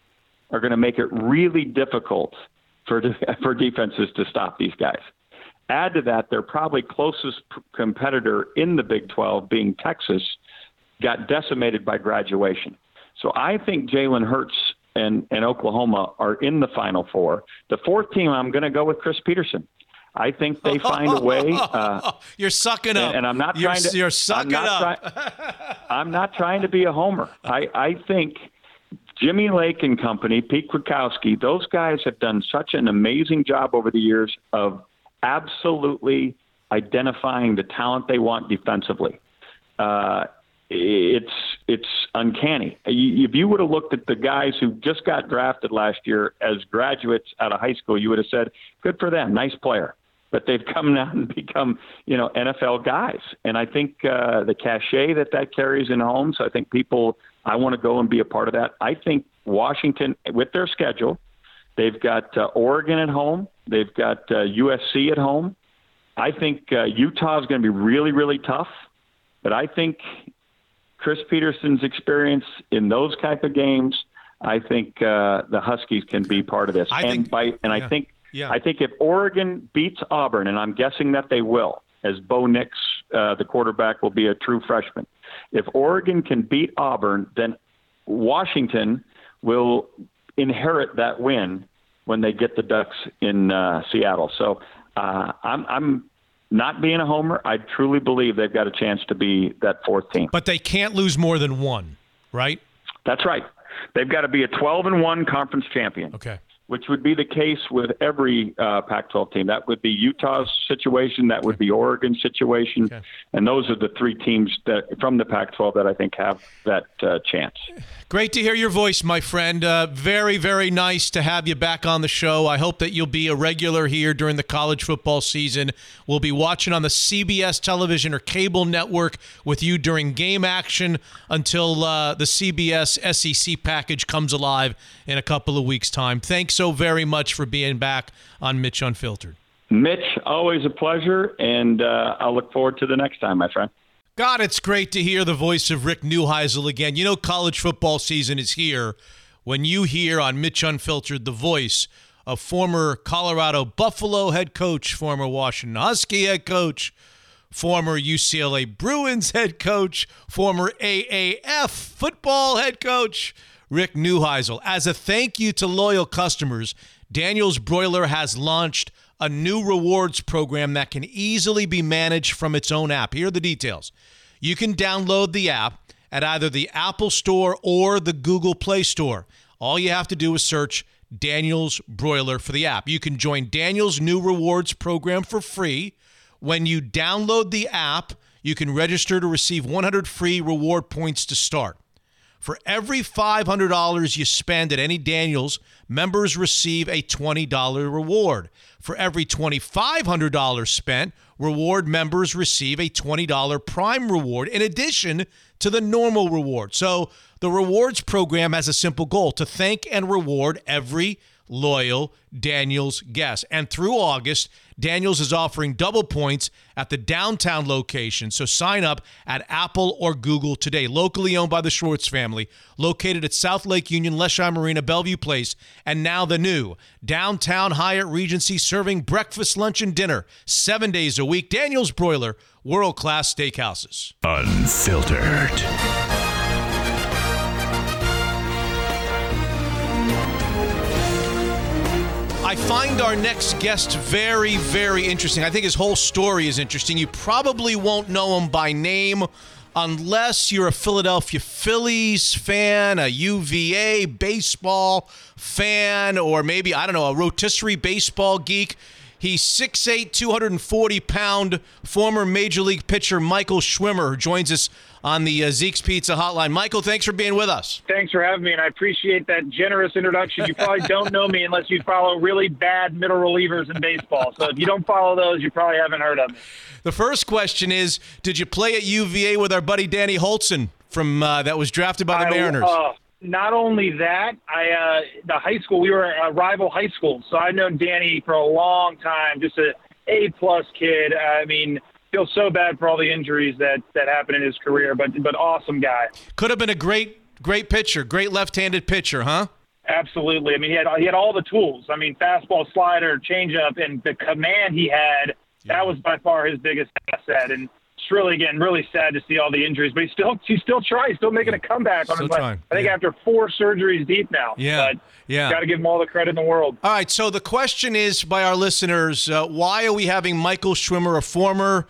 are going to make it really difficult for for defenses to stop these guys. Add to that, their probably closest p- competitor in the Big 12, being Texas, got decimated by graduation. So I think Jalen Hurts and, and Oklahoma are in the Final Four. The fourth team, I'm going to go with Chris Petersen. I think they find a way. Uh, you're sucking up, and, and I'm not you're, trying to. You're sucking I'm not up. Try, I'm not trying to be a homer. I, I think Jimmy Lake and company, Pete Kwiatkowski, those guys have done such an amazing job over the years of absolutely identifying the talent they want defensively. Uh, it's it's uncanny. If you would have looked at the guys who just got drafted last year as graduates out of high school, you would have said, "Good for them, nice player." But they've come out and become, you know, NFL guys, and I think uh, the cachet that that carries in homes. I think people, I want to go and be a part of that. I think Washington, with their schedule, they've got uh, Oregon at home, they've got uh, USC at home. I think uh, Utah is going to be really, really tough, but I think Chris Petersen's experience in those type of games, I think uh, the Huskies can be part of this. I and think- by and yeah. I think Yeah. I think if Oregon beats Auburn, and I'm guessing that they will, as Bo Nix, uh, the quarterback, will be a true freshman. If Oregon can beat Auburn, then Washington will inherit that win when they get the Ducks in uh, Seattle. So uh, I'm, I'm not being a homer. I truly believe they've got a chance to be that fourth team. But they can't lose more than one, right? That's right. They've got to be a 12 and one conference champion. Okay. Which would be the case with every uh, Pac-12 team. That would be Utah's situation. That would be Oregon's situation, and those are the three teams that from the Pac-12 that I think have that uh, chance. Great to hear your voice, my friend. Uh, very, very nice to have you back on the show. I hope that you'll be a regular here during the college football season. We'll be watching on the CBS television or cable network with you during game action until uh, the CBS SEC package comes alive in a couple of weeks' time. Thanks so very much for being back on Mitch Unfiltered. Mitch, always a pleasure, and uh, I'll look forward to the next time, my friend. God, it's great to hear the voice of Rick Neuheisel again. You know, college football season is here when you hear on Mitch Unfiltered the voice of former Colorado Buffalo head coach, former Washington Husky head coach, former UCLA Bruins head coach, former AAF football head coach, Rick Neuheisel. As a thank you to loyal customers, Daniels Broiler has launched a new rewards program that can easily be managed from its own app. Here are the details. You can download the app at either the Apple Store or the Google Play Store. All you have to do is search Daniels Broiler for the app. You can join Daniels' new rewards program for free. When you download the app, you can register to receive 100 free reward points to start. For every $500 you spend at any Daniels, members receive a $20 reward. For every $2,500 spent, reward members receive a $20 prime reward in addition to the normal reward. So the rewards program has a simple goal to thank and reward every loyal Daniels guest. And through August, Daniels is offering double points at the downtown location. So sign up at Apple or Google today. Locally owned by the Schwartz family, located at South Lake Union, Leschi Marina, Bellevue Place, and now the new downtown Hyatt Regency serving breakfast, lunch, and dinner seven days a week. Daniels Broiler, world class steakhouses. Unfiltered. I find our next guest very, very interesting. I think his whole story is interesting. You probably won't know him by name unless you're a Philadelphia Phillies fan, a UVA baseball fan, or maybe, I don't know, a rotisserie baseball geek. He's 6'8, 240 pound former Major League pitcher Michael Schwimer, who joins us on the uh, Zeke's Pizza Hotline. Michael, thanks for being with us. Thanks for having me, and I appreciate that generous introduction. You probably don't know me unless you follow really bad middle relievers in baseball. So if you don't follow those, you probably haven't heard of me. The first question is Did you play at UVA with our buddy Danny Hultzen from uh, that was drafted by the I- Mariners? uh, not only that, I uh, the high school we were a rival high school, so I've known Danny for a long time. Just a A plus kid. I mean, feel so bad for all the injuries that that happened in his career, but but awesome guy. Could have been a great, great pitcher, great left-handed pitcher, huh? Absolutely. I mean, he had he had all the tools. I mean, fastball, slider, changeup, and the command he had. That was by far his biggest asset. And it's really again really sad to see all the injuries, but he still he still tries, still making a comeback on Still his trying, I think yeah. after four surgeries deep now. Yeah, But yeah. Got to give him all the credit in the world. All right. So the question is by our listeners: uh, Why are we having Michael Schwimer, a former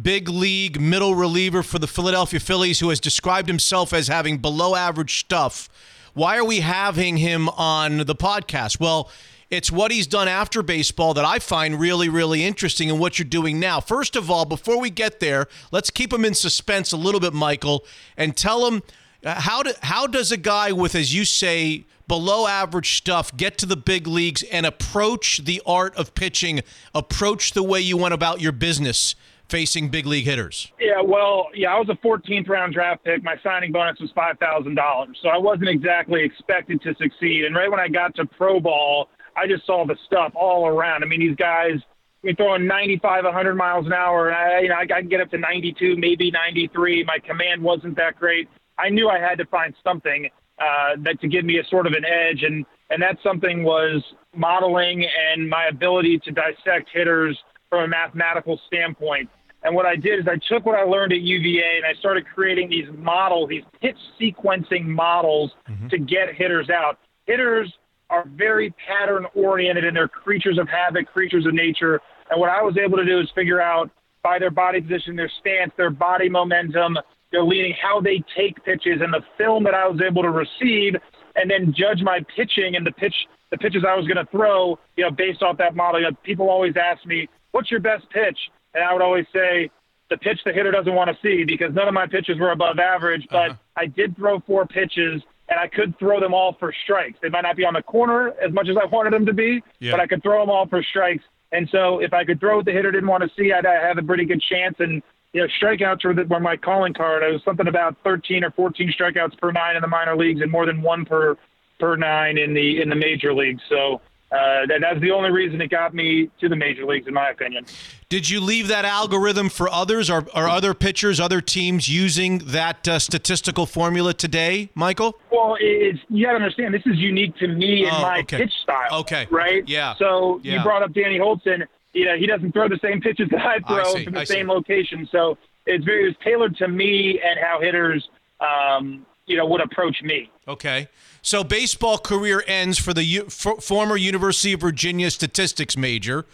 big league middle reliever for the Philadelphia Phillies, who has described himself as having below-average stuff? Why are we having him on the podcast? Well. It's what he's done after baseball that I find really, really interesting in what you're doing now. First of all, before we get there, let's keep him in suspense a little bit, Michael, and tell him uh, how do, how does a guy with, as you say, below average stuff get to the big leagues and approach the art of pitching, approach the way you went about your business facing big league hitters? Yeah, well, yeah, I was a 14th round draft pick. My signing bonus was five thousand dollars, so I wasn't exactly expected to succeed. And right when I got to pro ball, I just saw the stuff all around. I mean, these guys, we throwing 95, 100 miles an hour, and I, you know, I, I can get up to 92, maybe 93. My command wasn't that great. I knew I had to find something uh, that to give me a sort of an edge, and and that something was modeling and my ability to dissect hitters from a mathematical standpoint. And what I did is I took what I learned at UVA and I started creating these models, these pitch sequencing models to get hitters out. Hitters are very pattern oriented and they're creatures of habit, creatures of nature. And what I was able to do is figure out by their body position, their stance, their body momentum, their leaning, how they take pitches, and the film that I was able to receive, and then judge my pitching and the pitch, the pitches I was going to throw, you know, based off that model. You know, people always ask me, "What's your best pitch?" And I would always say, "The pitch the hitter doesn't want to see," because none of my pitches were above average, but uh-huh. I did throw four pitches. And I could throw them all for strikes. They might not be on the corner as much as I wanted them to be, Yeah. but I could throw them all for strikes. And so if I could throw what the hitter didn't want to see, I'd have a pretty good chance. And you know, strikeouts were, the, were my calling card. I was something about 13 or 14 strikeouts per nine in the minor leagues, and more than one per per nine in the in the major leagues. So uh, that, that's the only reason it got me to the major leagues, in my opinion. Did you leave that algorithm for others? Are, are other pitchers, other teams using that uh, statistical formula today, Michael? Well, it's you got to understand this is unique to me and Oh, my okay. pitch style. Okay. right? Yeah. So Yeah. you brought up Danny Hultzen. You know, he doesn't throw the same pitches that I I throw see, from the I see. same location. So it's very it's tailored to me and how hitters, um, you know, would approach me. Okay. So baseball career ends for the former University of Virginia statistics major.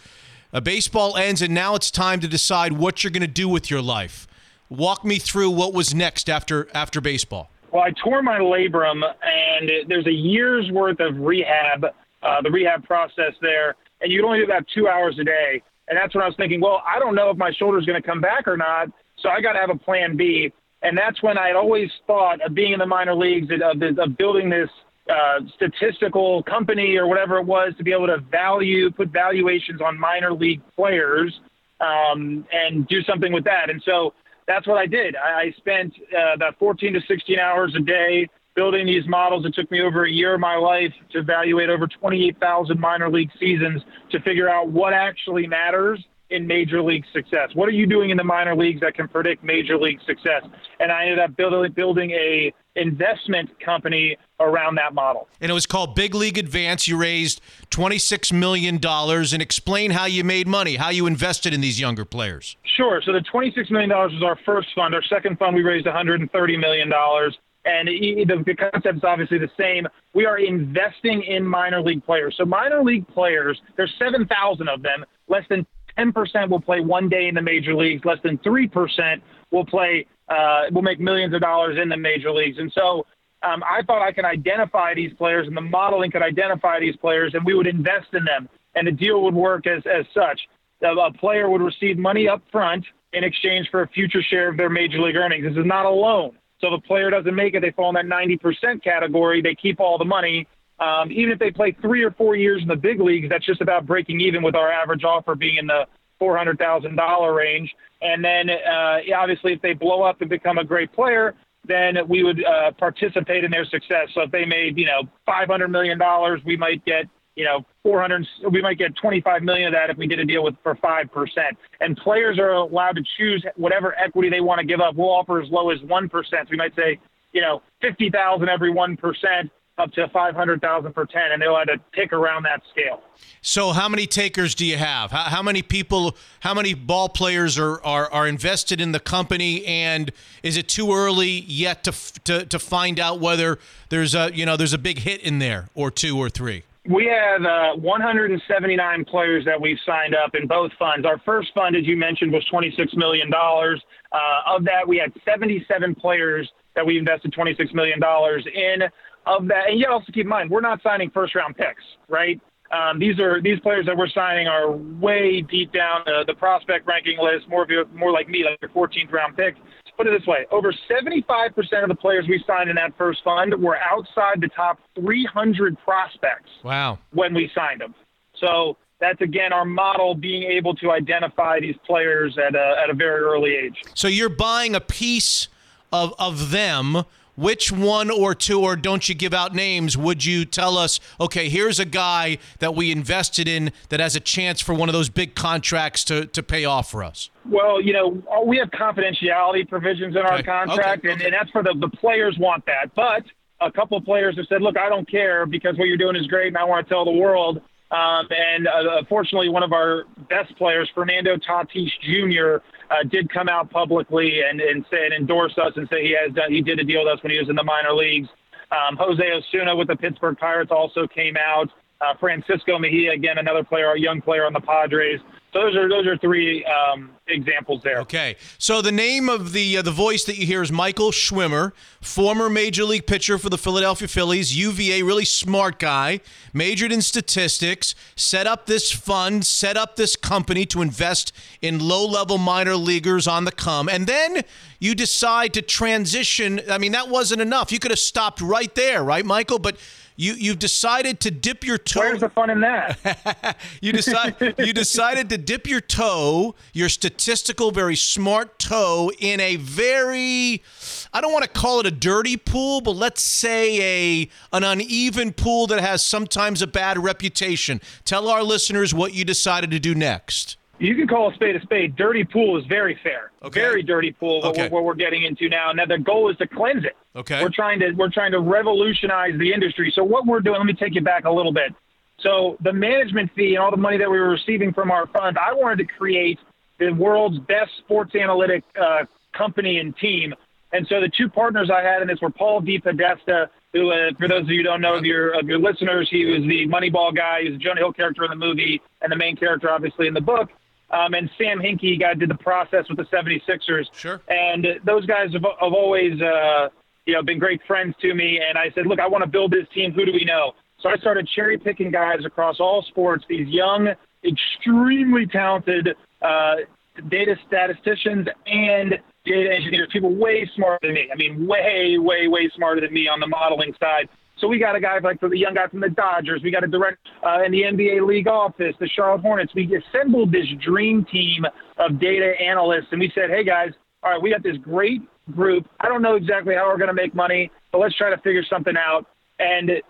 Uh, baseball ends, and now it's time to decide what you're going to do with your life. Walk me through what was next after after baseball. Well, I tore my labrum, and there's a year's worth of rehab, uh, the rehab process there, and you can only do about two hours a day. And that's when I was thinking, well, I don't know if my shoulder's going to come back or not, so I got to have a plan B. And that's when I had always thought of being in the minor leagues, of, of building this uh, statistical company or whatever it was to be able to value, put valuations on minor league players um, and do something with that. And so that's what I did. I, I spent uh, about 14 to 16 hours a day building these models. It took me over a year of my life to evaluate over 28,000 minor league seasons to figure out what actually matters in major league success. What are you doing in the minor leagues that can predict major league success? And I ended up building building a investment company around that model. And it was called Big League Advance. You raised $26 million and explain how you made money, how you invested in these younger players. Sure. So the $26 million was our first fund. Our second fund, we raised $130 million. And the, the concept is obviously the same. We are investing in minor league players. So minor league players, there's 7,000 of them. Less than 10% will play one day in the major leagues. Less than 3% will play, uh, will make millions of dollars in the major leagues. And so um, I thought I could identify these players and the modeling could identify these players and we would invest in them. And the deal would work as, as such. A, player would receive money up front in exchange for a future share of their major league earnings. This is not a loan. So if a player doesn't make it, they fall in that 90% category. They keep all the money. Um, even if they play three or four years in the big leagues, that's just about breaking even with our average offer being in the $400,000 range. And then uh, obviously, if they blow up and become a great player, then we would uh, participate in their success. So if they made, you know, $500 million, we might get, you know, 400, we might get 25 million of that if we did a deal with for 5%. And players are allowed to choose whatever equity they want to give up. We'll offer as low as 1%. So we might say, you know, 50,000 every 1% up to 500,000 for 10 and they'll have to pick around that scale. So, how many takers do you have? How, how many people, how many ball players are, are, are invested in the company? And is it too early yet to, to, to find out whether there's a, you know, there's a big hit in there or two or three? We have uh, 179 players that we've signed up in both funds. Our first fund, as you mentioned, was $26 million. Uh, of that, we had 77 players that we invested $26 million in. Of that, and you also keep in mind, we're not signing first round picks, right? Um, these are these players that we're signing are way deep down the, the prospect ranking list, more of your, more like me, like your 14th round pick. Put it this way: over 75% of the players we signed in that first fund were outside the top 300 prospects Wow. when we signed them. So that's again our model, being able to identify these players at a, at a very early age. So you're buying a piece of of them. Which one or two, or don't you give out names? Would you tell us, okay, here's a guy that we invested in that has a chance for one of those big contracts to, to pay off for us? Well, you know, we have confidentiality provisions in our Okay, contract, okay, and, and that's for the, the players want that. But a couple of players have said, look, I don't care because what you're doing is great, and I want to tell the world. Um, and uh, fortunately, one of our best players, Fernando Tatis Jr., uh, did come out publicly and, and say and endorse us and say he has done, he did a deal with us when he was in the minor leagues. Um, Jose Osuna with the Pittsburgh Pirates also came out. Uh, Francisco Mejia, again, another player, a young player on the Padres. Those are those are three um, examples there. Okay, so the name of the uh, the voice that you hear is Michael Schwimer, former major league pitcher for the Philadelphia Phillies, UVA, really smart guy, majored in statistics, set up this fund, set up this company to invest in low level minor leaguers on the come, and then you decide to transition. I mean, that wasn't enough. You could have stopped right there, right, Michael? But you you've decided to dip your toe. Where's the fun in that? you decide you decided to dip your toe, your statistical, very smart toe, in a very, I don't want to call it a dirty pool, but let's say a an uneven pool that has sometimes a bad reputation. Tell our listeners what you decided to do next. You can call a spade a spade. Dirty pool is very fair. Okay. Very dirty pool. What, Okay. we're, what we're getting into now. Now the goal is to cleanse it. Okay. We're trying to we're trying to revolutionize the industry. So what we're doing, let me take you back a little bit. So the management fee and all the money that we were receiving from our fund, I wanted to create the world's best sports analytic uh, company and team. And so the two partners I had in this were Paul DePodesta, who, uh, for those of you who don't know of your of your listeners, he was the Moneyball guy. He was a Jonah Hill character in the movie and the main character, obviously, in the book. Um, and Sam Hinkie, guy did the process with the 76ers. Sure. And those guys have, have always, uh, you know, been great friends to me. And I said, look, I want to build this team. Who do we know? So I started cherry picking guys across all sports. These young, extremely talented uh, data statisticians and data engineers, people way smarter than me. I mean, way, way, way smarter than me on the modeling side. So we got a guy like the young guy from the Dodgers. We got a direct uh, in the NBA league office, the Charlotte Hornets. We assembled this dream team of data analysts, and we said, "Hey guys, all right, we got this great group. I don't know exactly how we're going to make money, but let's try to figure something out." And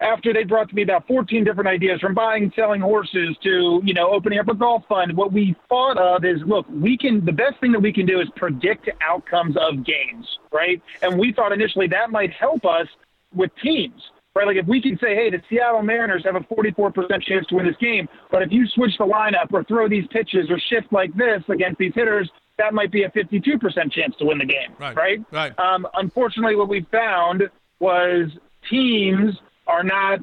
after they brought to me about 14 different ideas from buying and selling horses to you know opening up a golf fund what we thought of is look we can the best thing that we can do is predict outcomes of games right and we thought initially that might help us with teams right like if we can say hey the seattle mariners have a 44% chance to win this game but if you switch the lineup or throw these pitches or shift like this against these hitters that might be a 52% chance to win the game Right, right right. um, unfortunately what we found was teams are not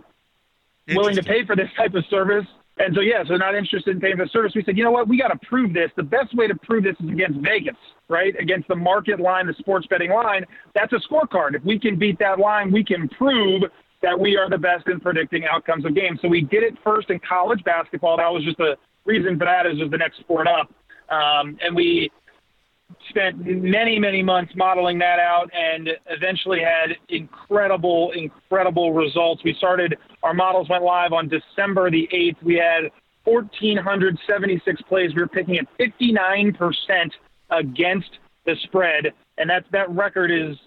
willing to pay for this type of service. And so, yeah, so they're not interested in paying for the service. We said, you know what? We got to prove this. The best way to prove this is against Vegas, right? Against the market line, the sports betting line. That's a scorecard. If we can beat that line, we can prove that we are the best in predicting outcomes of games. So we did it first in college basketball. That was just the reason for that is just the next sport up. Um, and we spent many, many months modeling that out and eventually had incredible, incredible results. We started, our models went live on December the 8th. We had 1,476 plays. We were picking at 59% against the spread. And that, that record is,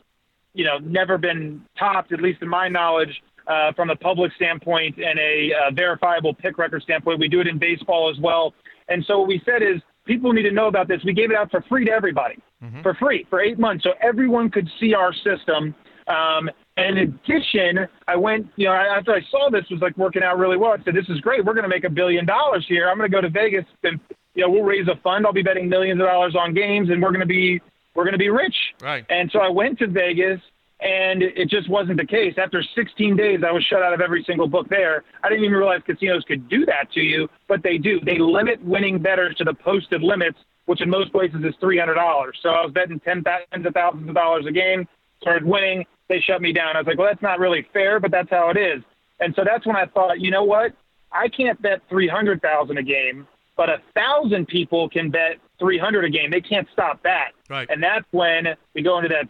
you know, never been topped, at least in my knowledge, uh, from a public standpoint and a uh, verifiable pick record standpoint. We do it in baseball as well. And so what we said is people need to know about this. We gave it out for free to everybody, for free for eight months, so everyone could see our system. Um, and in addition, I went, you know, after I saw this was like working out really well. I said, "This is great. We're going to make a billion dollars here. I'm going to go to Vegas and, you know, we'll raise a fund. I'll be betting millions of dollars on games, and we're going to be, we're going to be rich." Right. And so I went to Vegas, and it just wasn't the case. After 16 days, I was shut out of every single book there. I didn't even realize casinos could do that to you, but they do. They limit winning bettors to the posted limits, which in most places is $300. So I was betting ten tens of thousands of dollars a game, started winning. They shut me down. I was like, well, that's not really fair, but that's how it is. And so that's when I thought, you know what? I can't bet 300,000 a game, but a thousand people can bet 300 a game. They can't stop that. Right. And that's when we go into that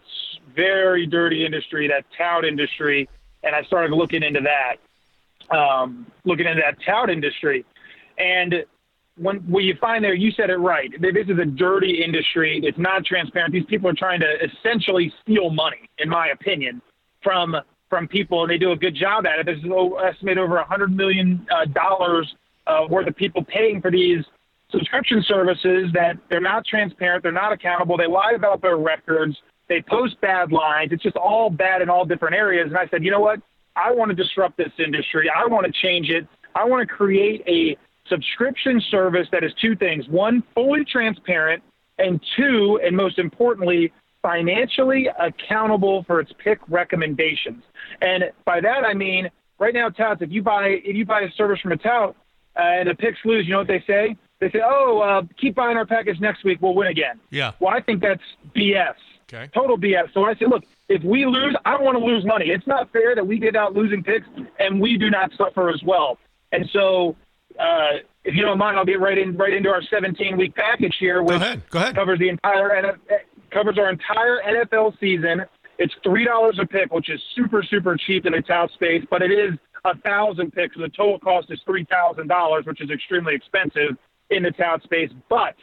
very dirty industry, that tout industry, and I started looking into that, um, looking into that tout industry. And when what you find there, you said it right. This is a dirty industry. It's not transparent. These people are trying to essentially steal money, in my opinion, from from people, and they do a good job at it. There's o- estimated over a hundred million uh, dollars uh, worth of people paying for these subscription services that they're not transparent, they're not accountable, they lie about their records, they post bad lines. It's just all bad in all different areas. And I said, you know what? I want to disrupt this industry. I want to change it. I want to create a subscription service that is two things one, fully transparent, and two, and most importantly, financially accountable for its pick recommendations. And by that I mean right now, touts, if you buy if you buy a service from a tout uh, and the picks lose, you know what they say? They say, "Oh, uh, keep buying our package next week. We'll win again." Yeah. Well, I think that's BS. Okay. Total BS. So I say, look, if we lose, I don't want to lose money. It's not fair that we get out losing picks and we do not suffer as well. And so, uh, if you don't mind, I'll get right in right into our 17 week package here, which Go ahead. covers the entire covers our entire NFL season. It's three dollars a pick, which is super super cheap in the tout space, but it is a thousand picks. So the total cost is three thousand dollars, which is extremely expensive. in the tout space. But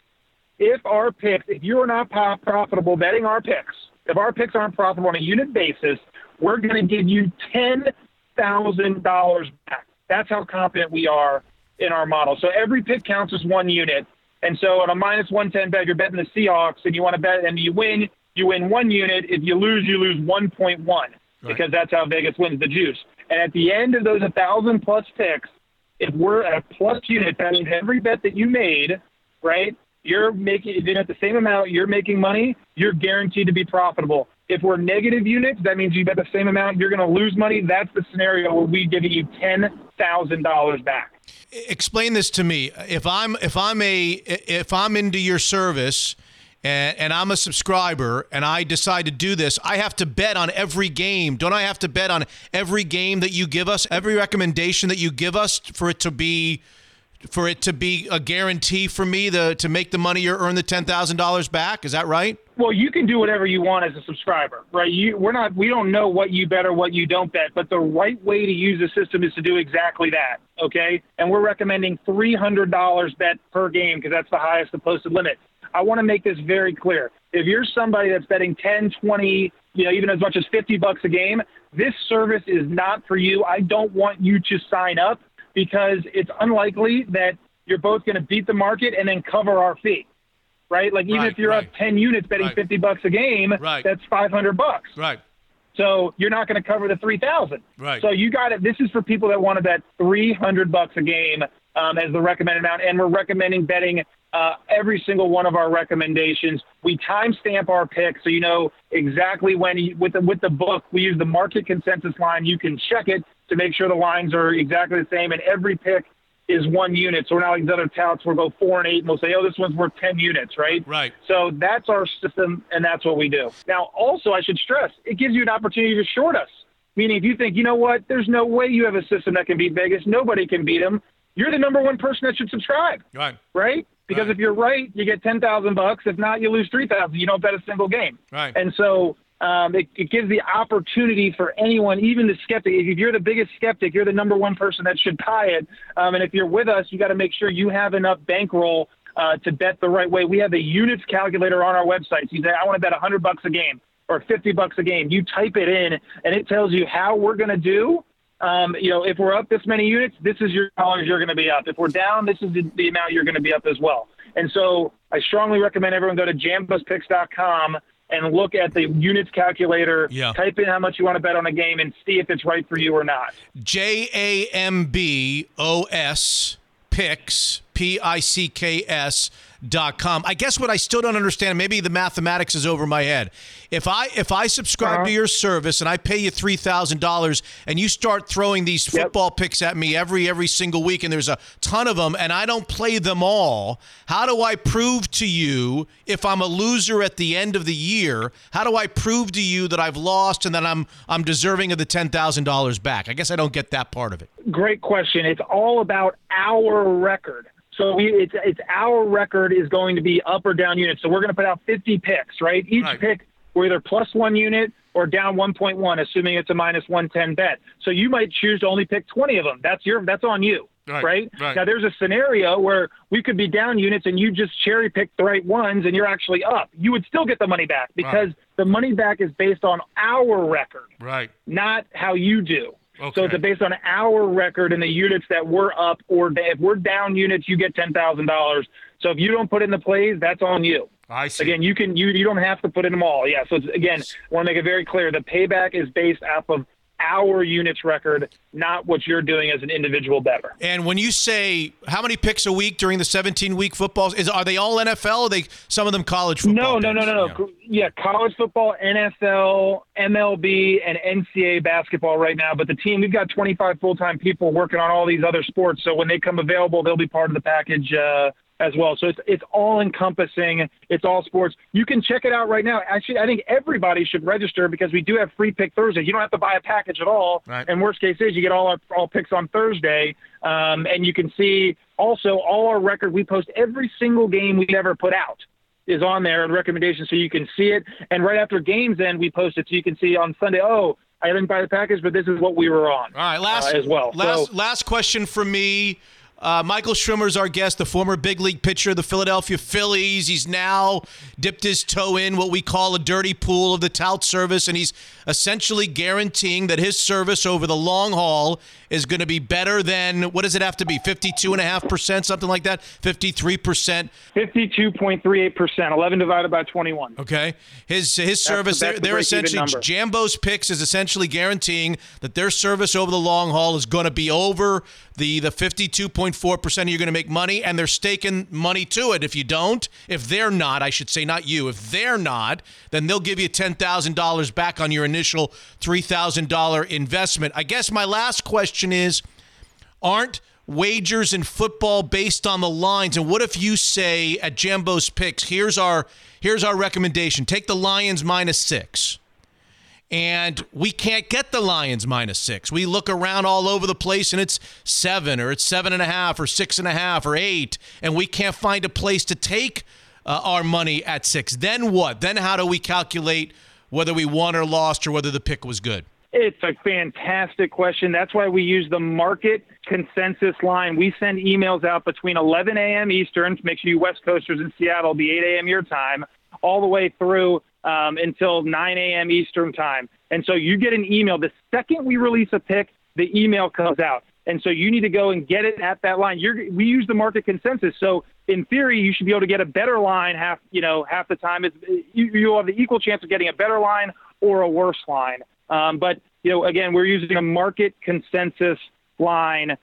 if our picks, if you are not profitable betting our picks, if our picks aren't profitable on a unit basis, we're going to give you ten thousand dollars back. That's how confident we are in our model. So every pick counts as one unit. And so on a minus 110 bet, you're betting the Seahawks and you want to bet and you win, you win one unit. If you lose, you lose 1.1 because that's how Vegas wins the juice. And at the end of those 1,000 plus picks, if we're at a plus unit, that means every bet that you made, right, you're making, you're at the same amount, you're making money, you're guaranteed to be profitable. If we're negative units, that means you bet the same amount, you're going to lose money. That's the scenario where we give you $10,000 back. Explain this to me. If I'm if I'm a if I'm into your service and, and I'm a subscriber and I decide to do this, I have to bet on every game. Don't I have to bet on every game that you give us, every recommendation that you give us for it to be for it to be a guarantee for me the, to make the money or earn the ten thousand dollars back? Is that right? Well, you can do whatever you want as a subscriber, right? You, we're not, we don't know what you bet or what you don't bet, but the right way to use the system is to do exactly that, okay? And we're recommending $300 bet per game because that's the highest the posted limit. I want to make this very clear. If you're somebody that's betting 10, 20, you know, even as much as 50 bucks a game, this service is not for you. I don't want you to sign up because it's unlikely that you're both going to beat the market and then cover our fee right? Like even Right, if you're right. up 10 units betting Right. 50 bucks a game, Right. that's 500 bucks. Right. So you're not going to cover the 3000. Right. So you got it. This is for people that want to bet 300 bucks a game um, as the recommended amount, and we're recommending betting uh, every single one of our recommendations. We timestamp our picks, so you know exactly when. You, with the with the book, we use the market consensus line. You can check it to make sure the lines are exactly the same, and every pick is one unit. So we're not like these other touts. We'll go four and eight, and we'll say, oh, this one's worth 10 units, right? Right. So that's our system, and that's what we do. Now, also, I should stress, it gives you an opportunity to short us. Meaning, if you think, you know what, there's no way you have a system that can beat Vegas, nobody can beat them. You're the number one person that should subscribe, Right. right? Because Right. if you're right, you get ten thousand bucks. If not, you lose three thousand. You don't bet a single game. Right. And so um, it, it gives the opportunity for anyone, even the skeptic. If you're the biggest skeptic, you're the number one person that should buy it. Um, and if you're with us, you got to make sure you have enough bankroll uh, to bet the right way. We have a units calculator on our website. So you say, I want to bet 100 bucks a game or 50 bucks a game. You type it in, and it tells you how we're going to do. Um, you know, if we're up this many units, this is your dollars you're going to be up. If we're down, this is the, the amount you're going to be up as well. And so I strongly recommend everyone go to jambospicks.com and look at the units calculator. Yeah. Type in how much you want to bet on a game and see if it's right for you or not. J A M B O S picks P I C K S com. I guess what I still don't understand, maybe the mathematics is over my head. If I if I subscribe to uh-huh. your service and I pay you three thousand dollars and you start throwing these football picks at me every every single week and there's a ton of them and I don't play them all, how do I prove to you if I'm a loser at the end of the year? How do I prove to you that I've lost and that I'm I'm deserving of the ten thousand dollars back? I guess I don't get that part of it. Great question. It's all about our record. So we, it's it's our record is going to be up or down units. So we're going to put out 50 picks, right? Each Right. pick we're either plus one unit or down 1.1, assuming it's a minus 110 bet. So you might choose to only pick 20 of them. That's your that's on you, Right, right? right. Now there's a scenario where we could be down units and you just cherry pick the right ones and you're actually up. You would still get the money back because the money back is based on our record Right. not how you do. Okay. So it's based on our record and the units that we're up or if we're down units, you get ten thousand dollars. So if you don't put in the plays, that's on you. I see. Again, you can you you don't have to put in them all. Yeah. So it's, again, I want to make it very clear: the payback is based off of our units record, not what you're doing as an individual better. And when you say how many picks a week during the 17 week footballs, is are they all NFL? Or are they some of them college No, football? no, no, no, no. Yeah. college football, NFL, MLB, and NCAA basketball right now. But the team, we've got 25 full time people working on all these other sports. So when they come available, they'll be part of the package uh, as well. So it's it's all encompassing. It's all sports. You can check it out right now. Actually, I think everybody should register because we do have free pick Thursdays. You don't have to buy a package at all. Right. And worst case is you get all our all picks on Thursday, um, and you can see also all our record. We post every single game we ever put out is on there and recommendations so you can see it. And right after games end, we post it so you can see on Sunday, oh, I didn't buy the package, but this is what we were on. All right, last uh, as well. Last so, last question from me. Uh, Michael Schwimer's our guest, the former big league pitcher of the Philadelphia Phillies. He's now dipped his toe in what we call a dirty pool of the tout service, and he's essentially guaranteeing that his service over the long haul is going to be better than what does it have to be? 52.5%, something like that? 53%? 52.38%, 11 divided by 21. Okay. His his That's service, the- they're, the they're essentially. Jambo's picks is essentially guaranteeing that their service over the long haul is going to be over the, the 52.4% you're going to make money, and they're staking money to it. If you don't, if they're not, I should say, not you, if they're not, then they'll give you $10,000 back on your initial $3,000 investment. I guess my last question is aren't wagers in football based on the lines and what if you say at Jambo's picks here's our here's our recommendation take the Lions minus 6 and we can't get the Lions minus six. We look around all over the place and it's seven or it's seven and a half or six and a half or eight, and we can't find a place to take uh, our money at six. Then what? Then how do we calculate whether we won or lost or whether the pick was good? It's a fantastic question. That's why we use the market consensus line. We send emails out between 11 a.m. Eastern make sure you West Coasters in Seattle be 8 a.m. your time, all the way through um, until 9 a.m. Eastern time. And so you get an email the second we release a pick, the email comes out. And so you need to go and get it at that line. You're, we use the market consensus. So in theory, you should be able to get a better line half, you know, half the time. It's, you, you'll have the equal chance of getting a better line or a worse line. Um, but you know, again, we're using a market consensus line uh,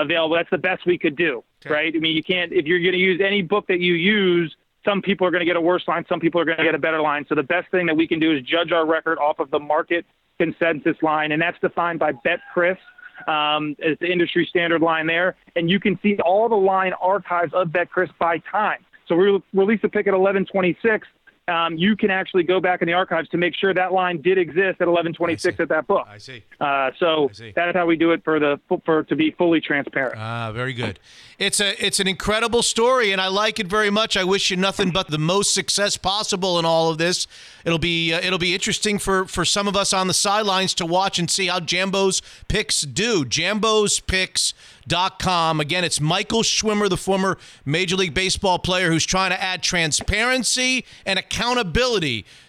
available. That's the best we could do, right? I mean, you can't if you're going to use any book that you use. Some people are going to get a worse line. Some people are going to get a better line. So the best thing that we can do is judge our record off of the market consensus line, and that's defined by BetCris um, as the industry standard line there. And you can see all the line archives of BetCris by time. So we release a pick at 1126 um, you can actually go back in the archives to make sure that line did exist at 1126 at that book. I see. Uh, so that is how we do it for the for to be fully transparent. Ah, very good. It's a it's an incredible story, and I like it very much. I wish you nothing but the most success possible in all of this. It'll be uh, it'll be interesting for for some of us on the sidelines to watch and see how Jambo's picks do. Jambo's picks. Dot com. Again, it's Michael Schwimer, the former Major League Baseball player who's trying to add transparency and accountability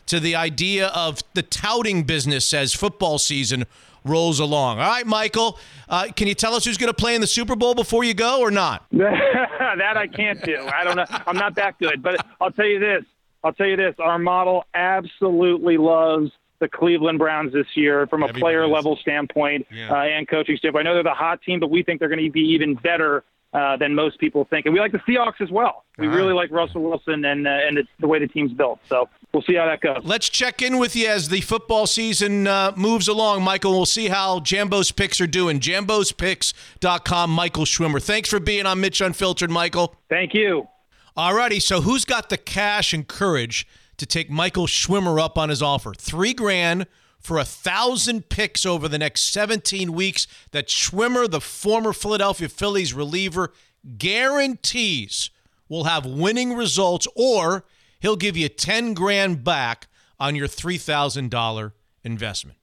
to the idea of the touting business as football season rolls along. All right, Michael, uh, can you tell us who's going to play in the Super Bowl before you go or not? that I can't do. I don't know. I'm not that good. But I'll tell you this. I'll tell you this. Our model absolutely loves the Cleveland Browns this year from a player level standpoint uh, and coaching standpoint. I know they're the hot team, but we think they're going to be even better uh, than most people think. And we like the Seahawks as well. We right. really like Russell Wilson and uh, and it's the way the team's built. So we'll see how that goes. Let's check in with you as the football season uh, moves along, Michael. We'll see how Jambo's picks are doing. Jambo'sPicks.com, Michael Schwimer. Thanks for being on Mitch Unfiltered, Michael. Thank you. All righty. So, who's got the cash and courage to take Michael Schwimer up on his offer? Three grand for a thousand picks over the next 17 weeks that Schwimer, the former Philadelphia Phillies reliever, guarantees will have winning results, or he'll give you 10 grand back on your $3,000 investment.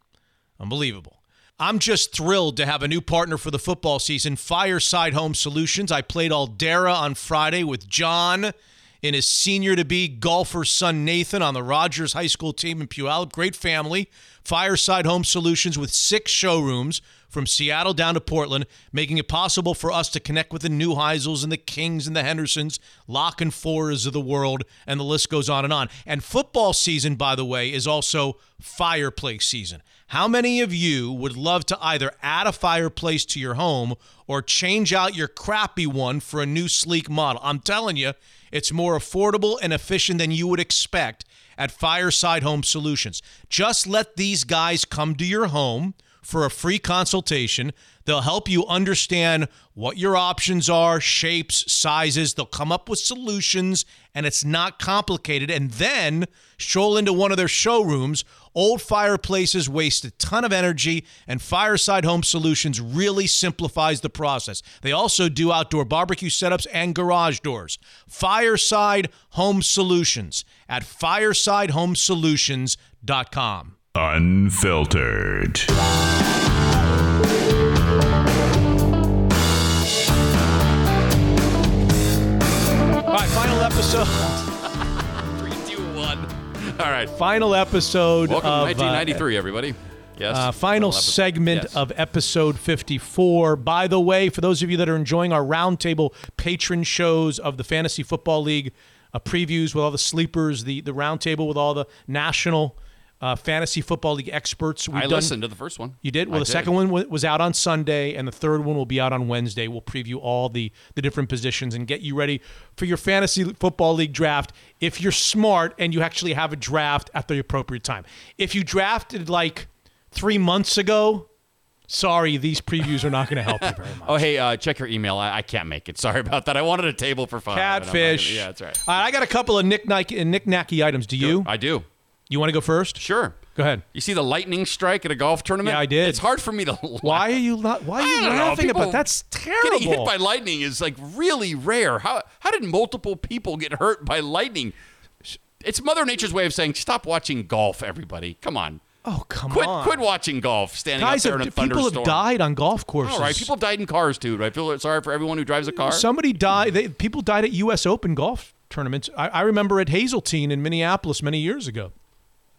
Unbelievable. I'm just thrilled to have a new partner for the football season, Fireside Home Solutions. I played Aldarra on Friday with John and his senior to be golfer son Nathan on the Rogers High School team in Puyallup. Great family. Fireside Home Solutions with six showrooms from Seattle down to Portland, making it possible for us to connect with the Neuheisels and the Kings and the Hendersons, Lock and Fours of the world, and the list goes on and on. And football season, by the way, is also fireplace season. How many of you would love to either add a fireplace to your home or change out your crappy one for a new sleek model? I'm telling you, it's more affordable and efficient than you would expect at Fireside Home Solutions. Just let these guys come to your home for a free consultation. They'll help you understand what your options are, shapes, sizes. They'll come up with solutions, and it's not complicated. And then stroll into one of their showrooms. Old fireplaces waste a ton of energy, and Fireside Home Solutions really simplifies the process. They also do outdoor barbecue setups and garage doors. Fireside Home Solutions at firesidehomesolutions.com. Unfiltered. Episode. Three, two, one. All right. Final episode Welcome of to 1993, everybody. Yes. Uh, final segment Yes. of episode 54. By the way, for those of you that are enjoying our roundtable patron shows of the Fantasy Football League uh, previews with all the sleepers, the the roundtable with all the national uh, fantasy football league experts. We've I done- listened to the first one. You did? Well, I the second one was out on Sunday, and the third one will be out on Wednesday. We'll preview all the, the different positions and get you ready for your fantasy football league draft if you're smart and you actually have a draft at the appropriate time. If you drafted like three months ago, sorry, these previews are not going to help you very much. Oh, hey, uh, check your email. I, I can't make it. Sorry about that. I wanted a table for five. and gonna- Catfish. Yeah, that's right. All right, I got a couple of knick knacky items. Do you? I do. You want to go first? Sure. Go ahead. You see the lightning strike at a golf tournament? Yeah, I did. It's hard for me to. Why are you not? Why are you I don't know. laughing about? That's terrible. Getting hit by lightning is like really rare. How how did multiple people get hurt by lightning? It's Mother Nature's way of saying stop watching golf. Everybody, come on. Oh come quit, on! Quit watching golf. Standing Guys, out there have, in a thunderstorm. people have died on golf courses. All right, people have died in cars too. I feel sorry for everyone who drives a car. Somebody died. They, people died at U.S. Open golf tournaments. I, I remember at Hazeltine in Minneapolis many years ago.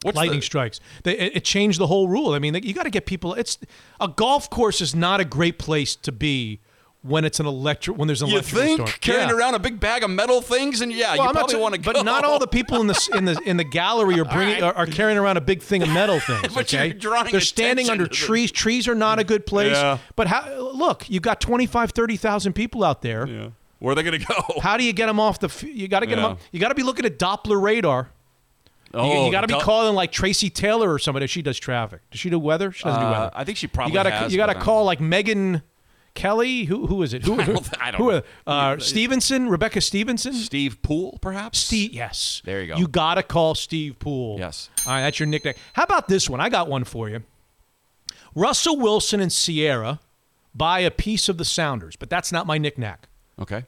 What's lightning the- strikes. They, it, it changed the whole rule. I mean, you got to get people. It's a golf course is not a great place to be when it's an electric when there's an you think storm. carrying Yeah. around a big bag of metal things, and yeah, Well, you I'm probably want to. But not all the people in the in the in the gallery are bringing are, are carrying around a big thing of metal things. Okay, they're standing under trees. Trees are not a good place. Yeah. But how, look, you've got 25, 30,000 people out there. Yeah. Where are they going to go? How do you get them off the? f- You got to get Yeah. them. You got to be looking at Doppler radar. You- Oh, you, got to be calling like Tracy Taylor or somebody. She does traffic. Does she do weather? She doesn't do Uh, weather. I think she probably You got to you got to call like Megan Kelly. Who who is it? Who I don't- I don't who know. are- uh, Stevenson, Rebecca Stevenson, Steve Poole, perhaps. Steve. Yes. There you go. You got to call Steve Poole. Yes. All right, that's your nickname. How about this one? I got one for you. Russell Wilson and Ciara buy a piece of the Sounders, but that's not my knickknack. Okay.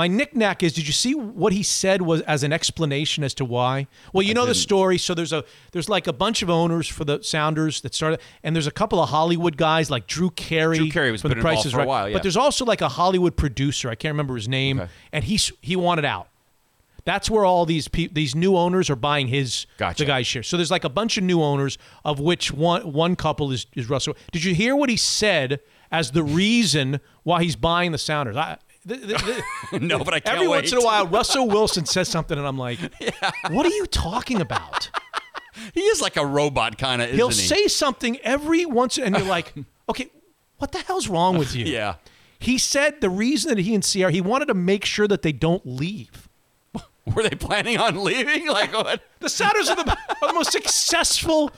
My knickknack is: Did you see what he said was as an explanation as to why? Well, you know the story. So there's a there's like a bunch of owners for the Sounders that started, and there's a couple of Hollywood guys like Drew Carey. Drew Carey was from The Price is for a Right. while, yeah. But there's also like a Hollywood producer. I can't remember his name, Okay. and he's he wanted out. That's where all these pe- these new owners are buying his Gotcha. the guy's share. So there's like a bunch of new owners, of which one one couple is is Russell. Did you hear what he said as the reason why he's buying the Sounders? I, the, the, the, No, but I can't Every wait. once in a while, Russell Wilson says something, and I'm like, "What are you talking about?" He is like a robot kind of. He'll isn't he? say something every once, and you're like, "Okay, what the hell's wrong with you?" Yeah. He said the reason that he and Ciara he wanted to make sure that they don't leave. Were they planning on leaving? Like what? The Sounders are the, are the most successful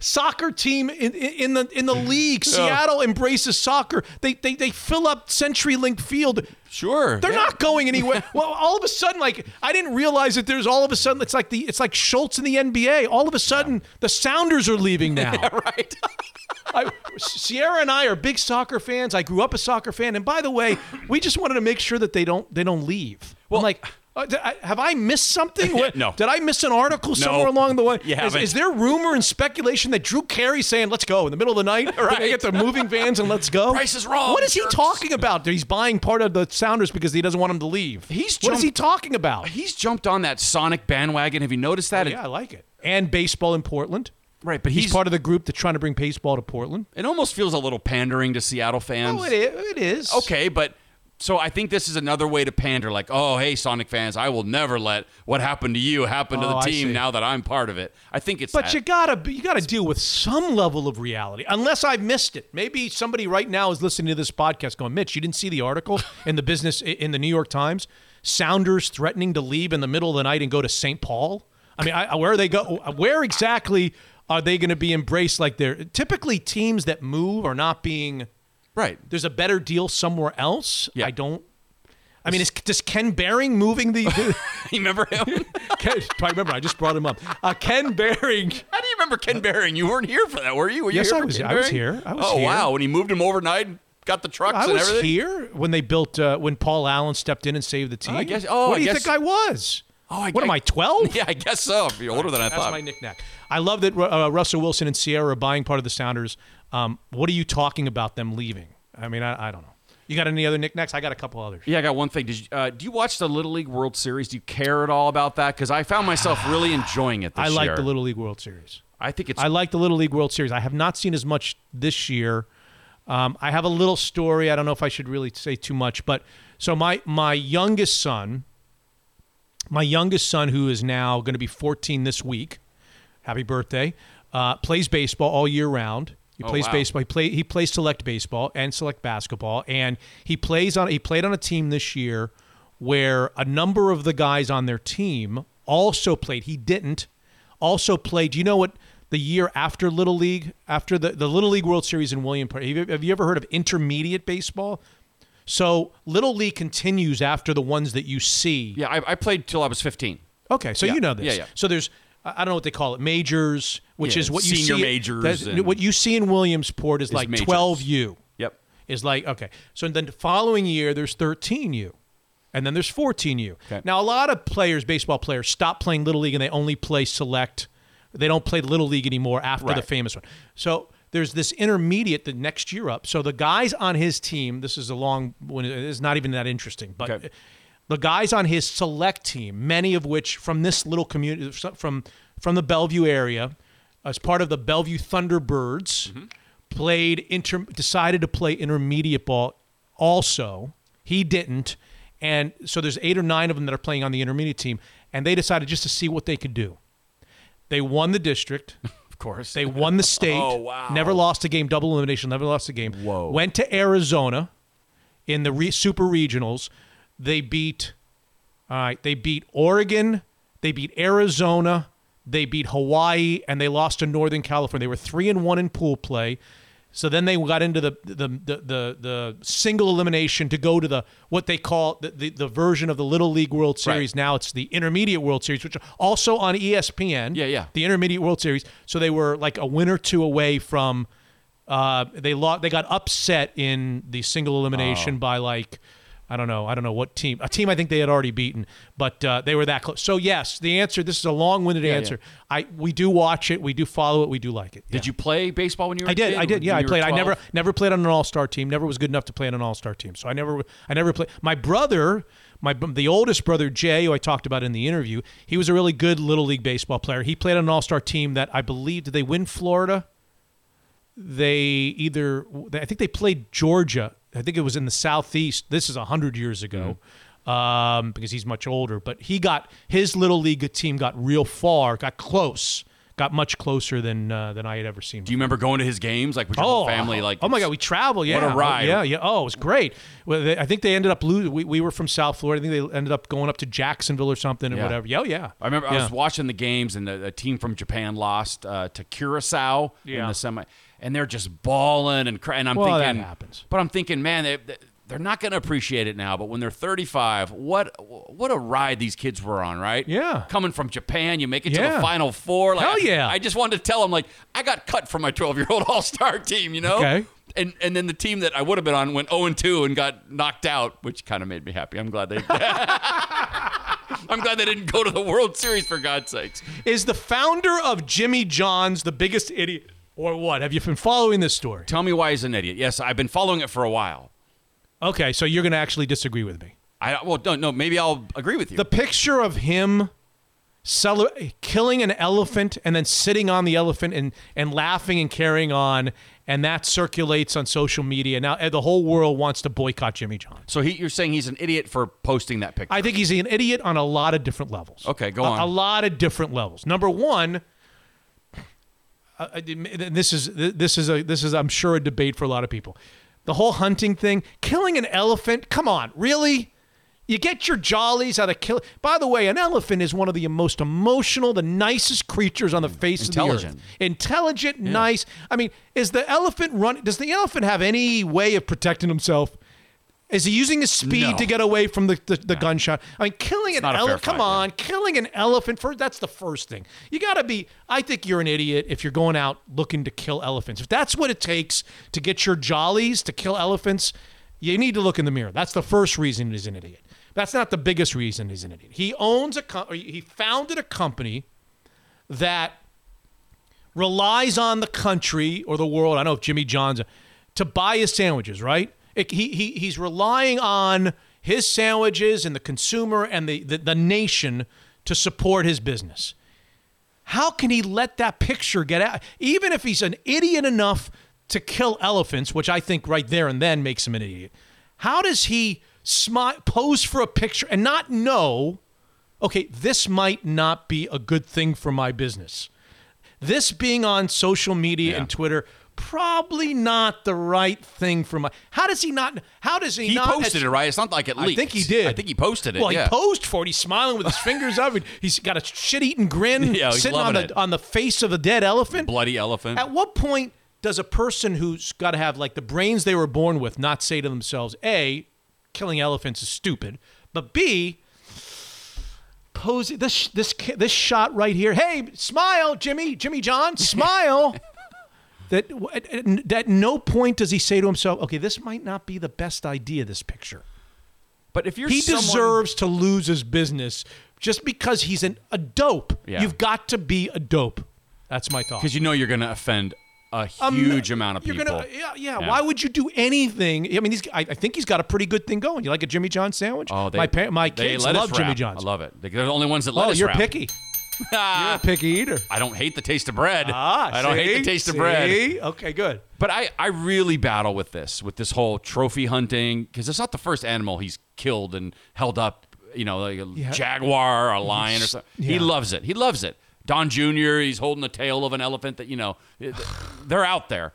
soccer team in, in, the in the league. Seattle embraces soccer. They they, they fill up CenturyLink Field. Sure. They're yeah. not going anywhere. well, all of a sudden, like I didn't realize that there's all of a sudden it's like the it's like Schultz in the NBA. All of a sudden, the Sounders are leaving now. yeah, right. I, Ciara and I are big soccer fans. I grew up a soccer fan, and by the way, we just wanted to make sure that they don't they don't leave. Well, I'm like. Uh, I- have I missed something? What- No. Did I miss an article somewhere along the way? You is, is there rumor and speculation that Drew Carey saying "Let's go" in the middle of the night? Right. They get their moving vans and let's go. Price is wrong, What is he talking about? He's buying part of the Sounders because he doesn't want them to leave. He's what is he talking about? He's jumped on that Sonic bandwagon. Have you noticed that? Oh, yeah, I like it. And baseball in Portland. Right, but He's, he's, part of the group that's trying to bring baseball to Portland. It almost feels a little pandering to Seattle fans. Oh, it is. It is. Okay, but so I think this is another way to pander. Like, oh, hey, Sonic fans, I will never let what happened to you happen to Oh, the team now that I'm part of it. I think it's But that. you gotta you gotta deal with some level of reality, unless I've missed it. Maybe somebody right now is listening to this podcast going, "Mitch, you didn't see the article in the business in the New York Times? Sounders threatening to leave in the middle of the night and go to St. Paul. I mean, I, where are they go? Where exactly are they going to be embraced? Like they're typically teams that move are not being right. There's a better deal somewhere else. Yeah. I don't. I mean, is does Ken Behring moving the? you remember him? Ken, I remember. I just brought him up. Uh, Ken Behring. How do you remember Ken Behring? You weren't here for that, were you? Were you Yes, I was- I was here. I was oh here. wow! When he moved him overnight, and got the trucks I and was everything. here when they built uh, when Paul Allen stepped in and saved the team. I guess- oh, what I do you guess- think I was? Oh, I, What am I, 12? Yeah, I guess so. You're older than I That's thought. my knickknack. I love that uh, Russell Wilson and Ciara are buying part of the Sounders. Um, what are you talking about them leaving? I mean, I, I don't know. You got any other knickknacks? I got a couple others. Yeah, I got one thing. Did you, uh, do you watch the Little League World Series? Do you care at all about that? Because I found myself really enjoying it this I like year. the Little League World Series. I think it's. I like the Little League World Series. I have not seen as much this year. Um, I have a little story. I don't know if I should really say too much, but so my my youngest son, my youngest son, who is now going to be 14 this week, happy birthday, uh, plays baseball all year round. He Oh, plays wow. baseball. He play he plays select baseball and select basketball, and he plays on. He played on a team this year where a number of the guys on their team also played. He didn't. Also played. Do you know what the year after Little League, after the, the Little League World Series in Williamsport? Have you, have you ever heard of intermediate baseball? So Little League continues after the ones that you see. yeah, I, I played till I was 15. Okay, so Yeah. you know this. Yeah, yeah. So there's I don't know what they call it, majors, which Yeah, is what you senior see. majors and- what you see in Williamsport is, Is like majors. 12U. Yep. Is like okay. So then the following year there's 13U. And then there's 14U. Okay. Now a lot of players, baseball players, stop playing little league and they only play select. They don't play little league anymore after the famous one. So there's this intermediate the next year up. So the guys on his team, this is a long one. It's not even that interesting, but Okay. The guys on his select team, many of which from this little community, from from the Bellevue area, as part of the Bellevue Thunderbirds, played inter, decided to play intermediate ball. Also, he didn't, and so there's eight or nine of them that are playing on the intermediate team, and they decided just to see what they could do. They won the district. Of course. They won the state. Oh, wow. Never lost a game. Double elimination. Never lost a game. Whoa. Went to Arizona in the re- super regionals. They beat. All right. They beat Oregon. They beat Arizona. They beat Hawaii, and they lost to Northern California. They were three and one in pool play. So then they got into the the the the, the single elimination to go to the what they call the, the, the version of the Little League World Series. Now it's the Intermediate World Series, which also on ESPN. Yeah, yeah. The Intermediate World Series. So they were like a win or two away from. Uh, they lost. They got upset in the single elimination Oh. by like. I don't know. I don't know what team. A team I think they had already beaten, but uh, they were that close. So yes, the answer. This is a long-winded Yeah, answer. I we do watch it. We do follow it. We do like it. Did you play baseball when you were I a did. kid? I did. Yeah, I played. I never never played on an all star team. Never was good enough to play on an all star team. So I never I never played. My brother, my the oldest brother Jay, who I talked about in the interview, he was a really good little league baseball player. He played on an all star team that I believe did they win Florida. They either I think they played Georgia. I think it was in the southeast. This is hundred years ago. Um, because he's much older, but he got his little league team got real far, got close, got much closer than uh, than I had ever seen. Do you remember going to his games? Like, with your whole family? Like, oh my god, we travel. Yeah, What a ride. Yeah, yeah. Oh, it was great. Well, they, I think they ended up losing. We, we were from South Florida. I think they ended up going up to Jacksonville or something or whatever. Yeah, oh, yeah. I remember I was watching the games, and the, a team from Japan lost uh, to Curacao in the semi, and they're just balling and crying. And I'm Well, that happens. but I'm thinking, man, they, they- they're not going to appreciate it now. But when they're 35, what what a ride these kids were on, right? Yeah. coming from Japan, you make it to the Final Four. Like, Hell yeah. I just wanted to tell them, like, I got cut from my 12 year old All Star team, you know? Okay. And and then the team that I would have been on went 0 2 and got knocked out, which kind of made me happy. I'm glad they. I'm glad they didn't go to the World Series for God's sakes. Is the founder of Jimmy John's the biggest idiot or what? Have you been following this story? Tell me why he's an idiot. Yes, I've been following it for a while. Okay, so you're going to actually disagree with me. I well, no, no, maybe I'll agree with you. The picture of him cele- killing an elephant and then sitting on the elephant and, and laughing and carrying on, and that circulates on social media. Now uh, the whole world wants to boycott Jimmy John. so he, you're saying he's an idiot for posting that picture? I think he's an idiot on a lot of different levels. Okay, go A- on. A, lot of different levels. Number one, uh, this is this is a this is I'm sure a debate for a lot of people. The whole hunting thing, killing an elephant. Come on, really? You get your jollies out of kill. By the way, an elephant is one of the most emotional, the nicest creatures on the face of the Intelligent. earth. Intelligent, nice. I mean, is the elephant run? Does the elephant have any way of protecting himself? Is he using his speed No. to get away from the, the, the gunshot? I mean, killing an not a fair elephant. Come fight, on, killing an elephant first. That's the first thing. You got to be. I think you're an idiot if you're going out looking to kill elephants. If that's what it takes to get your jollies to kill elephants, you need to look in the mirror. That's the first reason he's an idiot. That's not the biggest reason he's an idiot. He owns a. co- He founded a company that relies on the country or the world. I don't know if Jimmy John's to buy his sandwiches, right? It, he, he he's relying on his sandwiches and the consumer and the, the the nation to support his business. How can he let that picture get out? Even if he's an idiot enough to kill elephants, which I think right there and then makes him an idiot. How does he smi- pose for a picture and not know, okay, this might not be a good thing for my business? This being on social media and Twitter, probably not the right thing for my. How does he not? How does he, He not? posted it, right? It's not like it leaked. I think he did. I think he posted it. Well, yeah. he posed for it. He's smiling with his fingers up. He's got a shit-eating grin Yeah, he's sitting on the it. on the face of a dead elephant. Bloody elephant. At what point does a person who's got to have like the brains they were born with not say to themselves, A, killing elephants is stupid, but B, pose this this this shot right here. Hey, smile, Jimmy, Jimmy John, smile. that at, at no point does he say to himself, okay, this might not be the best idea. This picture. But if you're he someone- deserves to lose his business just because he's an, a dope. Yeah. You've got to be a dope. That's my thought. because you know you're going to offend a Um, huge amount of you're people. Gonna, yeah, yeah, Why would you do anything? I mean, he's, I, I think he's got a pretty good thing going. You like a Jimmy John sandwich? Oh, they, my pa- my they kids love Jimmy wrap. John's. I love it. They're the only ones that Oh, let us you're wrap. picky. You're a picky eater. I don't hate the taste of bread. Ah, I don't hate see? the taste of See? bread. Okay, good. But I, I really battle with this, with this whole trophy hunting, because it's not the first animal he's killed and held up, you know, like a Yeah. jaguar or a lion or something. He loves it. He loves it. Don Jr., he's holding the tail of an elephant that, you know, they're out there.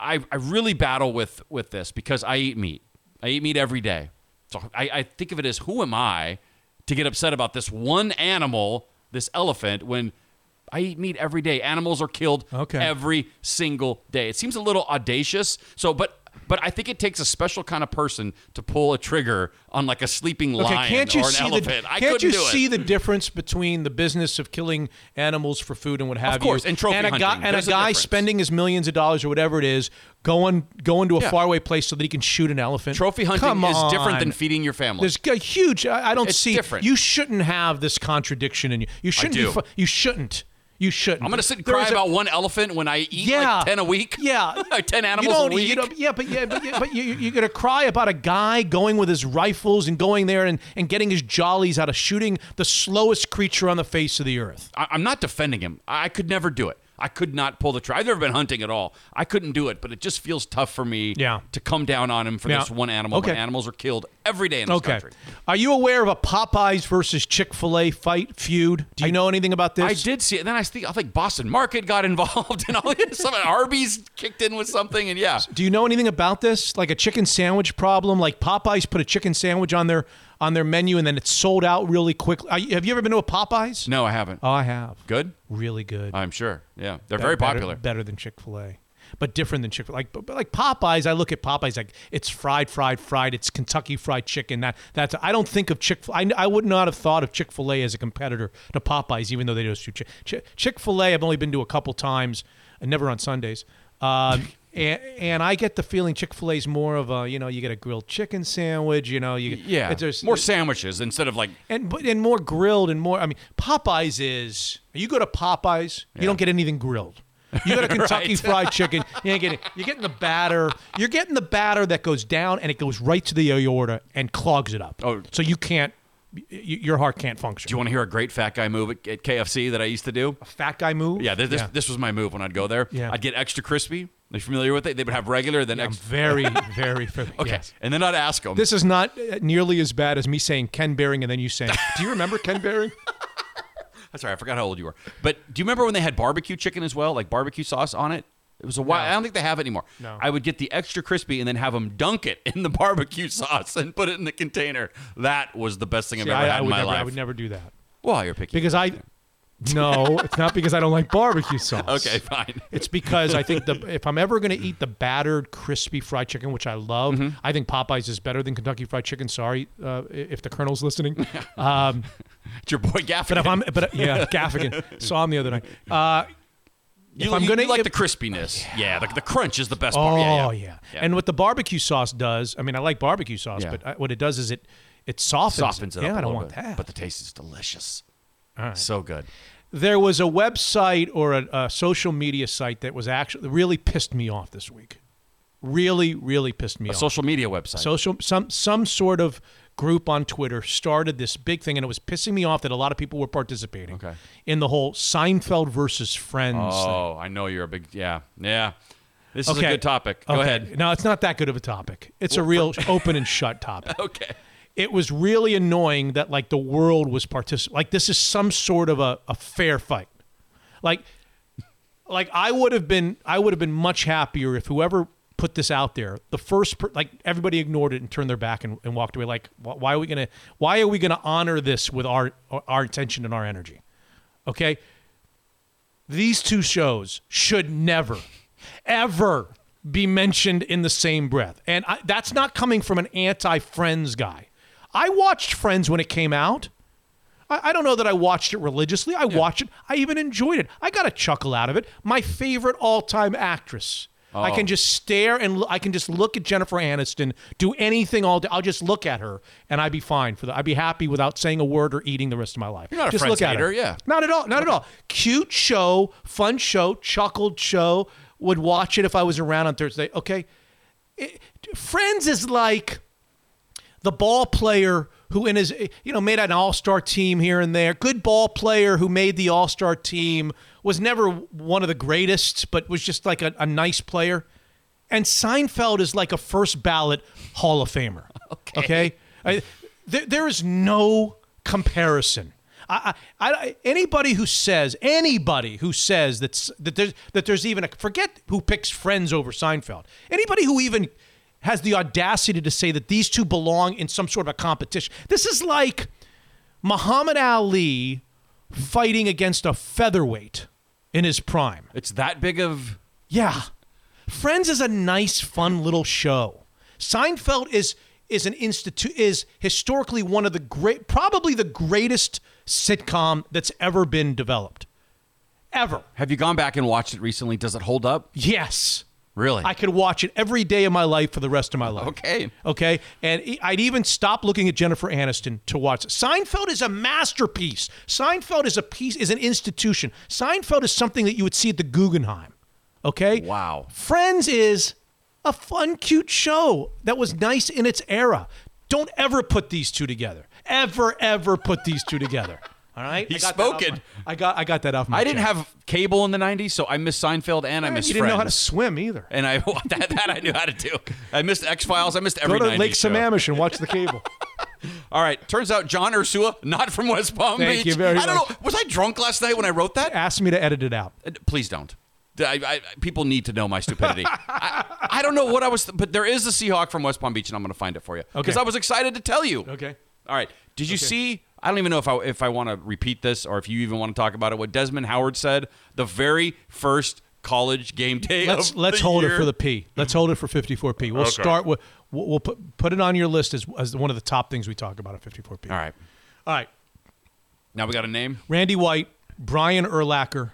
I, I really battle with, with this because I eat meat. I eat meat every day. So I, I think of it as who am I to get upset about this one animal, this elephant, when I eat meat every day. Animals are killed Okay. every single day. It seems a little audacious. So, but but I think it takes a special kind of person to pull a trigger on like a sleeping Okay, lion can't you or an see elephant. the I can't you see it. the difference between the business of killing animals for food and what have you? Of course, you, and trophy a guy hunting. and a There's a guy spending his millions of dollars or whatever it is going going to a Yeah. faraway place so that he can shoot an elephant. Trophy hunting Come is different than feeding your family. There's a huge. I, I don't It's see. different. You shouldn't have this contradiction in you. You shouldn't. Be, you shouldn't. You shouldn't. I'm gonna sit and There cry is a- about one elephant when I eat Yeah. like ten a week. Yeah, ten You animals don't- a week. Yeah, but yeah, but, yeah, but you, you- you're gonna cry about a guy going with his rifles and going there and, and getting his jollies out of shooting the slowest creature on the face of the earth. I, I'm not defending him. I could never do it. I could not pull the trigger. I've never been hunting at all. I couldn't do it, but it just feels tough for me Yeah. to come down on him for Yeah. this one animal. Okay. When animals are killed every day in this Okay. country. Are you aware of a Popeyes versus Chick Fil A fight feud? Do you know anything about this? I did see it. Then I think I think Boston Market got involved and all this some Arby's kicked in with something and yeah. Do you know anything about this? Like a chicken sandwich problem? Like Popeyes put a chicken sandwich on their on their menu and then it's sold out really quickly. Are you- have you ever been to a Popeyes? No, I haven't. Oh, I have. Good? Really good. I'm sure. Yeah. They're Be- very popular. Better than Chick Fil A, but different than Chick Fil A. Like, but, but like Popeyes, I look at Popeyes like it's fried, fried, fried. It's Kentucky Fried Chicken. That that's. I don't think of Chick. I I would not have thought of Chick Fil A as a competitor to Popeyes, even though they do Chick Chick Chick Fil A. I've only been to a couple times, and never on Sundays. Um, and, and I get the feeling Chick Fil A is more of a you know you get a grilled chicken sandwich. You know you Yeah. there's more sandwiches instead of like and but and more grilled and more. I mean, Popeyes is you go to Popeyes, you don't get anything grilled. You got a Kentucky Right. Fried Chicken. You ain't getting. You're getting the batter. You're getting the batter that goes down and it goes right to the aorta and clogs it up. Oh. so you can't. Y- your heart can't function. Do you want to hear a great fat guy move at, at KFC that I used to do? A fat guy move? Yeah, this, this, Yeah. this was my move when I'd go there. Yeah. I'd get extra crispy. Are you familiar with it? They would have regular, then I'm extra. very, very, very. Okay, yes. and then I'd ask them. This is not uh, nearly as bad as me saying Ken Behring and then you saying, "Do you remember Ken Behring?" That's right. I forgot how old you were. But do you remember when they had barbecue chicken as well, like barbecue sauce on it? It was a while. I don't think they have it anymore. No. I would get the extra crispy and then have them dunk it in the barbecue sauce and put it in the container. That was the best thing I've ever I, had I in would my never, life. I would never do that Well, you're picky. because I. No, it's not because I don't like barbecue sauce. Okay, fine. It's because I think the if I'm ever going to eat the battered, crispy fried chicken, which I love, Mm-hmm. I think Popeyes is better than Kentucky Fried Chicken. Sorry uh, if the Colonel's listening. Um, it's your boy Gaffigan. but if I'm, but yeah, Gaffigan saw him the other night. Uh, you, if I'm you- gonna you like if- the crispiness. Oh, yeah, the, the crunch is the best oh part. yeah, Yeah, yeah. And what the barbecue sauce does, I mean, I like barbecue sauce, Yeah. but I, what it does is it it softens, softens it Yeah, up a I don't want bit. that. But the taste is delicious. All right. So good. there was a website or a, a social media site that was actually really pissed me off this week. really, really pissed me off. A off. social media website. social some some sort of group on Twitter started this big thing, and it was pissing me off that a lot of people were participating Okay. in the whole Seinfeld versus Friends. Oh, thing. oh, I know you're a big yeah yeah. This is a good topic. Go Okay. ahead. No, it's not that good of a topic. It's a real open and shut topic. Okay. It was really annoying that like the world was participating. Like this is some sort of a, a fair fight. Like, like I would have been, I would have been much happier if whoever put this out there, the first, per, like everybody ignored it and turned their back and, and walked away. Like, wh- why are we gonna, why are we gonna honor this with our our attention and our energy? Okay, these two shows should never, ever be mentioned in the same breath. And I, that's not coming from an anti Friends guy. I watched Friends when it came out. I, I don't know that I watched it religiously. I watched it. I even enjoyed it. I got a chuckle out of it. My favorite all time actress. I Oh. can just stare and I can just look at Jennifer Aniston, do anything all day. I'll just look at her and I'd be fine for that. I'd be happy without saying a word or eating the rest of my life. You're not a just Friends look at her. hater, yeah. Not at all. Not at all. Cute show, fun show, chuckled show. Would watch it if I was around on Thursday. Okay. It- Friends is like the ball player who in his you know made an all-star team here and there good ball player who made the all-star team was never one of the greatest but was just like a, a nice player and seinfeld is like a first ballot hall of famer okay, I- there, there is no comparison I, I, I, anybody who says anybody who says that's that there's that there's even a forget who picks Friends over Seinfeld. Anybody who even has the audacity to say that these two belong in some sort of a competition. This is like Muhammad Ali fighting against a featherweight in his prime. It's that big of Yeah. Friends is a nice, fun little show. Seinfeld is is an institute is historically one of the great probably the greatest sitcom that's ever been developed. Ever. Have you gone back and watched it recently? Does it hold up? Yes. Really? I could watch it every day of my life for the rest of my life. Okay. Okay. And I'd even stop looking at Jennifer Aniston to watch it. Seinfeld is a masterpiece. Seinfeld is a piece, is an institution. Seinfeld is something that you would see at the Guggenheim. Okay. Wow. Friends is a fun, cute show that was nice in its era. Don't ever put these two together. Ever, ever put these two together. All right. He's I got spoken. my- I got. I got that off my. I didn't chest. have cable in the '90s, so I missed Seinfeld and I missed. You didn't know how to swim either. And I that, that I knew how to do. I missed X Files. I missed every Go to 90s Lake show. Sammamish and watch the cable. All right. Turns out John Ursua, not from West Palm Thank Beach. you very I don't much. know. Was I drunk last night when I wrote that? Ask me to edit it out. Uh, Please don't. I, I, people need to know my stupidity. I, I don't know what I was, but there is a Seahawk from West Palm Beach, and I'm going to find it for you because Okay. I was excited to tell you. Okay. All right. Did you see? I don't even know if I if I want to repeat this or if you even want to talk about it. What Desmond Howard said the very first college game day. Let's of let's the hold year. it for the P. Let's hold it for 54P. We'll Okay. start with we'll, we'll put put it on your list as as one of the top things we talk about at 54P. All right. All right. Now we got a name. Randy White, Brian Urlacher,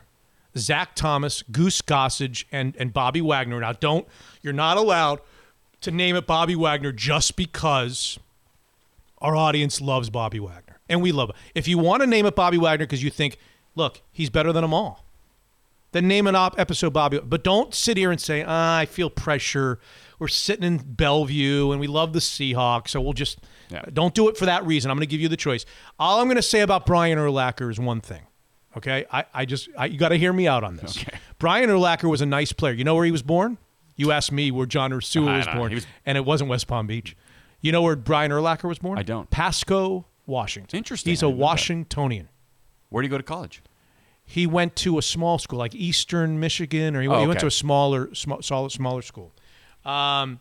Zach Thomas, Goose Gossage, and and Bobby Wagner. Now don't you're not allowed to name it Bobby Wagner just because our audience loves Bobby Wagner. And we love it. If you want to name it Bobby Wagner because you think, look, he's better than them all, then name an op episode Bobby. But don't sit here and say, ah, I feel pressure. We're sitting in Bellevue and we love the Seahawks, so we'll just Yeah. don't do it for that reason. I'm going to give you the choice. All I'm going to say about Brian Urlacher is one thing. Okay, I, I just I, you got to hear me out on this. Okay. Brian Urlacher was a nice player. You know where he was born? You asked me where John Ursua was born, was- and it wasn't West Palm Beach. You know where Brian Urlacher was born? I don't. Pasco, Washington. Interesting. He's a didn't know that. Washingtonian. Where do you go to college? He went to a small school like Eastern Michigan, or he, Oh, he went to a smaller, small, smaller, smaller school. Um,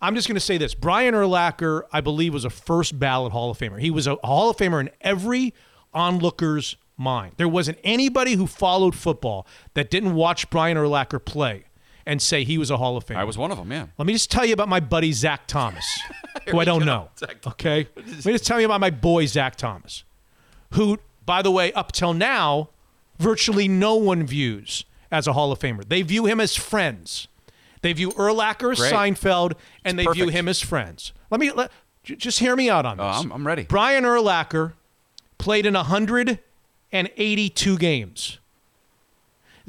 I'm just going to say this: Brian Urlacher, I believe, was a first ballot Hall of Famer. He was a Hall of Famer in every onlooker's mind. There wasn't anybody who followed football that didn't watch Brian Urlacher play and say he was a Hall of Famer. I was one of them. Yeah. Let me just tell you about my buddy Zach Thomas, who I don't know. Zach Okay, let me just tell you about my boy Zach Thomas, who, by the way, up till now, virtually no one views as a Hall of Famer. They view him as friends. They view Urlacher, Great. Seinfeld, and It's they view him as friends. Let me let, j- just hear me out on oh, this. Oh, I'm, I'm ready. Brian Urlacher played in 182 games.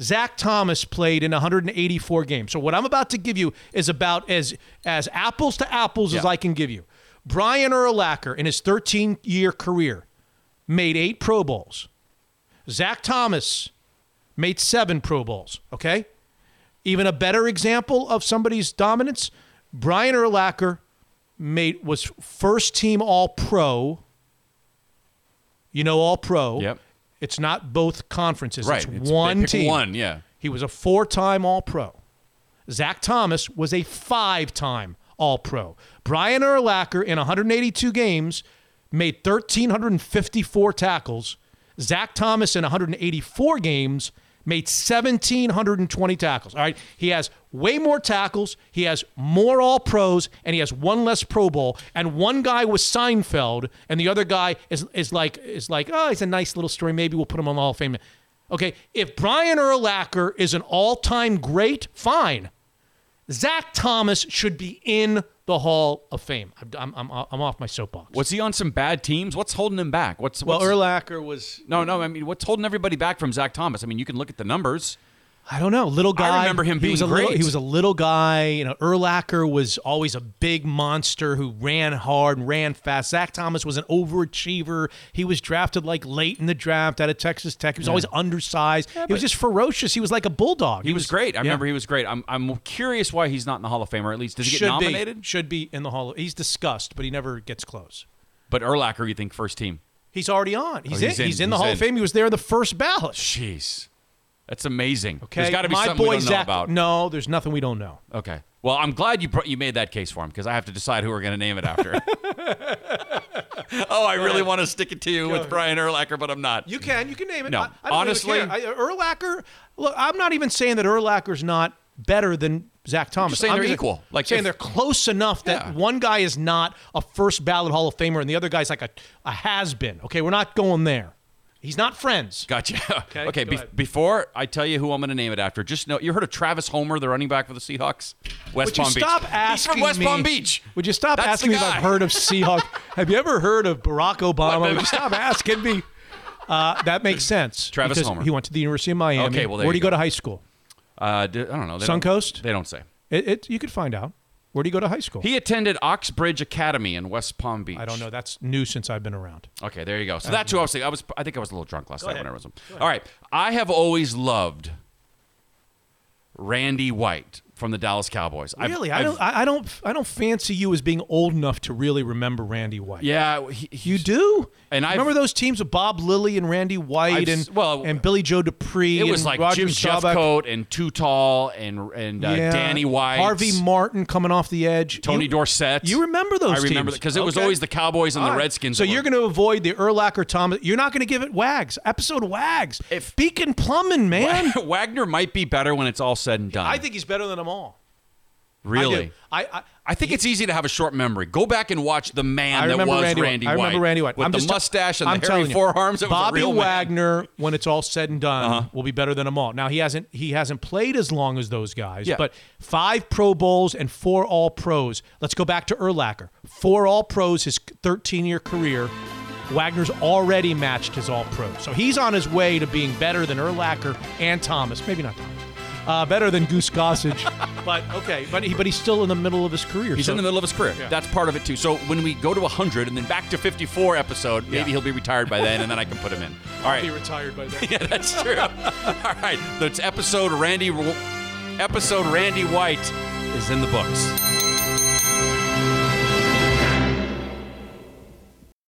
Zach Thomas played in 184 games. So what I'm about to give you is about as as apples to apples as I can give you. Brian Urlacher in his 13 year career made eight Pro Bowls. Zach Thomas made seven Pro Bowls. Okay, even a better example of somebody's dominance. Brian Urlacher made was first team All Pro. You know, All Pro. Yep. It's not both conferences. Right. It's, It's- one team. one, yeah. He was a four-time All-Pro. Zach Thomas was a five-time All-Pro. Brian Urlacher in 182 games made 1,354 tackles. Zach Thomas in 184 games made 1,720 tackles. All right. He has way more tackles. He has more All Pros, and he has one less Pro Bowl. And one guy was Seinfeld, and the other guy is is like is like oh, he's a nice little story. Maybe we'll put him on the Hall of Fame. Okay, if Brian Urlacher is an all-time great, fine. Zach Thomas should be in the Hall of Fame. I'm, I'm, I'm, I'm off my soapbox. Was he on some bad teams? What's holding him back? What's, Well, what's Urlacher was. No, no. I mean, what's holding everybody back from Zach Thomas? I mean, you can look at the numbers. I don't know. Little guy. I remember him he being was a Little, great. he was a little guy. You know, Urlacher was always a big monster who ran hard and ran fast. Zach Thomas was an overachiever. He was drafted like late in the draft out of Texas Tech. He was Yeah. always undersized. he was just ferocious. He was like a bulldog. He was great. I yeah. remember he was great. I'm, I'm curious why he's not in the Hall of Fame, or at least does he get should nominated? Be, should be in the Hall. Of, he's discussed, but he never gets close. But Urlacher, you think first team? He's already on. He's, Oh, in, he's in. He's in the He's Hall in. of Fame. He was there the first ballot. Jeez, that's amazing. Okay, There's got to be my something boy we don't know Zach. about. No, there's nothing we don't know. Okay. Well, I'm glad you br- you made that case for him because I have to decide who we're going to name it after. oh, I really want to stick it to you with Brian Urlacher, but I'm not. You can. You can name it. No, I, I don't honestly- really care. I, uh, Urlacher. Look, I'm not even saying that Urlacher's not better than Zach Thomas. just saying I'm they're equal. Like, saying if- they're close enough that Yeah. one guy is not a first ballot Hall of Famer and the other guy's like a, a has been. Okay, we're not going there. He's not friends. Gotcha. Okay, Okay. go be- ahead. before I tell you who I'm going to name it after, just know you heard of Travis Homer, the running back for the Seahawks, West Would you Palm Beach. stop He's from West me? Palm Beach. Would you stop That's asking me if. I've heard of Seahawks? Have you ever heard of Barack Obama? What- Would you stop asking me? Uh, that makes sense. Travis Homer. He went to the University of Miami. Okay, well, there Where you did he go go. to high school? Uh, d- I don't know. They don't- Suncoast? They don't say. It, it, you could find out. Where did you go to high school? He attended Oxbridge Academy in West Palm Beach. I don't know. That's new since I've been around. Okay, there you go. So that's who I was thinking. I was. I think I was a little drunk last night ahead. when I was. All right. I have always loved Randy White from the Dallas Cowboys. I've- Really, I don't. I, I don't. I don't fancy you as being old enough to really remember Randy White. Yeah, he, you do. And I remember those teams with Bob Lilly and Randy White I've and well, and Billy Joe Dupree. It was and like Roger Jim Staubach. Jeffcoat and Too Tall and and uh, Yeah. Danny White, Harvey Martin coming off the edge. Tony You- Dorsett. You remember those I remember because it was Okay. always the Cowboys and All the. Redskins. So you're going to avoid the Urlacher Thomas. You're not going to give it Wags episode Wags. If Beacon Plumbing, man. Wagner might be better when it's all said and done. I think he's better than them all. really. I, I, I think it's easy to have a short memory. Go back and watch the man I that remember was Randy, Randy, White. I remember Randy White. with I'm the just mustache and I'm the hairy you, forearms. It was Bobby a real man. Wagner, when it's all said and done, Uh-huh. will be better than them all. Now he hasn't he hasn't played as long as those guys, Yeah. but five Pro Bowls and four All Pros. Let's go back to Urlacher. Four All Pros his 13 year career. Wagner's already matched his All Pro, so he's on his way to being better than Urlacher and Thomas. Maybe not Thomas. Uh, better than Goose Gossage, but okay. But he, but he's still in the middle of his career. He's so- in the middle of his career. Yeah. That's part of it too. So when we go to 100 and then back to 54 episode, maybe Yeah. he'll be retired by then, and then I can put him in. All right. Be retired by then. yeah, that's true. All right. That's episode Randy. Episode Randy White is in the books.